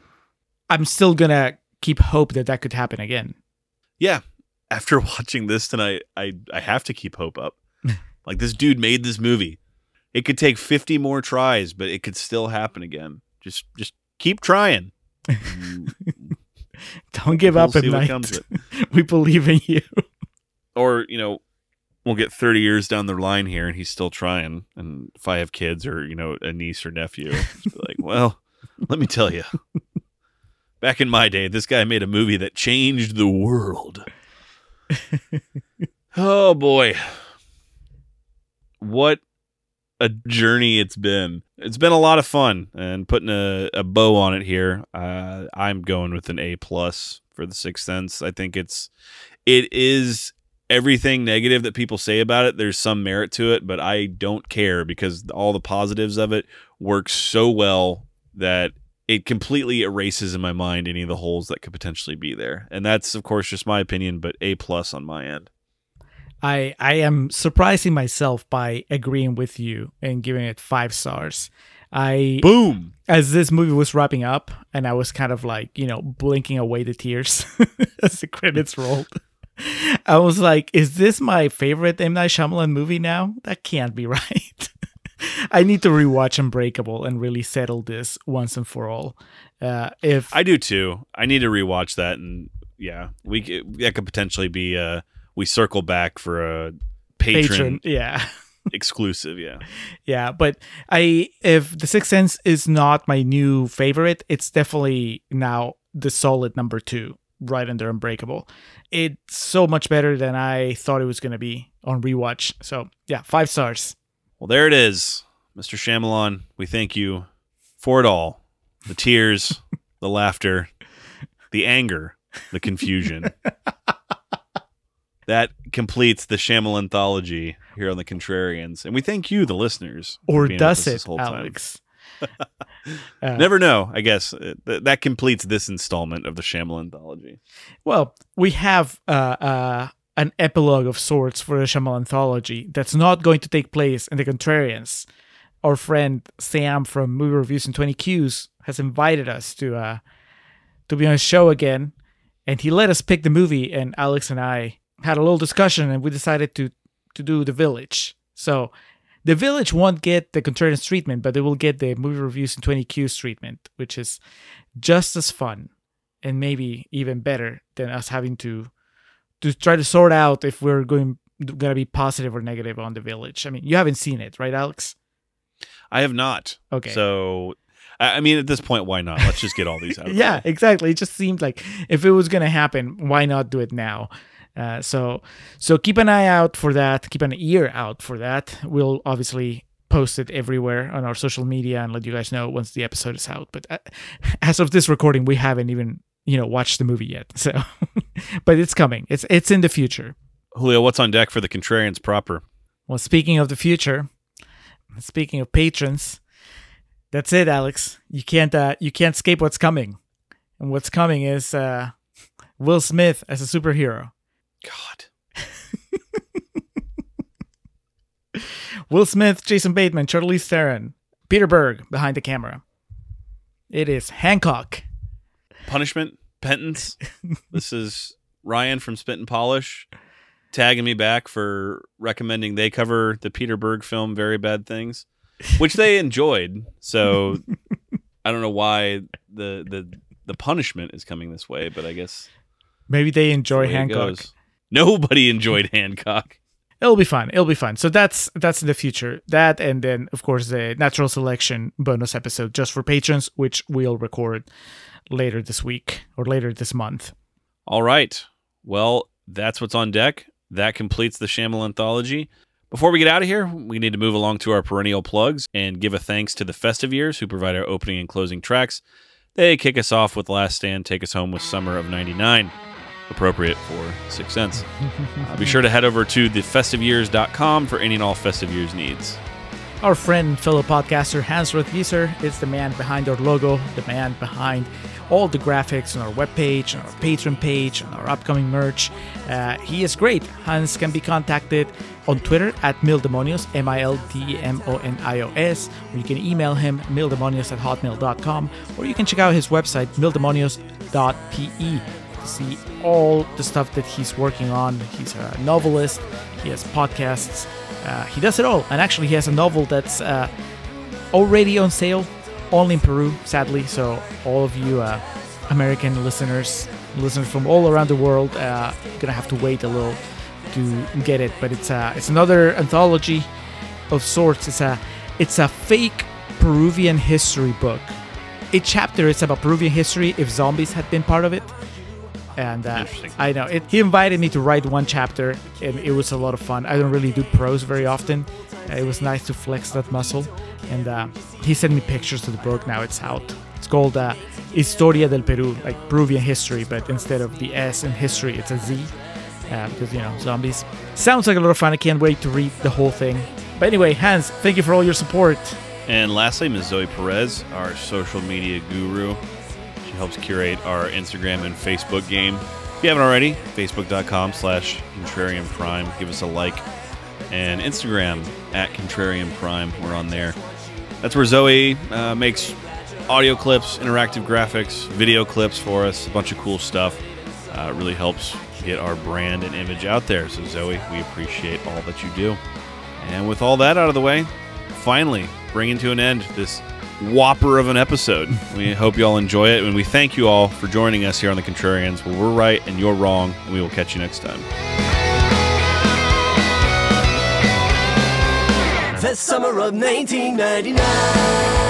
I'm still going to keep hope that that could happen again. Yeah. After watching this tonight, I I have to keep hope up. like this dude made this movie. It could take 50 more tries, but it could still happen again. Just just keep trying. Don't give We'll up at night. we believe in you. or you know we'll get 30 years down the line here and he's still trying. And if i have kids or you know a niece or nephew be like well let me tell you back in my day this guy made a movie that changed the world. Oh boy. What a journey it's been. It's been a lot of fun and putting a, a bow on it here uh, i'm going with an a plus for the sixth sense. I think it's it is everything negative that people say about it there's some merit to it but i don't care because all the positives of it work so well that it completely erases in my mind any of the holes that could potentially be there and that's of course just my opinion but a plus on my end I I am surprising myself by agreeing with you and giving it five stars. I boom as this movie was wrapping up and I was kind of like, you know, blinking away the tears as the credits rolled. I was like, is this my favorite M. Night Shyamalan movie now? That can't be right. I need to rewatch Unbreakable and really settle this once and for all. Uh, if i do too i need to rewatch that and yeah we that could potentially be uh we circle back for a patron, patron, yeah. exclusive yeah Yeah, but I if The Sixth Sense is not my new favorite, it's definitely now the solid number two, right under Unbreakable. It's so much better than I thought it was gonna be on rewatch. So yeah, five stars. Well, there it is, Mr. Shyamalan. We thank you for it all: the tears, the laughter, the anger, the confusion. that completes the Shyamalan anthology here on the Contrarians, and we thank you, the listeners, for Or does it, this whole time. Uh, Never know. I guess Uh, th- that completes this installment of the Shyamalan anthology. Well, we have uh, uh, an epilogue of sorts for the Shyamalan anthology that's not going to take place in the Contrarians. Our friend Sam from Movie Reviews and 20 Qs has invited us to uh, to be on his show again, and he let us pick the movie. And Alex and I had a little discussion, and we decided to to do The Village. So. The Village won't get the Contrarians treatment, but they will get the movie reviews in 20 Qs treatment, which is just as fun and maybe even better than us having to to try to sort out if we're going gonna be positive or negative on the village. I mean, you haven't seen it, right, Alex? I have not. Okay. So, I mean, at this point, why not? Let's just get all these out. Yeah, exactly. It just seemed like if it was gonna happen, why not do it now? Uh, so so keep an eye out for that. Keep an ear out for that. We'll obviously post it everywhere on our social media and let you guys know once the episode is out. But uh, as of this recording, we haven't even you know watched the movie yet. So, but it's coming. It's it's in the future. Julio, what's on deck for the Contrarians proper? Well, speaking of the future, speaking of patrons, that's it, Alex. You can't uh, you can't escape what's coming, and what's coming is uh, Will Smith as a superhero. God. Will Smith, Jason Bateman, Charlize Theron, Peter Berg behind the camera. It is Hancock. punishment, penance. this is Ryan from Spit and Polish tagging me back for recommending they cover the Peter Berg film Very Bad Things, which they enjoyed. So I don't know why the the the punishment is coming this way, but I guess Maybe they enjoy the Hancock. Nobody enjoyed Hancock. It'll be fun. It'll be fun. So that's that's in the future. That and then of course the natural selection bonus episode just for patrons, which we'll record later this week or later this month. All right. Well, that's what's on deck. That completes the Shyamalan anthology. Before we get out of here, we need to move along to our perennial plugs and give a thanks to the Festive Years who provide our opening and closing tracks. They kick us off with Last Stand, take us home with Summer of 99, appropriate for Sixth Sense. Uh, be sure to head over to thefestiveyears.com for any and all Festive Years needs. Our friend fellow podcaster Hans Rothgiesser is the man behind our logo, the man behind all the graphics on our webpage, on our Patreon page, on our upcoming merch. Uh, he is great. Hans can be contacted on Twitter at Mildemonios, M I L D E M O N I O S, or you can email him, mildemonios at hotmail.com, or you can check out his website, mildemonios.pe, to see all the stuff that he's working on. He's a novelist, he has podcasts, uh, he does it all. And actually, he has a novel that's uh, already on sale, only in Peru, sadly. So, all of you uh, American listeners, listeners from all around the world, uh, gonna have to wait a little to get it. But it's a, it's another anthology of sorts. It's a, it's a fake Peruvian history book. Each chapter is about Peruvian history if zombies had been part of it. And uh, I know it, he invited me to write one chapter, and it was a lot of fun. I don't really do prose very often. Uh, it was nice to flex that muscle, and uh, he sent me pictures of the book. Now it's out. It's called uh, Historia del Perú, like Peruvian history, but instead of the S in history, it's a Z uh, because you know zombies. Sounds like a lot of fun. I can't wait to read the whole thing. But anyway, Hans, thank you for all your support. And lastly, Ms. Zoe Perez, our social media guru. Helps curate our Instagram and Facebook game. If you haven't already, facebook.com slash contrarian prime. Give us a like. And Instagram at contrarian prime. We're on there. That's where Zoe uh, makes audio clips, interactive graphics, video clips for us, a bunch of cool stuff. Uh, really helps get our brand and image out there. So, Zoe, we appreciate all that you do. And with all that out of the way, finally bringing to an end this whopper of an episode. we hope you all enjoy it, and we thank you all for joining us here on the Contrarians, where we're right and you're wrong, and we will catch you next time. The summer of 1999.